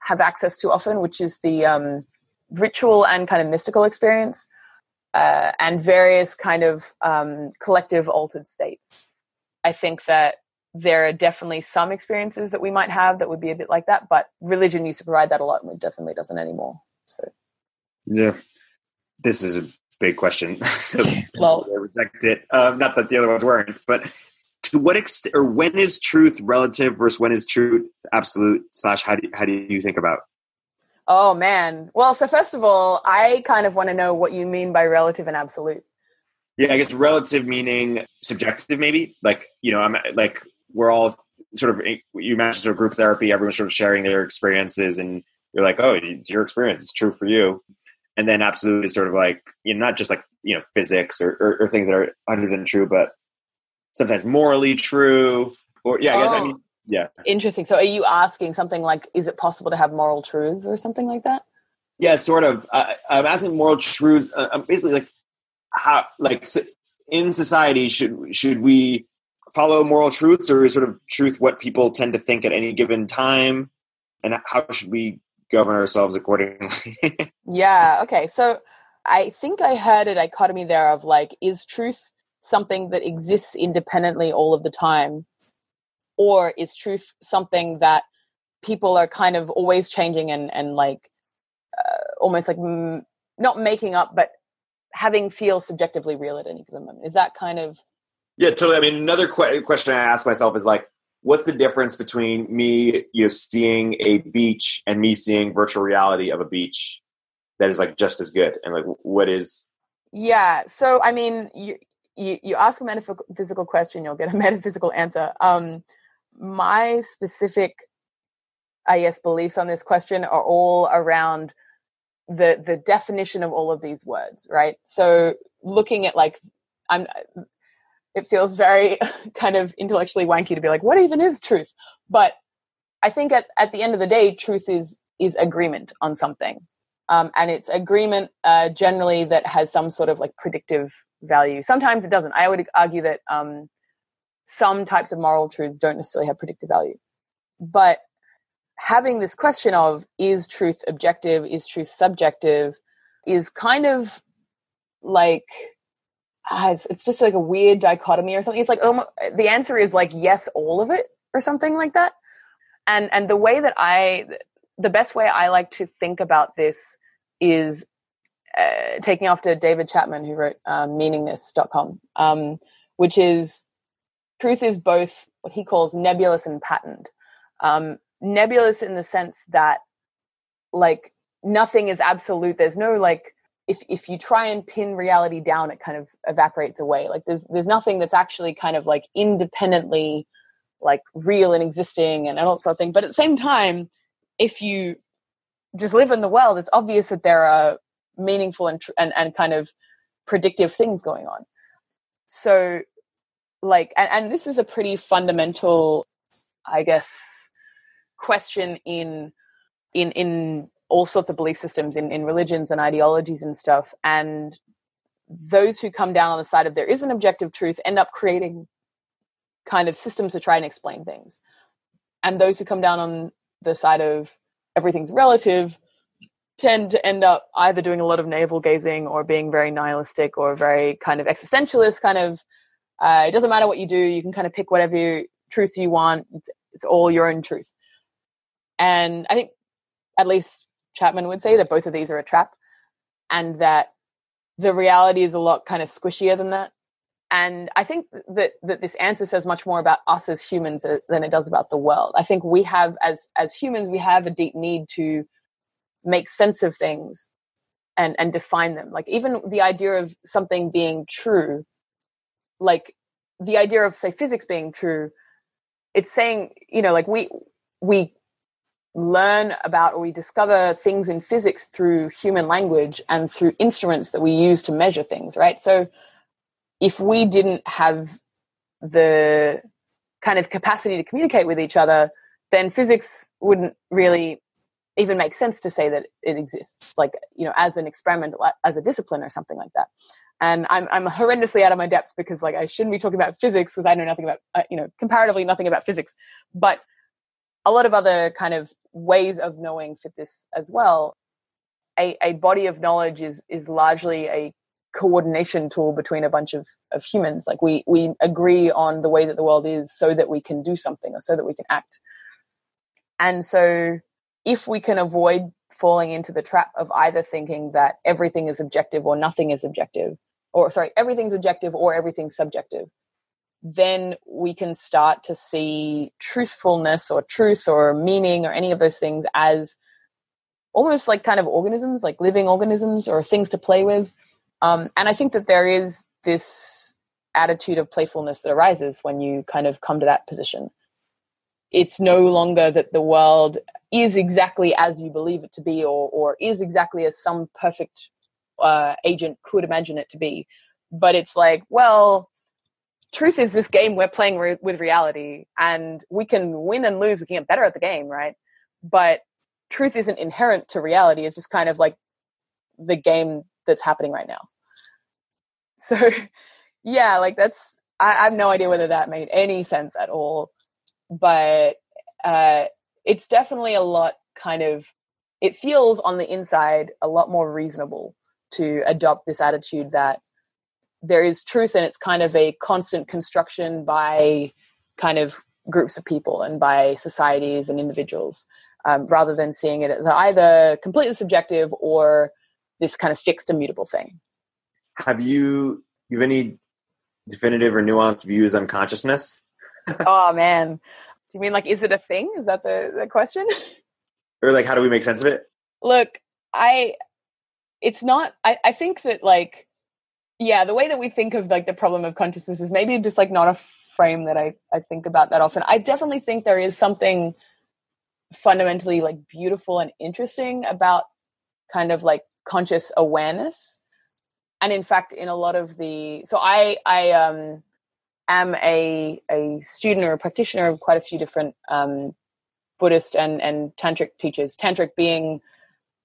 have access to often, which is the um, ritual and kind of mystical experience, uh, and various kind of um, collective altered states. I think that there are definitely some experiences that we might have that would be a bit like that, but religion used to provide that a lot, and it definitely doesn't anymore. So, yeah, this is a big question. so, well, I reject it. Um, not that the other ones weren't, but to what extent or when is truth relative versus when is truth absolute? Slash, how do how do you think about? Oh man. Well, so first of all, I kind of want to know what you mean by relative and absolute. Yeah, I guess relative meaning subjective, maybe. Like you know, I'm like we're all sort of you mentioned sort of group therapy. Everyone's sort of sharing their experiences, and you're like, oh, your experience. is true for you. And then absolute is sort of like you know, not just like you know physics or, or, or things that are hundred percent true, but sometimes morally true. Or yeah, I guess oh, I mean yeah. Interesting. So are you asking something like, is it possible to have moral truths or something like that? Yeah, sort of. I, am asking moral truths. Uh, I'm basically like how like in society should should we follow moral truths or is sort of truth what people tend to think at any given time? And how should we govern ourselves accordingly? Yeah okay so i think i heard a dichotomy there of like is truth something that exists independently all of the time? Or is truth something that people are kind of always changing and and like uh, almost like m- not making up but having feel subjectively real at any given moment? Is that kind of yeah, totally. I mean, another que- question I ask myself is like, what's the difference between me, you know, seeing a beach and me seeing virtual reality of a beach that is like just as good? And like, what is? Yeah. So, I mean, you you, you ask a metaphysical question, you'll get a metaphysical answer. Um, my specific, I guess, beliefs on this question are all around the the definition of all of these words, right? So, looking at like I'm it feels very kind of intellectually wanky to be like, what even is truth? But I think at, at the end of the day, truth is is agreement on something. Um, and it's agreement uh, generally that has some sort of like predictive value. Sometimes it doesn't. I would argue that um, some types of moral truths don't necessarily have predictive value. But having this question of is truth objective, is truth subjective, is kind of like uh, it's, it's just like a weird dichotomy or something. It's like um, the answer is like yes, all of it or something like that. And and the way that I, the best way I like to think about this is uh, taking after David Chapman, who wrote um, meaningness.com, um, which is truth is both what he calls nebulous and patterned. Um, nebulous in the sense that like nothing is absolute. There's no like if if you try and pin reality down, it kind of evaporates away. Like there's there's nothing that's actually kind of like independently like real and existing and, and all sort of thing. But at the same time, if you just live in the world, it's obvious that there are meaningful and and, and kind of predictive things going on. So like and, and this is a pretty fundamental, I guess, question in in in all sorts of belief systems in, in religions and ideologies and stuff. And those who come down on the side of there is an objective truth end up creating kind of systems to try and explain things. And those who come down on the side of everything's relative tend to end up either doing a lot of navel gazing or being very nihilistic or very kind of existentialist kind of uh, it doesn't matter what you do you can kind of pick whatever you, truth you want it's, it's all your own truth And I think at least Chapman would say that both of these are a trap and that the reality is a lot kind of squishier than that. And I think that, that this answer says much more about us as humans uh, than it does about the world. I think we have, as, as humans, we have a deep need to make sense of things and, and define them. Like even the idea of something being true, like the idea of say physics being true, it's saying, you know, like we, we learn about or we discover things in physics through human language and through instruments that we use to measure things, right? So if we didn't have the kind of capacity to communicate with each other, then physics wouldn't really even make sense to say that it exists, like you know, as an experiment, as a discipline, or something like that. And I'm I'm horrendously out of my depth because like I shouldn't be talking about physics because I know nothing about uh, you know comparatively nothing about physics, but a lot of other kind of ways of knowing fit this as well. A, a body of knowledge is is largely a coordination tool between a bunch of, of humans. Like we we agree on the way that the world is so that we can do something or so that we can act. And so if we can avoid falling into the trap of either thinking that everything is objective or nothing is objective, or sorry, everything's objective or everything's subjective, then we can start to see truthfulness or truth or meaning or any of those things as almost like kind of organisms, like living organisms or things to play with. Um, and I think that there is this attitude of playfulness that arises when you kind of come to that position. It's no longer that the world is exactly as you believe it to be or, or is exactly as some perfect uh, agent could imagine it to be. But it's like, well, truth is this game we're playing re- with reality and we can win and lose we can get better at the game right? But truth isn't inherent to reality it's just kind of like the game that's happening right now. So yeah like that's I, I have no idea whether that made any sense at all but uh it's definitely a lot kind of it feels on the inside a lot more reasonable to adopt this attitude that there is truth and it's kind of a constant construction by kind of groups of people and by societies and individuals um, rather than seeing it as either completely subjective or this kind of fixed immutable thing. Have you you have any definitive or nuanced views on consciousness? Oh man. Do you mean like is it a thing? Is that the, the question? Or like how do we make sense of it? Look i it's not I, I think that like yeah the way that we think of like the problem of consciousness is maybe just like not a frame that i i think about that often. I definitely think there is something fundamentally like beautiful and interesting about kind of like conscious awareness. And in fact in a lot of the so i i um am a a student or a practitioner of quite a few different um buddhist and and tantric teachers tantric being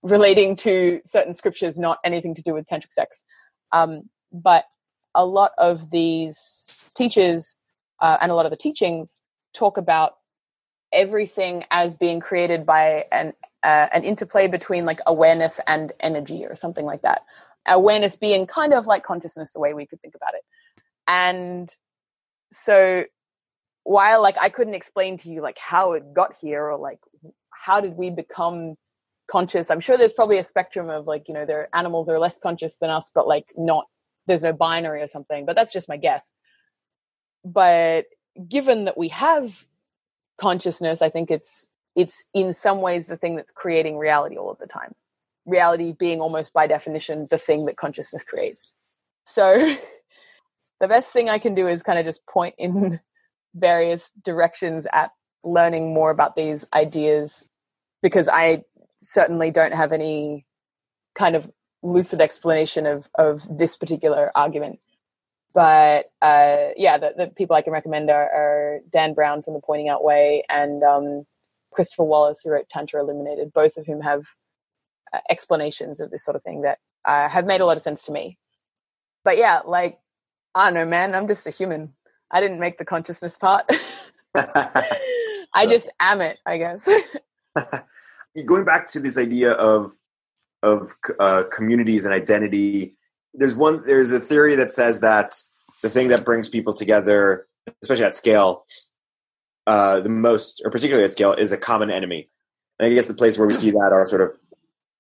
relating to certain scriptures not anything to do with tantric sex. Um but a lot of these teachers uh, and a lot of the teachings talk about everything as being created by an uh, an interplay between like awareness and energy or something like that. Awareness being kind of like consciousness the way we could think about it. And so while like i couldn't explain to you like how it got here or like how did we become conscious i'm sure there's probably a spectrum of like you know there are animals that are less conscious than us but like not there's no binary or something, but that's just my guess. But given that we have consciousness, I think it's it's in some ways the thing that's creating reality all of the time. Reality being almost by definition the thing that consciousness creates. So the best thing I can do is kind of just point in various directions at learning more about these ideas because I certainly don't have any kind of lucid explanation of of this particular argument. But uh, yeah, the, the, people I can recommend are, are, Dan Brown from the Pointing Out Way and um, Christopher Wallis, who wrote Tantra Illuminated, both of whom have uh, explanations of this sort of thing that uh, have made a lot of sense to me. But yeah, like, I don't know, man, I'm just a human. I didn't make the consciousness part. I just am it, I guess. Going back to this idea of of uh, communities and identity. There's one. There's a theory that says that the thing that brings people together, especially at scale, uh, the most, or particularly at scale, is a common enemy. And I guess the place where we see that are sort of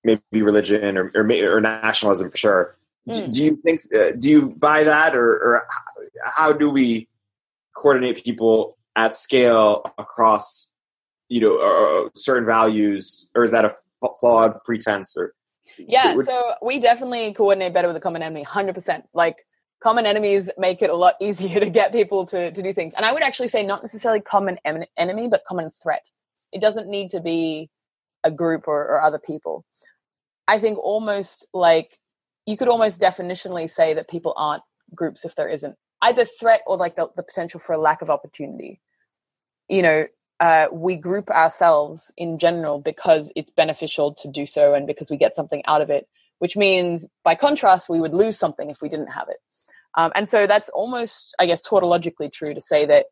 maybe religion or or, or nationalism for sure. Mm. Do, do, you think? Uh, do you buy that, or, or how do we coordinate people at scale across, you know, uh, certain values, or is that a flawed pretense? Or yeah, so we definitely coordinate better with the common enemy, hundred percent. Like common enemies make it a lot easier to get people to, to do things. And I would actually say not necessarily common em- enemy, but common threat. It doesn't need to be a group or, or other people. I think almost like you could almost definitionally say that people aren't groups if there isn't either threat or like the, the potential for a lack of opportunity. You know, uh, we group ourselves in general because it's beneficial to do so and because we get something out of it, which means by contrast, we would lose something if we didn't have it. Um, and so that's almost, I guess, tautologically true to say that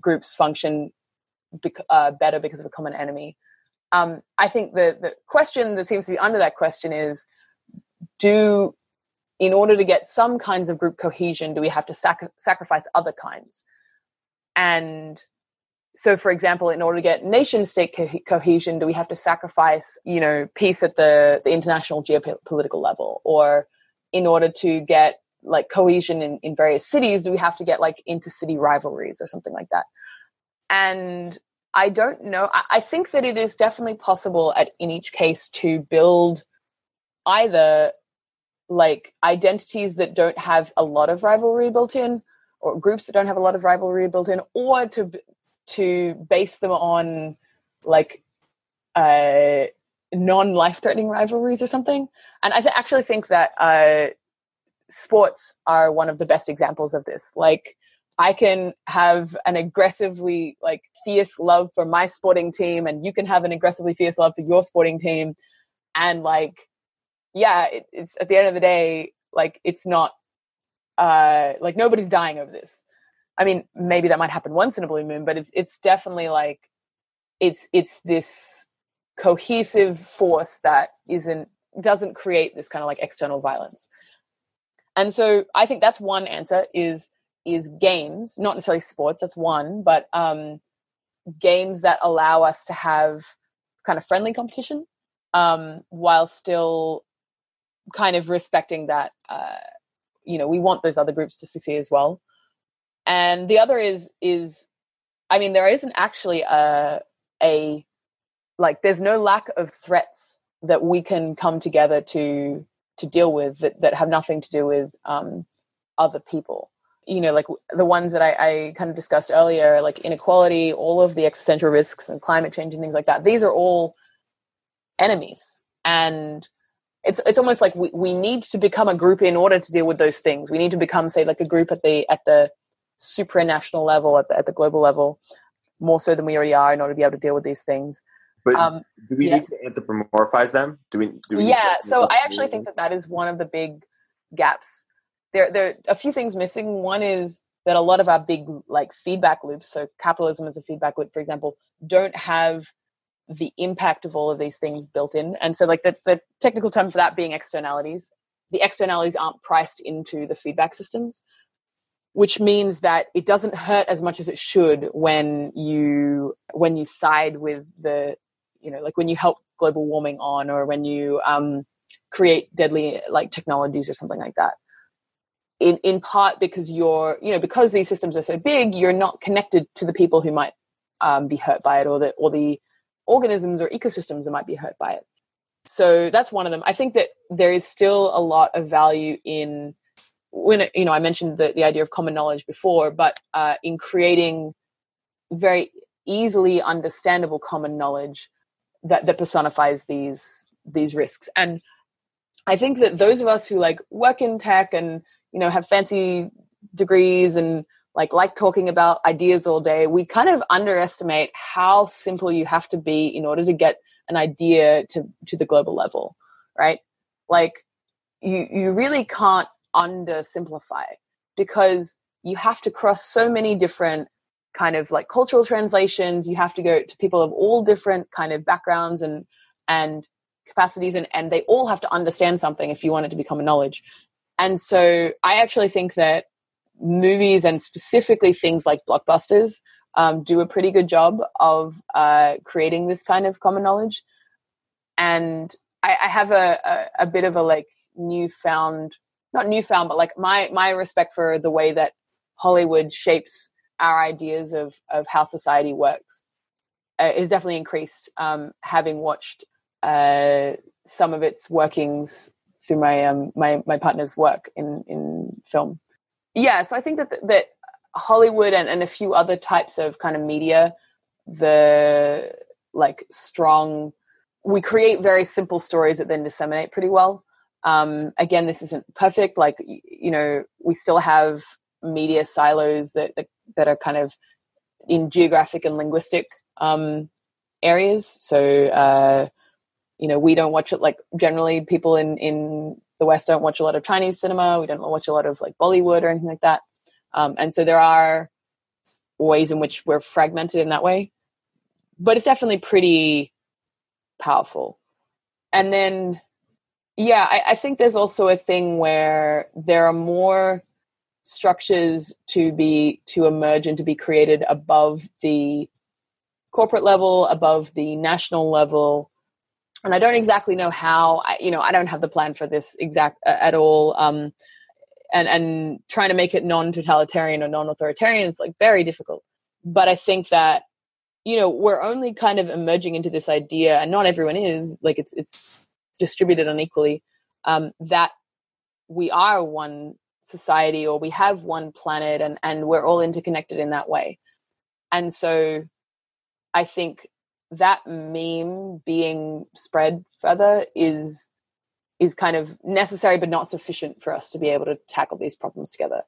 groups function bec- uh, better because of a common enemy. Um, I think the, the question that seems to be under that question is do, in order to get some kinds of group cohesion, do we have to sac- sacrifice other kinds? And so for example in order to get nation state co- cohesion do we have to sacrifice you know peace at the, the international geopolitical level? Or in order to get like cohesion in, in various cities do we have to get like intercity rivalries or something like that? And i don't know I, I think that it is definitely possible at in each case to build either like identities that don't have a lot of rivalry built in or groups that don't have a lot of rivalry built in or to to base them on like uh, non life threatening rivalries or something. And I th- actually think that uh, sports are one of the best examples of this. Like, I can have an aggressively like fierce love for my sporting team, and you can have an aggressively fierce love for your sporting team, and like, yeah, it, it's at the end of the day, like it's not uh like nobody's dying over this. I mean, maybe that might happen once in a blue moon, but it's it's definitely like it's it's this cohesive force that isn't doesn't create this kind of like external violence. And so I think that's one answer is is games, not necessarily sports, that's one, but um games that allow us to have kind of friendly competition um while still kind of respecting that uh you know we want those other groups to succeed as well and the other is is i mean there isn't actually a a like there's no lack of threats that we can come together to to deal with that, that have nothing to do with um, other people. You know like the ones that I, I kind of discussed earlier like inequality all of the existential risks and climate change and things like that these are all enemies. And it's it's almost like we, we need to become a group in order to deal with those things. We need to become say like a group at the at the supranational level at the, at the global level more so than we already are in order to be able to deal with these things. But um, do we yeah. need to anthropomorphize them? Do we, do we yeah so i actually think that that is one of the big gaps. There there are a few things missing. One is that a lot of our big like feedback loops so capitalism as a feedback loop for example don't have the impact of all of these things built in. And so like the, the technical term for that being externalities. The externalities aren't priced into the feedback systems which means that it doesn't hurt as much as it should when you when you side with the you know like when you help global warming on or when you um, create deadly like technologies or something like that. In in part because you're you know because these systems are so big you're not connected to the people who might um, be hurt by it or the or the organisms or ecosystems that might be hurt by it. So that's one of them. I think that there is still a lot of value in when you know I mentioned the, the idea of common knowledge before, but uh, in creating very easily understandable common knowledge that that personifies these these risks. And I think that those of us who like work in tech and you know have fancy degrees and like like talking about ideas all day, we kind of underestimate how simple you have to be in order to get an idea to to the global level, right? Like you you really can't undersimplify because you have to cross so many different kind of like cultural translations you have to go to people of all different kind of backgrounds and and capacities and and they all have to understand something if you want it to become a knowledge and so i actually think that movies and specifically things like blockbusters um, do a pretty good job of uh, creating this kind of common knowledge. And I, I have a, a, a bit of a like newfound, not newfound, but like my my respect for the way that Hollywood shapes our ideas of of how society works uh, is definitely increased. Um, having watched uh, some of its workings through my um, my my partner's work in in film. Yeah, so I think that that Hollywood and, and a few other types of kind of media, the like strong, we create very simple stories that then disseminate pretty well. Um, again, this isn't perfect. Like you know, we still have media silos that that, that are kind of in geographic and linguistic um, areas. So uh, you know, we don't watch it like generally people in in the West don't watch a lot of Chinese cinema. We don't watch a lot of like Bollywood or anything like that. Um, and so there are ways in which we're fragmented in that way, but it's definitely pretty powerful. And then, yeah, I, I think there's also a thing where there are more structures to be to emerge and to be created above the corporate level, above the national level. And I don't exactly know how. I, you know, I don't have the plan for this exact uh, at all. Um, and and trying to make it non-totalitarian or non-authoritarian is like very difficult but i think that you know we're only kind of emerging into this idea and not everyone is like it's it's distributed unequally um, that we are one society or we have one planet and and we're all interconnected in that way and so i think that meme being spread further is is kind of necessary but not sufficient for us to be able to tackle these problems together.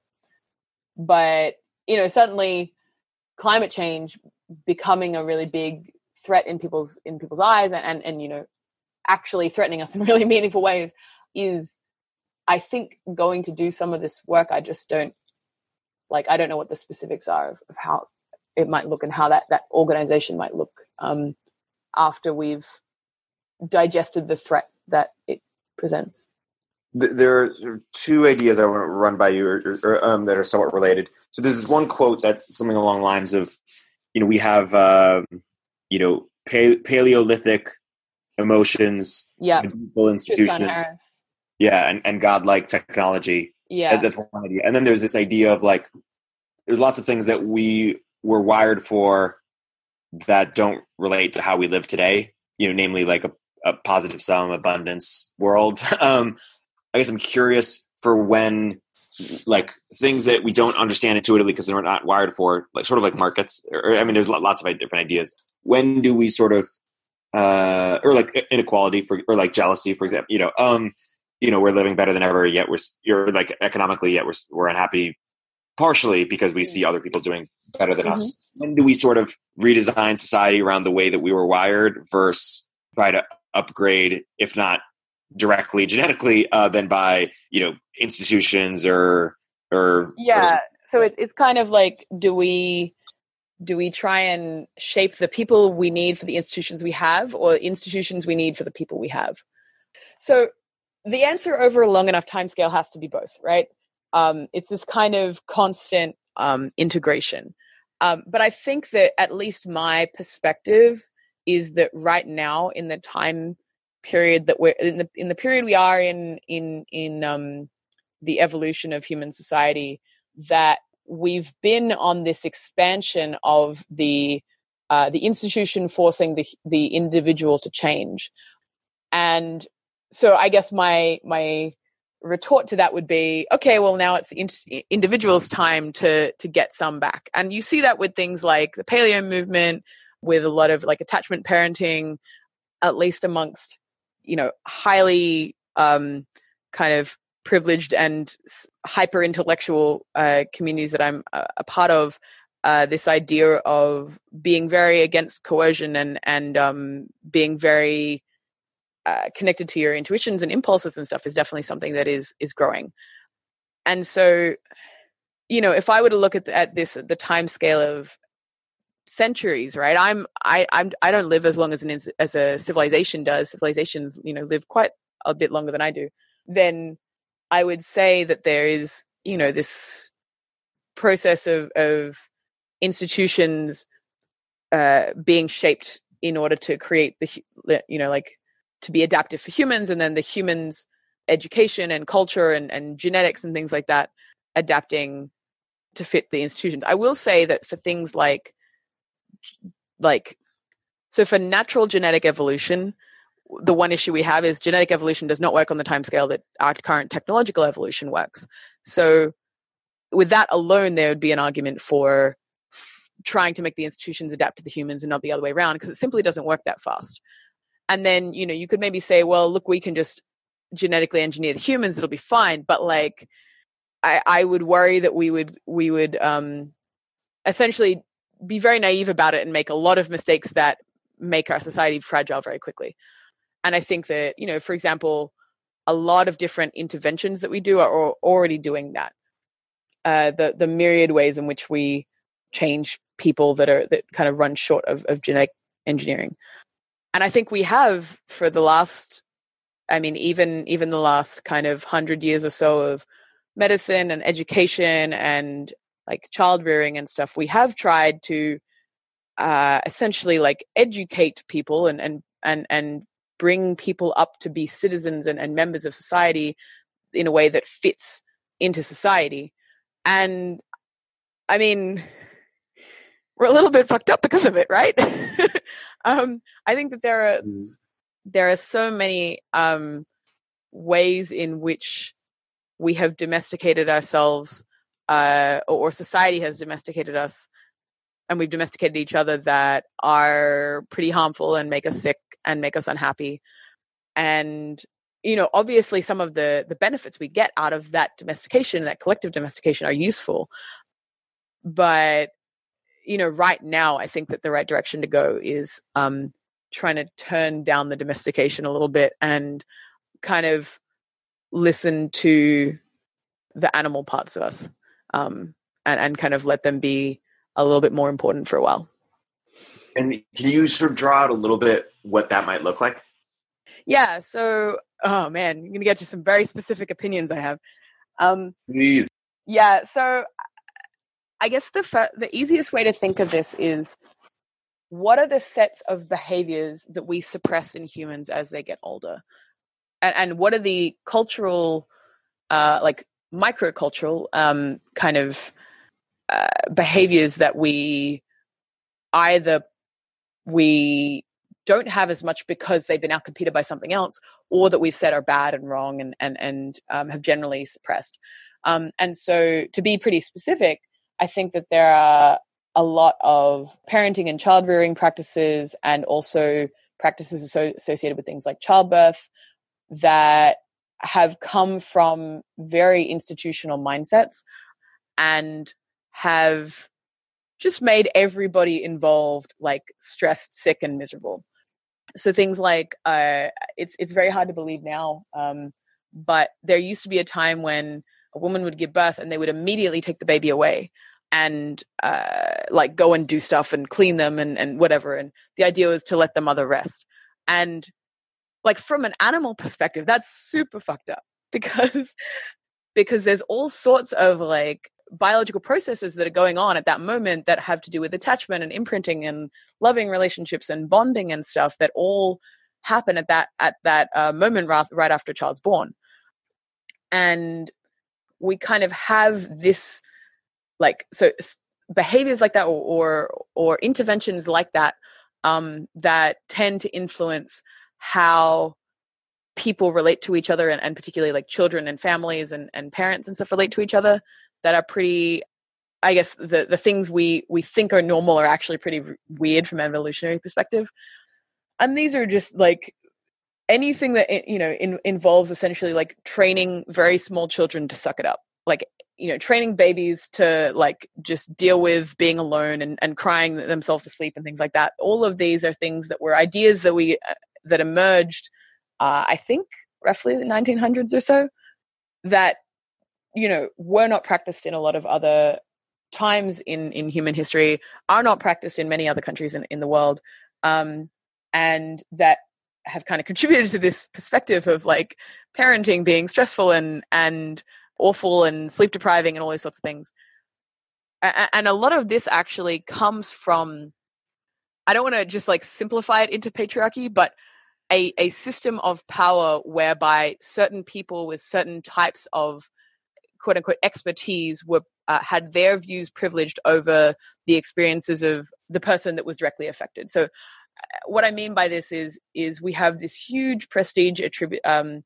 But, you know, certainly climate change becoming a really big threat in people's in people's eyes and, and, and you know, actually threatening us in really meaningful ways is I think going to do some of this work. I just don't like I don't know what the specifics are of, of how it might look and how that that organization might look um, after we've digested the threat that it presents? There are two ideas I want to run by you, or, or, um, that are somewhat related. So this is one quote that's something along the lines of, you know, we have, um, you know, Paleolithic emotions, yeah, institutions, yeah, and, and godlike technology. Yeah, that's one idea. And then there's this idea of like, there's lots of things that we were wired for that don't relate to how we live today. You know, namely like a a positive sum abundance world. Um, I guess I'm curious for when like things that we don't understand intuitively because they're not wired for, like sort of like markets. Or, I mean, there's lots of different ideas. When do we sort of, uh, or like inequality for, or like jealousy, for example, you know, um, you know, we're living better than ever, yet we're, you're like economically, yet we're, we're unhappy partially because we see other people doing better than mm-hmm. us. When do we sort of redesign society around the way that we were wired versus try to upgrade, if not directly genetically, uh, than by you know institutions or or yeah. Or, so it, it's kind of like, do we do we try and shape the people we need for the institutions we have, or institutions we need for the people we have? So the answer over a long enough time scale has to be both, right? Um, it's this kind of constant um, integration. Um, but I think that at least my perspective is that right now in the time period that we're in the in the period we are in in in um, the evolution of human society that we've been on this expansion of the uh, the institution forcing the the individual to change. And so i guess my my retort to that would be okay well now it's the individual's time to to get some back. And you see that with things like the paleo movement with a lot of like attachment parenting, at least amongst, you know, highly um, kind of privileged and hyper intellectual uh, communities that I'm a, a part of. Uh, this idea of being very against coercion and and um, being very uh, connected to your intuitions and impulses and stuff is definitely something that is is growing. And so, you know, if I were to look at at this the time scale of centuries right i'm i i'm i don't live as long as an as a civilization does civilizations you know live quite a bit longer than i do then i would say that there is you know this process of of institutions uh, being shaped in order to create the you know like to be adaptive for humans and then the humans education and culture and, and genetics and things like that adapting to fit the institutions. I will say that for things like like so for natural genetic evolution the one issue we have is genetic evolution does not work on the time scale that our current technological evolution works. So with that alone there would be an argument for trying to make the institutions adapt to the humans and not the other way around because it simply doesn't work that fast. And then you know you could maybe say well look we can just genetically engineer the humans it'll be fine but like i i would worry that we would we would um essentially be very naive about it and make a lot of mistakes that make our society fragile very quickly and i think that you know for example a lot of different interventions that we do are already doing that. Uh, the the myriad ways in which we change people that are that kind of run short of, of genetic engineering. And i think we have for the last i mean even even the last kind of 100 years or so of medicine and education and like child rearing and stuff we have tried to uh essentially like educate people and and and and bring people up to be citizens and, and members of society in a way that fits into society and i mean we're a little bit fucked up because of it, right? um, I think that there are mm. there are so many um, ways in which we have domesticated ourselves, uh, or, or society has domesticated us, and we've domesticated each other that are pretty harmful and make us sick and make us unhappy. And you know, obviously, some of the the benefits we get out of that domestication, that collective domestication, are useful. But you know, right now, I think that the right direction to go is um, trying to turn down the domestication a little bit and kind of listen to the animal parts of us um, and, and kind of let them be a little bit more important for a while. And can you sort of draw out a little bit what that might look like? Yeah. So, oh man, I'm going to get to some very specific opinions I have. Um, Please. Yeah. So I guess the the easiest way to think of this is what are the sets of behaviors that we suppress in humans as they get older, and, and what are the cultural, uh, like microcultural um, kind of uh, behaviors that we either we don't have as much because they've been outcompeted by something else, or that we've said are bad and wrong and and and um, have generally suppressed. Um, and so, to be pretty specific, I think that there are a lot of parenting and child rearing practices and also practices associated with things like childbirth that have come from very institutional mindsets and have just made everybody involved like stressed, sick, and miserable. So things like uh, it's it's very hard to believe now, um, but there used to be a time when a woman would give birth and they would immediately take the baby away and uh, like go and do stuff and clean them and, and whatever. And the idea was to let the mother rest. And like from an animal perspective, that's super fucked up because because there's all sorts of like biological processes that are going on at that moment that have to do with attachment and imprinting and loving relationships and bonding and stuff that all happen at that at that uh, moment right, after a child's born. And we kind of have this like so behaviors like that or or, or interventions like that um, that tend to influence how people relate to each other and, and particularly like children and families and, and parents and stuff relate to each other that are pretty i guess the, the things we we think are normal are actually pretty weird from an evolutionary perspective. And these are just like anything that you know in, involves essentially like training very small children to suck it up. Like you know training babies to like just deal with being alone and, and crying themselves to sleep and things like that. All of these are things that were ideas that we uh, that emerged uh, i think roughly the 1900s or so that you know were not practiced in a lot of other times in in human history are not practiced in many other countries in, in the world um, and that have kind of contributed to this perspective of like parenting being stressful and and awful and sleep depriving and all these sorts of things. and a lot of this actually comes from I don't want to just like simplify it into patriarchy, but a, a system of power whereby certain people with certain types of quote unquote expertise were uh, had their views privileged over the experiences of the person that was directly affected. So, uh, what I mean by this is is we have this huge prestige attribute um,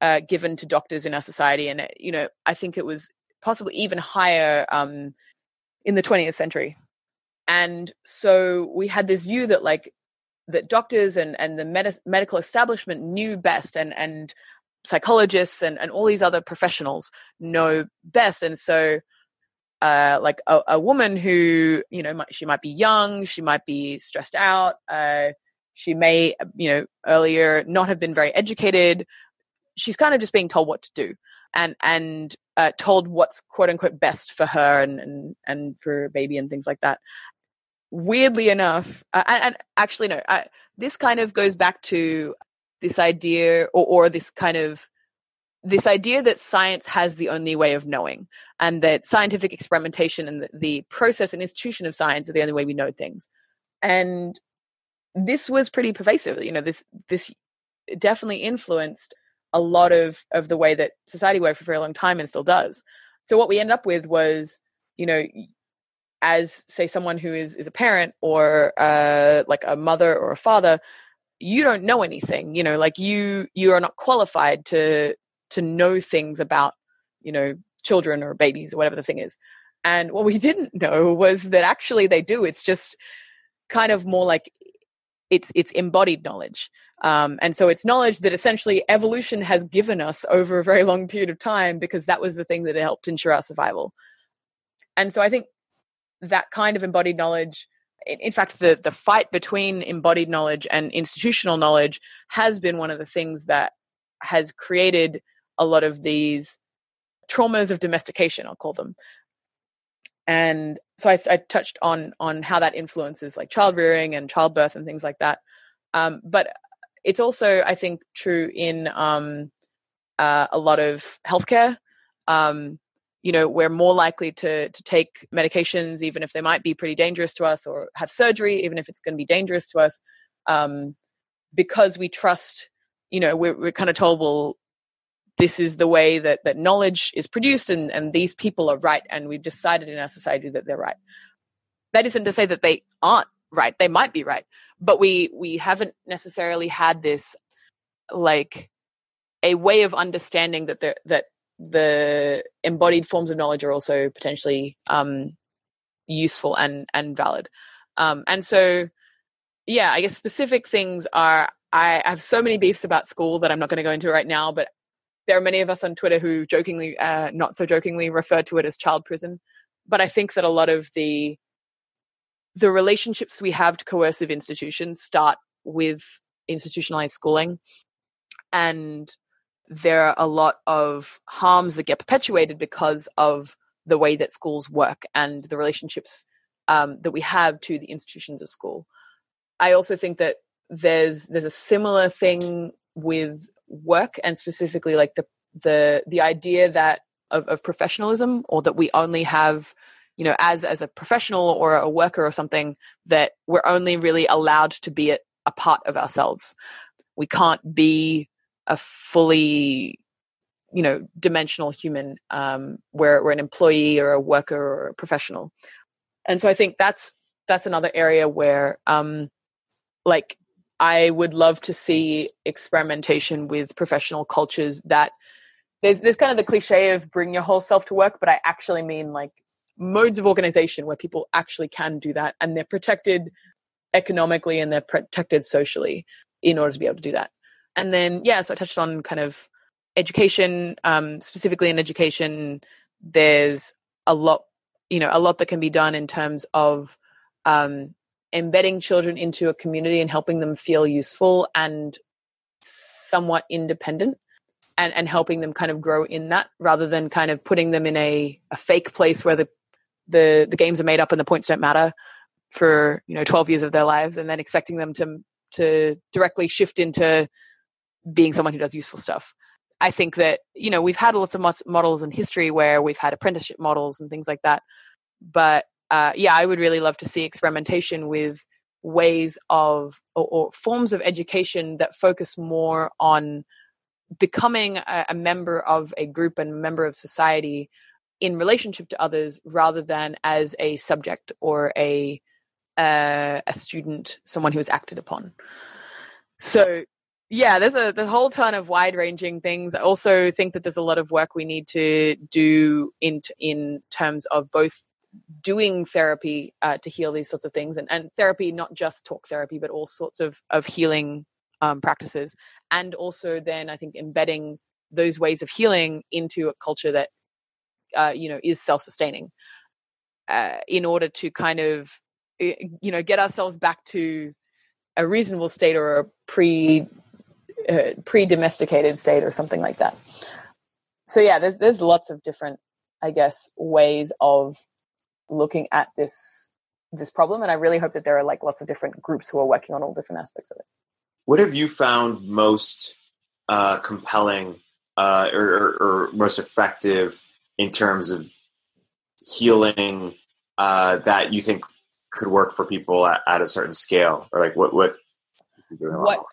uh, given to doctors in our society, and uh, you know I think it was possibly even higher um, in the 20th century. And so we had this view that like that doctors and and the med- medical establishment knew best and and psychologists and and all these other professionals know best. And so uh, like a, a, woman who you know might, she might be young she might be stressed out uh, she may you know earlier not have been very educated she's kind of just being told what to do and and uh, told what's quote unquote best for her and and and for baby and things like that. Weirdly enough, uh, and, and, actually, no, I, this kind of goes back to this idea or, or this kind of this idea that science has the only way of knowing and that scientific experimentation and the, the process and institution of science are the only way we know things. And this was pretty pervasive you know this this definitely influenced a lot of of the way that society worked for a very long time and still does. So what we end up with was you know as say someone who is is a parent or uh, like a mother or a father you don't know anything you know like you you are not qualified to to know things about you know children or babies or whatever the thing is. And what we didn't know was that actually they do. It's just kind of more like it's it's embodied knowledge. Um, and so it's knowledge that essentially evolution has given us over a very long period of time because that was the thing that helped ensure our survival. And so i think that kind of embodied knowledge in fact the the fight between embodied knowledge and institutional knowledge has been one of the things that has created a lot of these traumas of domestication i'll call them. And so I, I touched on on how that influences like child rearing and childbirth and things like that. Um, but it's also i think true in um, uh, a lot of healthcare. Um, you know we're more likely to to take medications even if they might be pretty dangerous to us or have surgery even if it's going to be dangerous to us um, because we trust you know we're, we're kind of told well this is the way that that knowledge is produced and and these people are right and we've decided in our society that they're right. That isn't to say that they aren't right they might be right but we we haven't necessarily had this like a way of understanding that there that the embodied forms of knowledge are also potentially um, useful and and valid. Um, and so, yeah, I guess specific things are. I have so many beefs about school that I'm not going to go into right now, but there are many of us on Twitter who jokingly, uh, not so jokingly, refer to it as child prison. But I think that a lot of the the relationships we have to coercive institutions start with institutionalized schooling, and there are a lot of harms that get perpetuated because of the way that schools work and the relationships um, that we have to the institutions of school. I also think that there's there's a similar thing with work and specifically like the the the idea that of, of professionalism or that we only have you know as as a professional or a worker or something that we're only really allowed to be a, a part of ourselves we can't be a fully you know dimensional human um, where we're an employee or a worker or a professional. And so i think that's that's another area where um like i would love to see experimentation with professional cultures that there's there's kind of the cliche of bring your whole self to work but i actually mean like modes of organization where people actually can do that and they're protected economically and they're protected socially in order to be able to do that and then yeah so i touched on kind of education um, specifically in education there's a lot you know a lot that can be done in terms of um, embedding children into a community and helping them feel useful and somewhat independent and, and helping them kind of grow in that rather than kind of putting them in a, a fake place where the, the the games are made up and the points don't matter for you know 12 years of their lives and then expecting them to to directly shift into being someone who does useful stuff. I think that, you know, we've had lots of models in history where we've had apprenticeship models and things like that. but uh, yeah, I would really love to see experimentation with ways of or, or forms of education that focus more on becoming a, a, member of a group and a member of society in relationship to others rather than as a subject or a uh, a student, someone who is acted upon. So yeah, there's a whole ton of wide ranging things. I also think that there's a lot of work we need to do in in terms of both doing therapy uh, to heal these sorts of things and, and therapy not just talk therapy but all sorts of of healing um, practices and also then i think embedding those ways of healing into a culture that uh, you know is self-sustaining uh, in order to kind of you know get ourselves back to a reasonable state or a pre uh, pre-domesticated state or something like that. So yeah there's, there's lots of different i guess ways of looking at this this problem and i really hope that there are like lots of different groups who are working on all different aspects of it. What have you found most uh, compelling uh, or, or, or, most effective in terms of healing uh, that you think could work for people at, at, a certain scale? Or like what what? What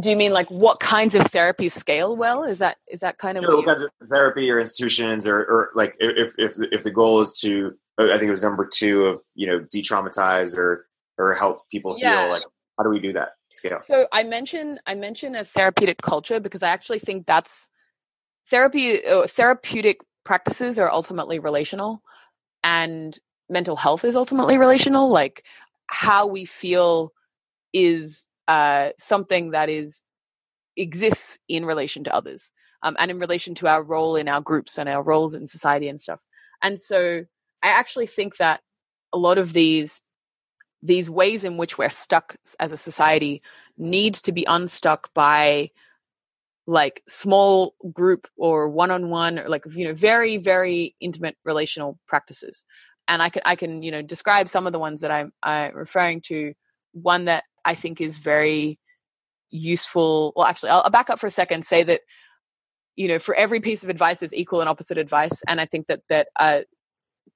do you mean like what kinds of therapies scale well? Is that is that kind of sure, what, what kinds of therapy or institutions or, or like if if if the goal is to i think it was number two of you know de-traumatize or or help people yeah. heal like how do we do that scale? So i mentioned i mentioned a therapeutic culture because i actually think that's therapy uh, therapeutic practices are ultimately relational and mental health is ultimately relational. Like how we feel is uh, something that is exists in relation to others um, and in relation to our role in our groups and our roles in society and stuff. And so i actually think that a lot of these these ways in which we're stuck as a society need to be unstuck by like small group or one-on-one or like you know very very intimate relational practices. And i can i can you know describe some of the ones that i'm i'm referring to. One that I think is very useful. Well, actually, I'll, I'll back up for a second. Say that you know, for every piece of advice, there's equal and opposite advice, and I think that that uh,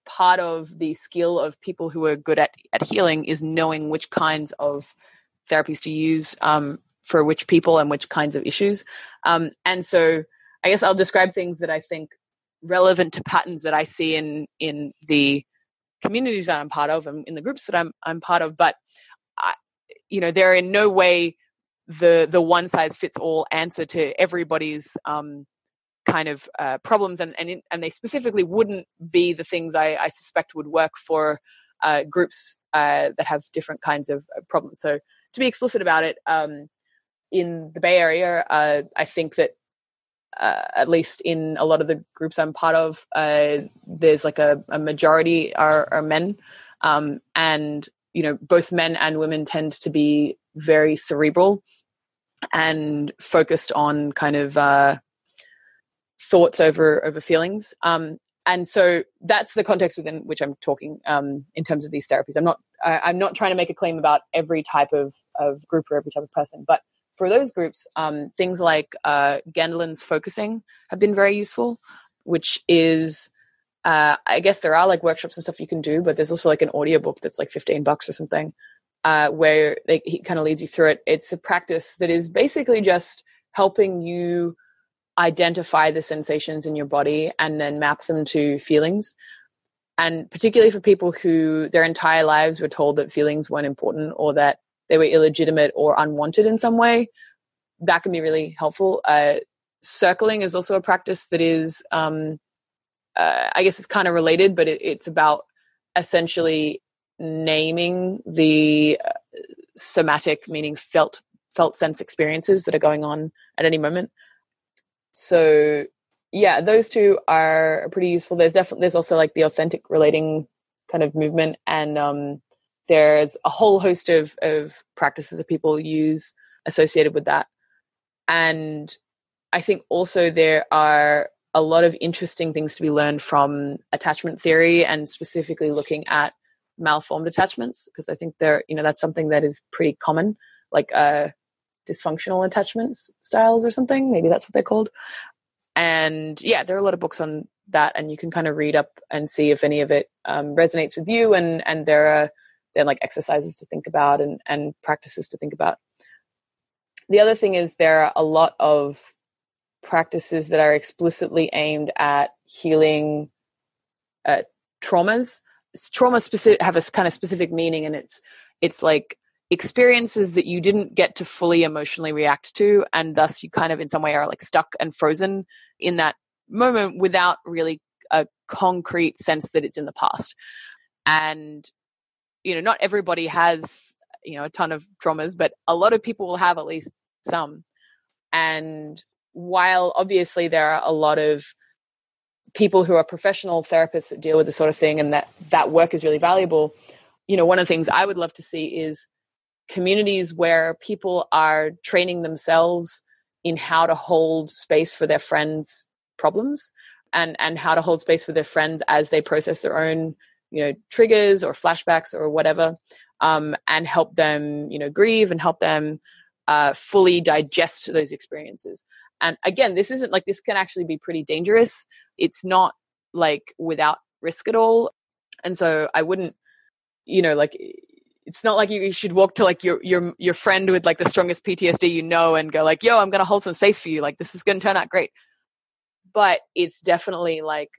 part of the skill of people who are good at at healing is knowing which kinds of therapies to use um, for which people and which kinds of issues. Um, and so, I guess I'll describe things that I think relevant to patterns that I see in in the communities that I'm part of and in the groups that I'm I'm part of. But you know they're in no way the the one size fits all answer to everybody's um, kind of uh, problems and and, in, and they specifically wouldn't be the things I, I suspect would work for uh, groups uh, that have different kinds of uh, problems. So to be explicit about it, um, in the Bay Area, uh, I think that uh, at least in a lot of the groups I'm part of, there's like a, a majority are, are men, um, and you know both men and women tend to be very cerebral and focused on kind of uh, thoughts over over feelings. Um, and so that's the context within which i'm talking um, in terms of these therapies. I'm not I, am not trying to make a claim about every type of, of group or every type of person but for those groups um, things like uh, Gendlin's focusing have been very useful which is uh, I guess there are like workshops and stuff you can do, but there's also like an audiobook that's like 15 bucks or something, uh, where they, he kind of leads you through it. It's a practice that is basically just helping you identify the sensations in your body and then map them to feelings. And particularly for people who their entire lives were told that feelings weren't important or that they were illegitimate or unwanted in some way, that can be really helpful. Uh, circling is also a practice that is um, uh, I guess it's kind of related, but it, it's about essentially naming the uh, somatic, meaning felt felt sense experiences that are going on at any moment. So yeah, those two are pretty useful. There's definitely there's also like the authentic relating kind of movement, and um, there's a whole host of of practices that people use associated with that. And I think also there are a lot of interesting things to be learned from attachment theory and specifically looking at malformed attachments because I think there, you know, that's something that is pretty common, like uh, dysfunctional attachments styles or something. Maybe that's what they're called. And yeah, there are a lot of books on that and you can kind of read up and see if any of it um, resonates with you and and there are then like exercises to think about and and practices to think about the other thing is there are a lot of practices that are explicitly aimed at healing uh, traumas. Trauma specific have a kind of specific meaning and it's it's like experiences that you didn't get to fully emotionally react to and thus you kind of in some way are like stuck and frozen in that moment without really a concrete sense that it's in the past. And you know not everybody has you know a ton of traumas but a lot of people will have at least some. And while obviously there are a lot of people who are professional therapists that deal with this sort of thing and that that work is really valuable you know one of the things i would love to see is communities where people are training themselves in how to hold space for their friends problems and and how to hold space for their friends as they process their own you know triggers or flashbacks or whatever um, and help them you know grieve and help them uh, fully digest those experiences and again this isn't like this can actually be pretty dangerous it's not like without risk at all and so i wouldn't you know like it's not like you should walk to like your your your friend with like the strongest PTSD you know and go like, "Yo, I'm going to hold some space for you. Like this is going to turn out great." But it's definitely like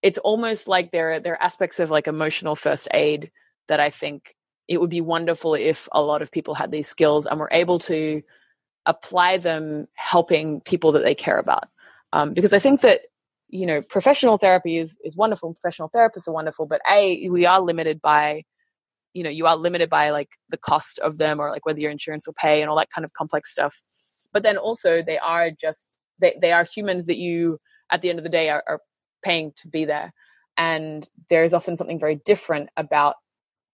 it's almost like there are, there are aspects of like emotional first aid that I think it would be wonderful if a lot of people had these skills and were able to apply them helping people that they care about. Um, because I think that you know professional therapy is is wonderful. Professional therapists are wonderful, but a we are limited by you know you are limited by like the cost of them or like whether your insurance will pay and all that kind of complex stuff but then also they are just they, they are humans that you at the end of the day are, are paying to be there and there is often something very different about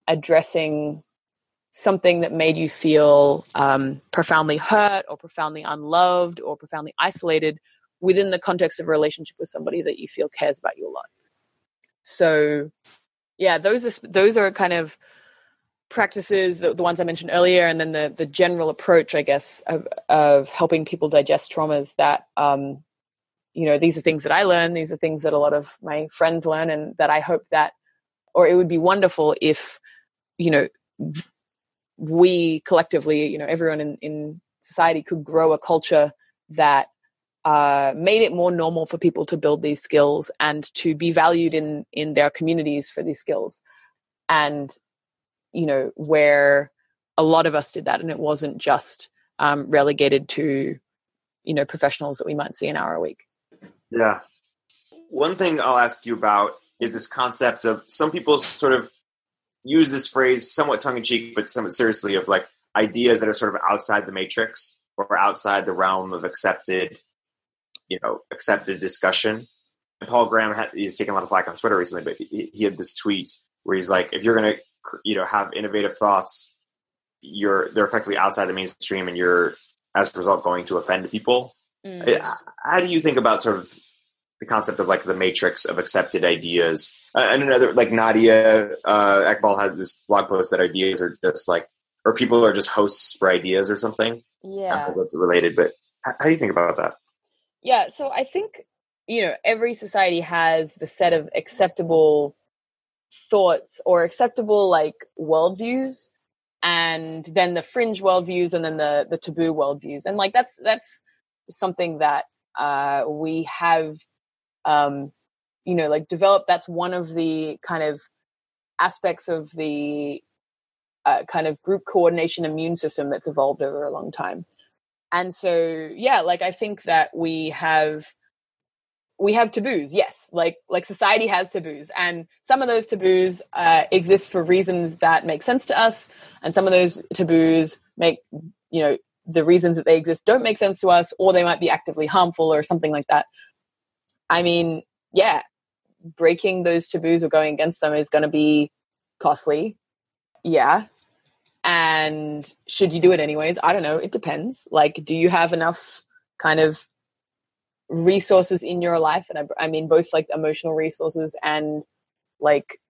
addressing something that made you feel um, profoundly hurt or profoundly unloved or profoundly isolated within the context of a relationship with somebody that you feel cares about you a lot so yeah those are those are kind of practices, the, the ones I mentioned earlier, and then the the general approach, I guess, of of helping people digest traumas. That um, you know, these are things that I learn. These are things that a lot of my friends learn, and that I hope that, or it would be wonderful if, you know, we collectively, you know, everyone in in society could grow a culture that uh, made it more normal for people to build these skills and to be valued in in their communities for these skills and you know, where a lot of us did that and it wasn't just um, relegated to, you know, professionals that we might see an hour a week. Yeah. One thing I'll ask you about is this concept of some people sort of use this phrase somewhat tongue in cheek, but somewhat seriously of like ideas that are sort of outside the matrix or outside the realm of accepted, you know, accepted discussion. And Paul Graham had, he's taken a lot of flack on Twitter recently, but he, he had this tweet where he's like, if you're going to you know have innovative thoughts you're they're effectively outside the mainstream and you're as a result going to offend people mm. how do you think about sort of the concept of like the matrix of accepted ideas. Uh, and another like nadia uh, Eghbal has this blog post that ideas are just like or people are just hosts for ideas or something. Yeah. that's related but how, how do you think about that? Yeah so i think you know every society has the set of acceptable thoughts or acceptable like worldviews and then the fringe worldviews and then the the taboo worldviews. And like that's that's something that uh we have um you know like develop that's one of the kind of aspects of the uh, kind of group coordination immune system that's evolved over a long time. And so yeah like i think that we have we have taboos yes. Like like society has taboos and some of those taboos uh, exist for reasons that make sense to us and some of those taboos make you know the reasons that they exist don't make sense to us or they might be actively harmful or something like that i mean yeah breaking those taboos or going against them is going to be costly. Yeah. And should you do it anyways? I don't know. It depends. Like do you have enough kind of resources in your life? And I, I, mean both like emotional resources and like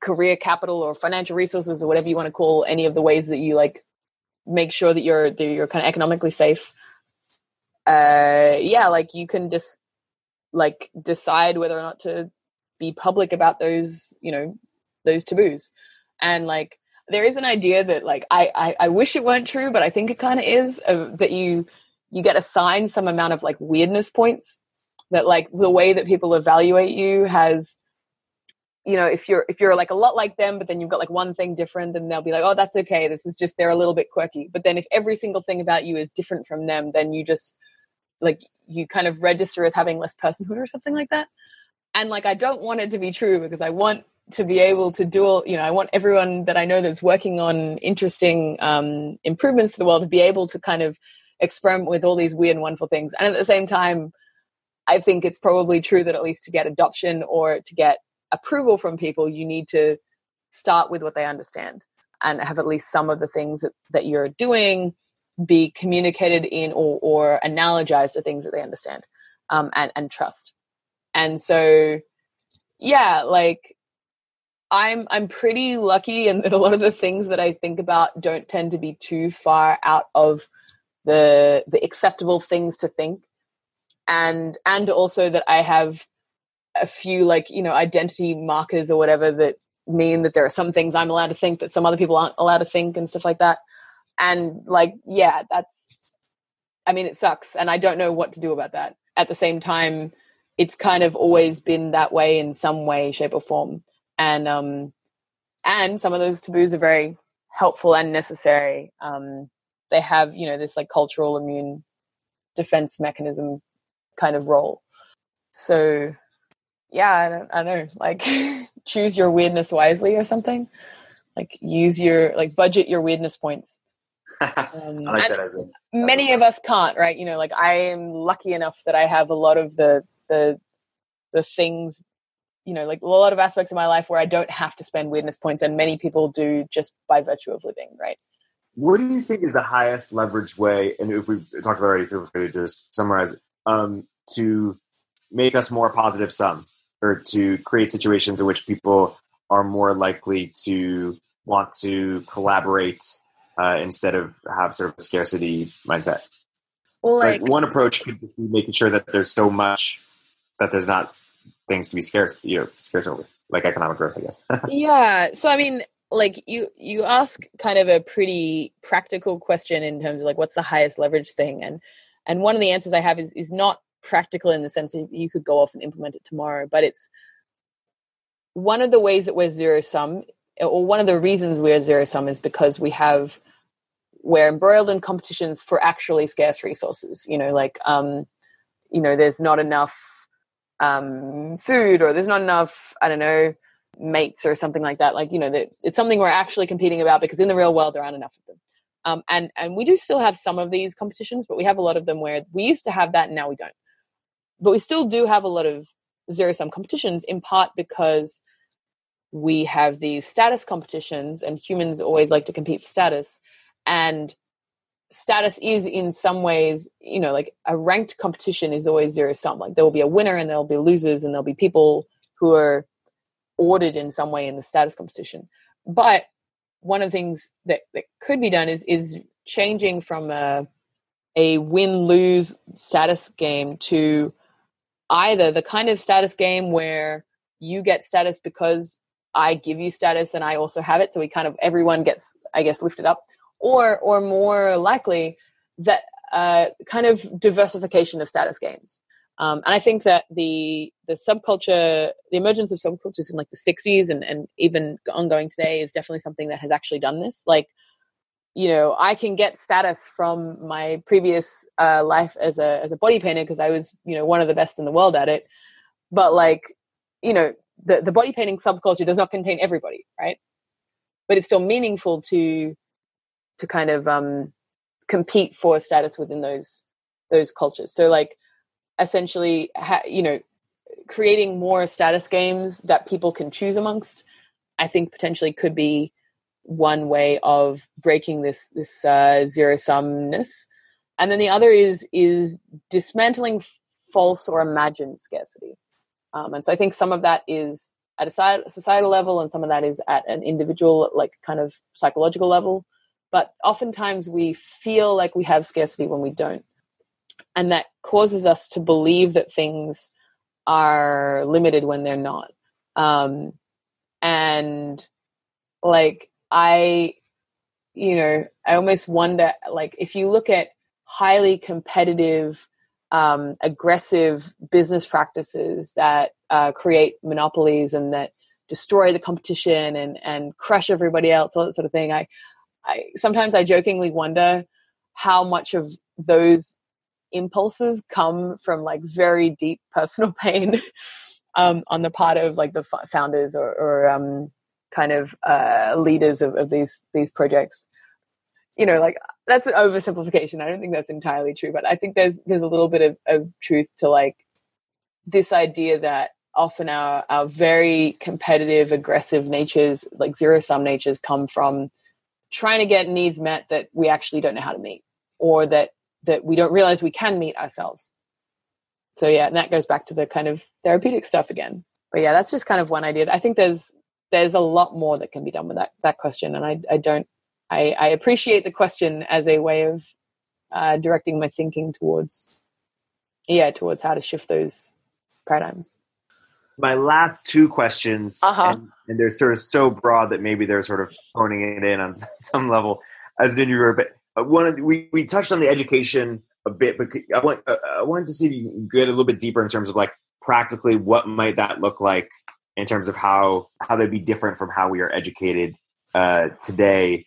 career capital or financial resources or whatever you want to call any of the ways that you like make sure that you're that you're kind of economically safe. Uh yeah like you can just like decide whether or not to be public about those you know those taboos. And like there is an idea that like i i, I wish it weren't true but i think it kind of is of, that you you get assigned some amount of like weirdness points that like the way that people evaluate you has you know if you're if you're like a lot like them but then you've got like one thing different then they'll be like oh that's okay. This is just they're a little bit quirky. But then if every single thing about you is different from them then you just like you kind of register as having less personhood or something like that. And like i don't want it to be true because i want to be able to do all you know i want everyone that i know that's working on interesting um, improvements to the world to be able to kind of experiment with all these weird and wonderful things. And at the same time i think it's probably true that at least to get adoption or to get approval from people you need to start with what they understand and have at least some of the things that, that you're doing be communicated in or, or analogized to things that they understand um, and, and trust. And so yeah like i'm i'm pretty lucky and a lot of the things that i think about don't tend to be too far out of the the acceptable things to think. And and also that i have a few like you know identity markers or whatever that mean that there are some things i'm allowed to think that some other people aren't allowed to think and stuff like that and like yeah that's i mean it sucks and i don't know what to do about that. At the same time it's kind of always been that way in some way shape or form. And um and some of those taboos are very helpful and necessary. Um they have you know this like cultural immune defense mechanism kind of role. So yeah i don't, I don't know like choose your weirdness wisely or something. Like use your like budget your weirdness points um, I like that as a many of us can't right? You know like i am lucky enough that i have a lot of the the the things you know like a lot of aspects of my life where i don't have to spend weirdness points and many people do just by virtue of living right? What do you think is the highest leverage way and if we talked about already feel free to just summarize it, um, to make us more positive sum or to create situations in which people are more likely to want to collaborate uh, instead of have sort of a scarcity mindset. well Like, like, one approach could be making sure that there's so much that there's not things to be scarce, you know, scarce over, like economic growth, I guess. yeah so i mean like you you ask kind of a pretty practical question in terms of like what's the highest leverage thing and and one of the answers i have is is not practical in the sense that you could go off and implement it tomorrow but it's one of the ways that we're zero sum or one of the reasons we're zero sum is because we have we're embroiled in competitions for actually scarce resources you know like um you know there's not enough um food or there's not enough i don't know mates or something like that. Like you know that it's something we're actually competing about because in the real world there aren't enough of them. Um and and we do still have some of these competitions but we have a lot of them where we used to have that and now we don't. But we still do have a lot of zero sum competitions in part because we have these status competitions and humans always like to compete for status. And status is in some ways you know like a ranked competition is always zero sum. Like there will be a winner and there'll be losers and there'll be people who are ordered in some way in the status competition. But one of the things that, that could be done is is changing from a a win lose status game to either the kind of status game where you get status because I give you status and I also have it so we kind of everyone gets I guess lifted up or or more likely that uh, kind of diversification of status games um, and I think that the the subculture, the emergence of subcultures in like the '60s and and even ongoing today is definitely something that has actually done this. Like, you know, I can get status from my previous uh, life as a as a body painter because I was you know one of the best in the world at it. But like, you know, the the body painting subculture does not contain everybody, right? But it's still meaningful to to kind of um, compete for status within those those cultures. So like essentially ha- you know creating more status games that people can choose amongst i think potentially could be one way of breaking this this uh, zero sumness and then the other is is dismantling false or imagined scarcity um, and so i think some of that is at a societal level and some of that is at an individual like kind of psychological level but oftentimes we feel like we have scarcity when we don't and that causes us to believe that things are limited when they're not. Um, and like I, you know, I almost wonder, like, if you look at highly competitive, um, aggressive business practices that uh, create monopolies and that destroy the competition and and crush everybody else, all that sort of thing. I, I sometimes I jokingly wonder how much of those impulses come from like very deep personal pain um, on the part of like the founders or, or um, kind of uh, leaders of, of these these projects. You know, like that's an oversimplification. I don't think that's entirely true, but I think there's there's a little bit of, of truth to like this idea that often our our very competitive, aggressive natures, like zero sum natures, come from trying to get needs met that we actually don't know how to meet, or that that we don't realize we can meet ourselves. So yeah, and that goes back to the kind of therapeutic stuff again. But yeah, that's just kind of one idea. I think there's there's a lot more that can be done with that that question, and I I don't I, I appreciate the question as a way of uh, directing my thinking towards yeah towards how to shift those paradigms. My last two questions, uh-huh. and, and, they're sort of so broad that maybe they're sort of honing it in on some level as an interviewer. But uh, one, we we touched on the education a bit, but I want uh, I wanted to see if you can get a little bit deeper in terms of like practically what might that look like in terms of how how they'd be different from how we are educated uh, today.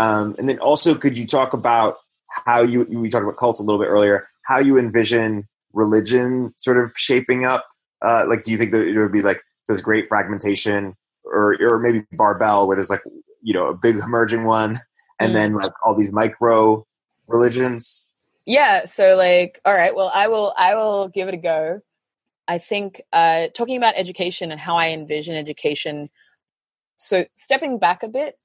Um, and then also, could you talk about how you we talked about cults a little bit earlier? How you envision religion sort of shaping up? Uh, like, do you think that it would be like this great fragmentation, or or maybe barbell, where there's like you know a big emerging one, and mm. then like all these micro religions? Yeah. So like, all right. Well, I will. I will give it a go. I think uh, talking about education and how I envision education. So stepping back a bit,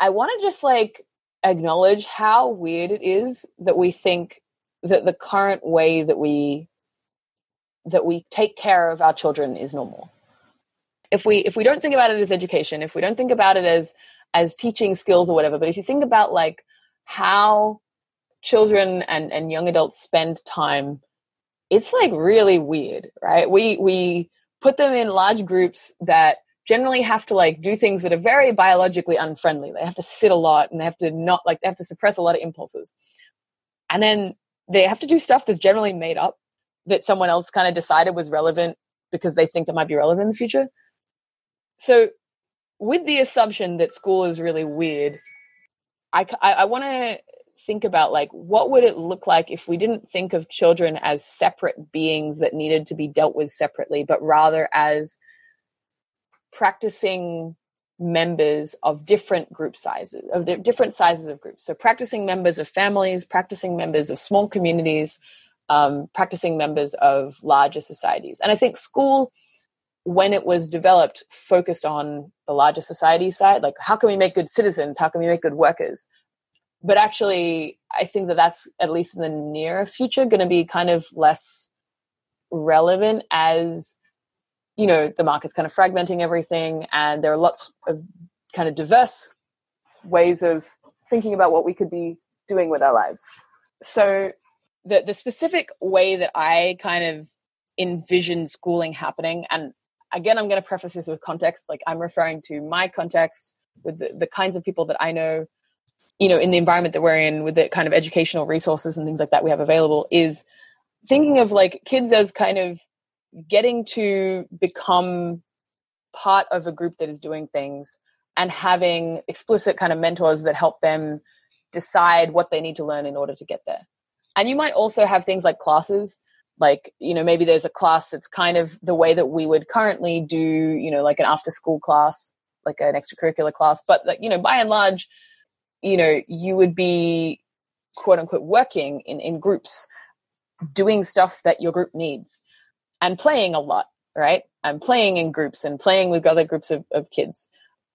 I want to just like acknowledge how weird it is that we think that the current way that we that we take care of our children is normal. If we if we don't think about it as education, if we don't think about it as as teaching skills or whatever, but if you think about like how children and, and young adults spend time it's like really weird, right? We we put them in large groups that generally have to like do things that are very biologically unfriendly. They have to sit a lot and they have to not like they have to suppress a lot of impulses. And then they have to do stuff that's generally made up that someone else kind of decided was relevant because they think that might be relevant in the future. So, with the assumption that school is really weird, I, I, I want to think about like what would it look like if we didn't think of children as separate beings that needed to be dealt with separately but rather as practicing members of different group sizes of different sizes of groups. So practicing members of families practicing members of small communities um, practicing members of larger societies. And i think school when it was developed focused on the larger society side like how can we make good citizens? How can we make good workers? But actually i think that that's at least in the near future going to be kind of less relevant as you know the market's kind of fragmenting everything and there are lots of kind of diverse ways of thinking about what we could be doing with our lives. So the the specific way that i kind of envision schooling happening and again i'm going to preface this with context like i'm referring to my context with the, the kinds of people that i know you know in the environment that we're in with the kind of educational resources and things like that we have available is thinking of like kids as kind of getting to become part of a group that is doing things and having explicit kind of mentors that help them decide what they need to learn in order to get there. And you might also have things like classes like you know maybe there's a class that's kind of the way that we would currently do you know like an after school class like an extracurricular class. But like you know by and large you know you would be quote unquote working in in groups doing stuff that your group needs and playing a lot right? I'm playing in groups and playing with other groups of, of kids.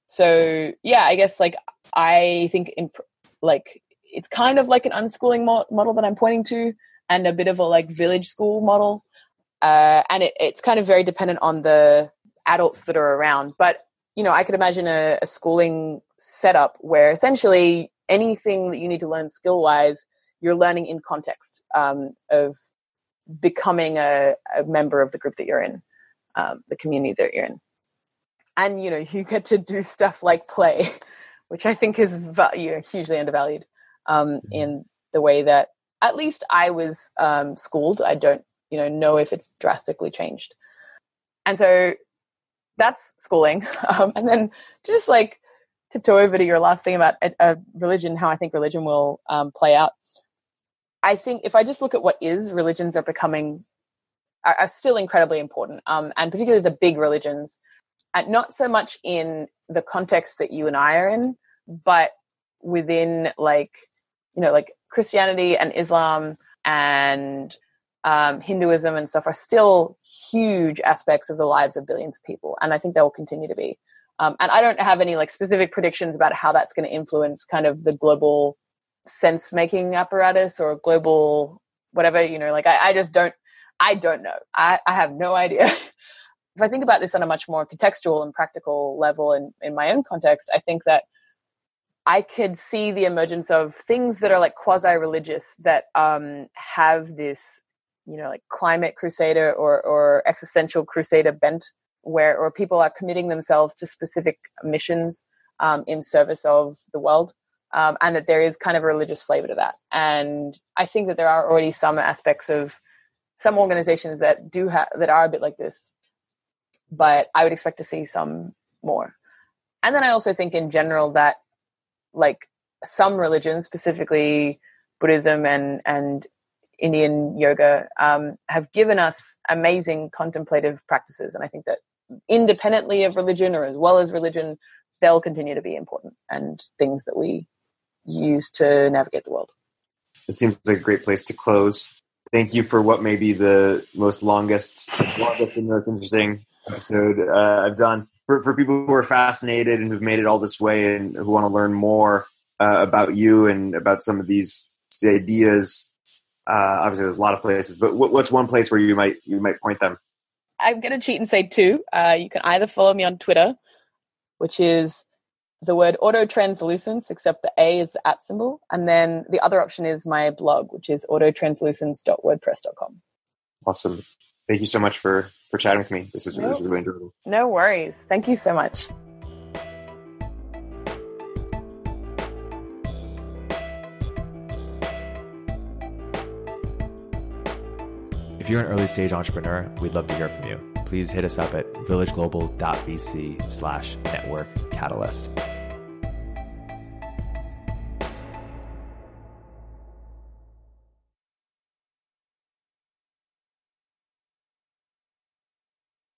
So yeah i guess like i think in like it's kind of like an unschooling mo- model that i'm pointing to and a bit of a like village school model. Uh, and it, it's kind of very dependent on the adults that are around. But you know i could imagine a, a schooling setup where essentially anything that you need to learn skill wise, you're learning in context um, of becoming a, a member of the group that you're in, um, the community that you're in. And, you know, you get to do stuff like play, which I think is you know, hugely undervalued um, mm-hmm. in the way that at least I was um, schooled. I don't, you know, know if it's drastically changed. And so that's schooling. Um, and then just like tiptoe over to your last thing about a, a religion, how I think religion will um, play out. I think if I just look at what is, religions are becoming are, are still incredibly important, um, and particularly the big religions, and not so much in the context that you and I are in, but within like you know like Christianity and Islam and um, Hinduism and stuff are still huge aspects of the lives of billions of people, and I think they will continue to be. Um, and I don't have any like specific predictions about how that's going to influence kind of the global sense making apparatus or global whatever. You know, like I, I just don't. I don't know. I, I have no idea. if I think about this on a much more contextual and practical level in, in my own context, I think that I could see the emergence of things that are like quasi religious that um, have this you know like climate crusader or or existential crusader bent where or people are committing themselves to specific missions um, in service of the world um, and that there is kind of a religious flavor to that and i think that there are already some aspects of some organizations that do have that are a bit like this but i would expect to see some more and then i also think in general that like some religions specifically buddhism and and Indian yoga um, have given us amazing contemplative practices. And I think that independently of religion or as well as religion, they'll continue to be important and things that we use to navigate the world. It seems like a great place to close. Thank you for what may be the most longest, longest and most interesting episode uh, I've done. For, for people who are fascinated and who've made it all this way and who want to learn more uh, about you and about some of these ideas, uh, obviously, there's a lot of places, but what's one place where you might you might point them? I'm going to cheat and say two. Uh, you can either follow me on Twitter, which is the word autotranslucence, except the A is the at symbol. And then the other option is my blog, which is autotranslucence.wordpress.com. Awesome. Thank you so much for, for chatting with me. This was, no, this was really enjoyable. No worries. Thank you so much. If you're an early stage entrepreneur, we'd love to hear from you. Please hit us up at villageglobal.vc slash network catalyst.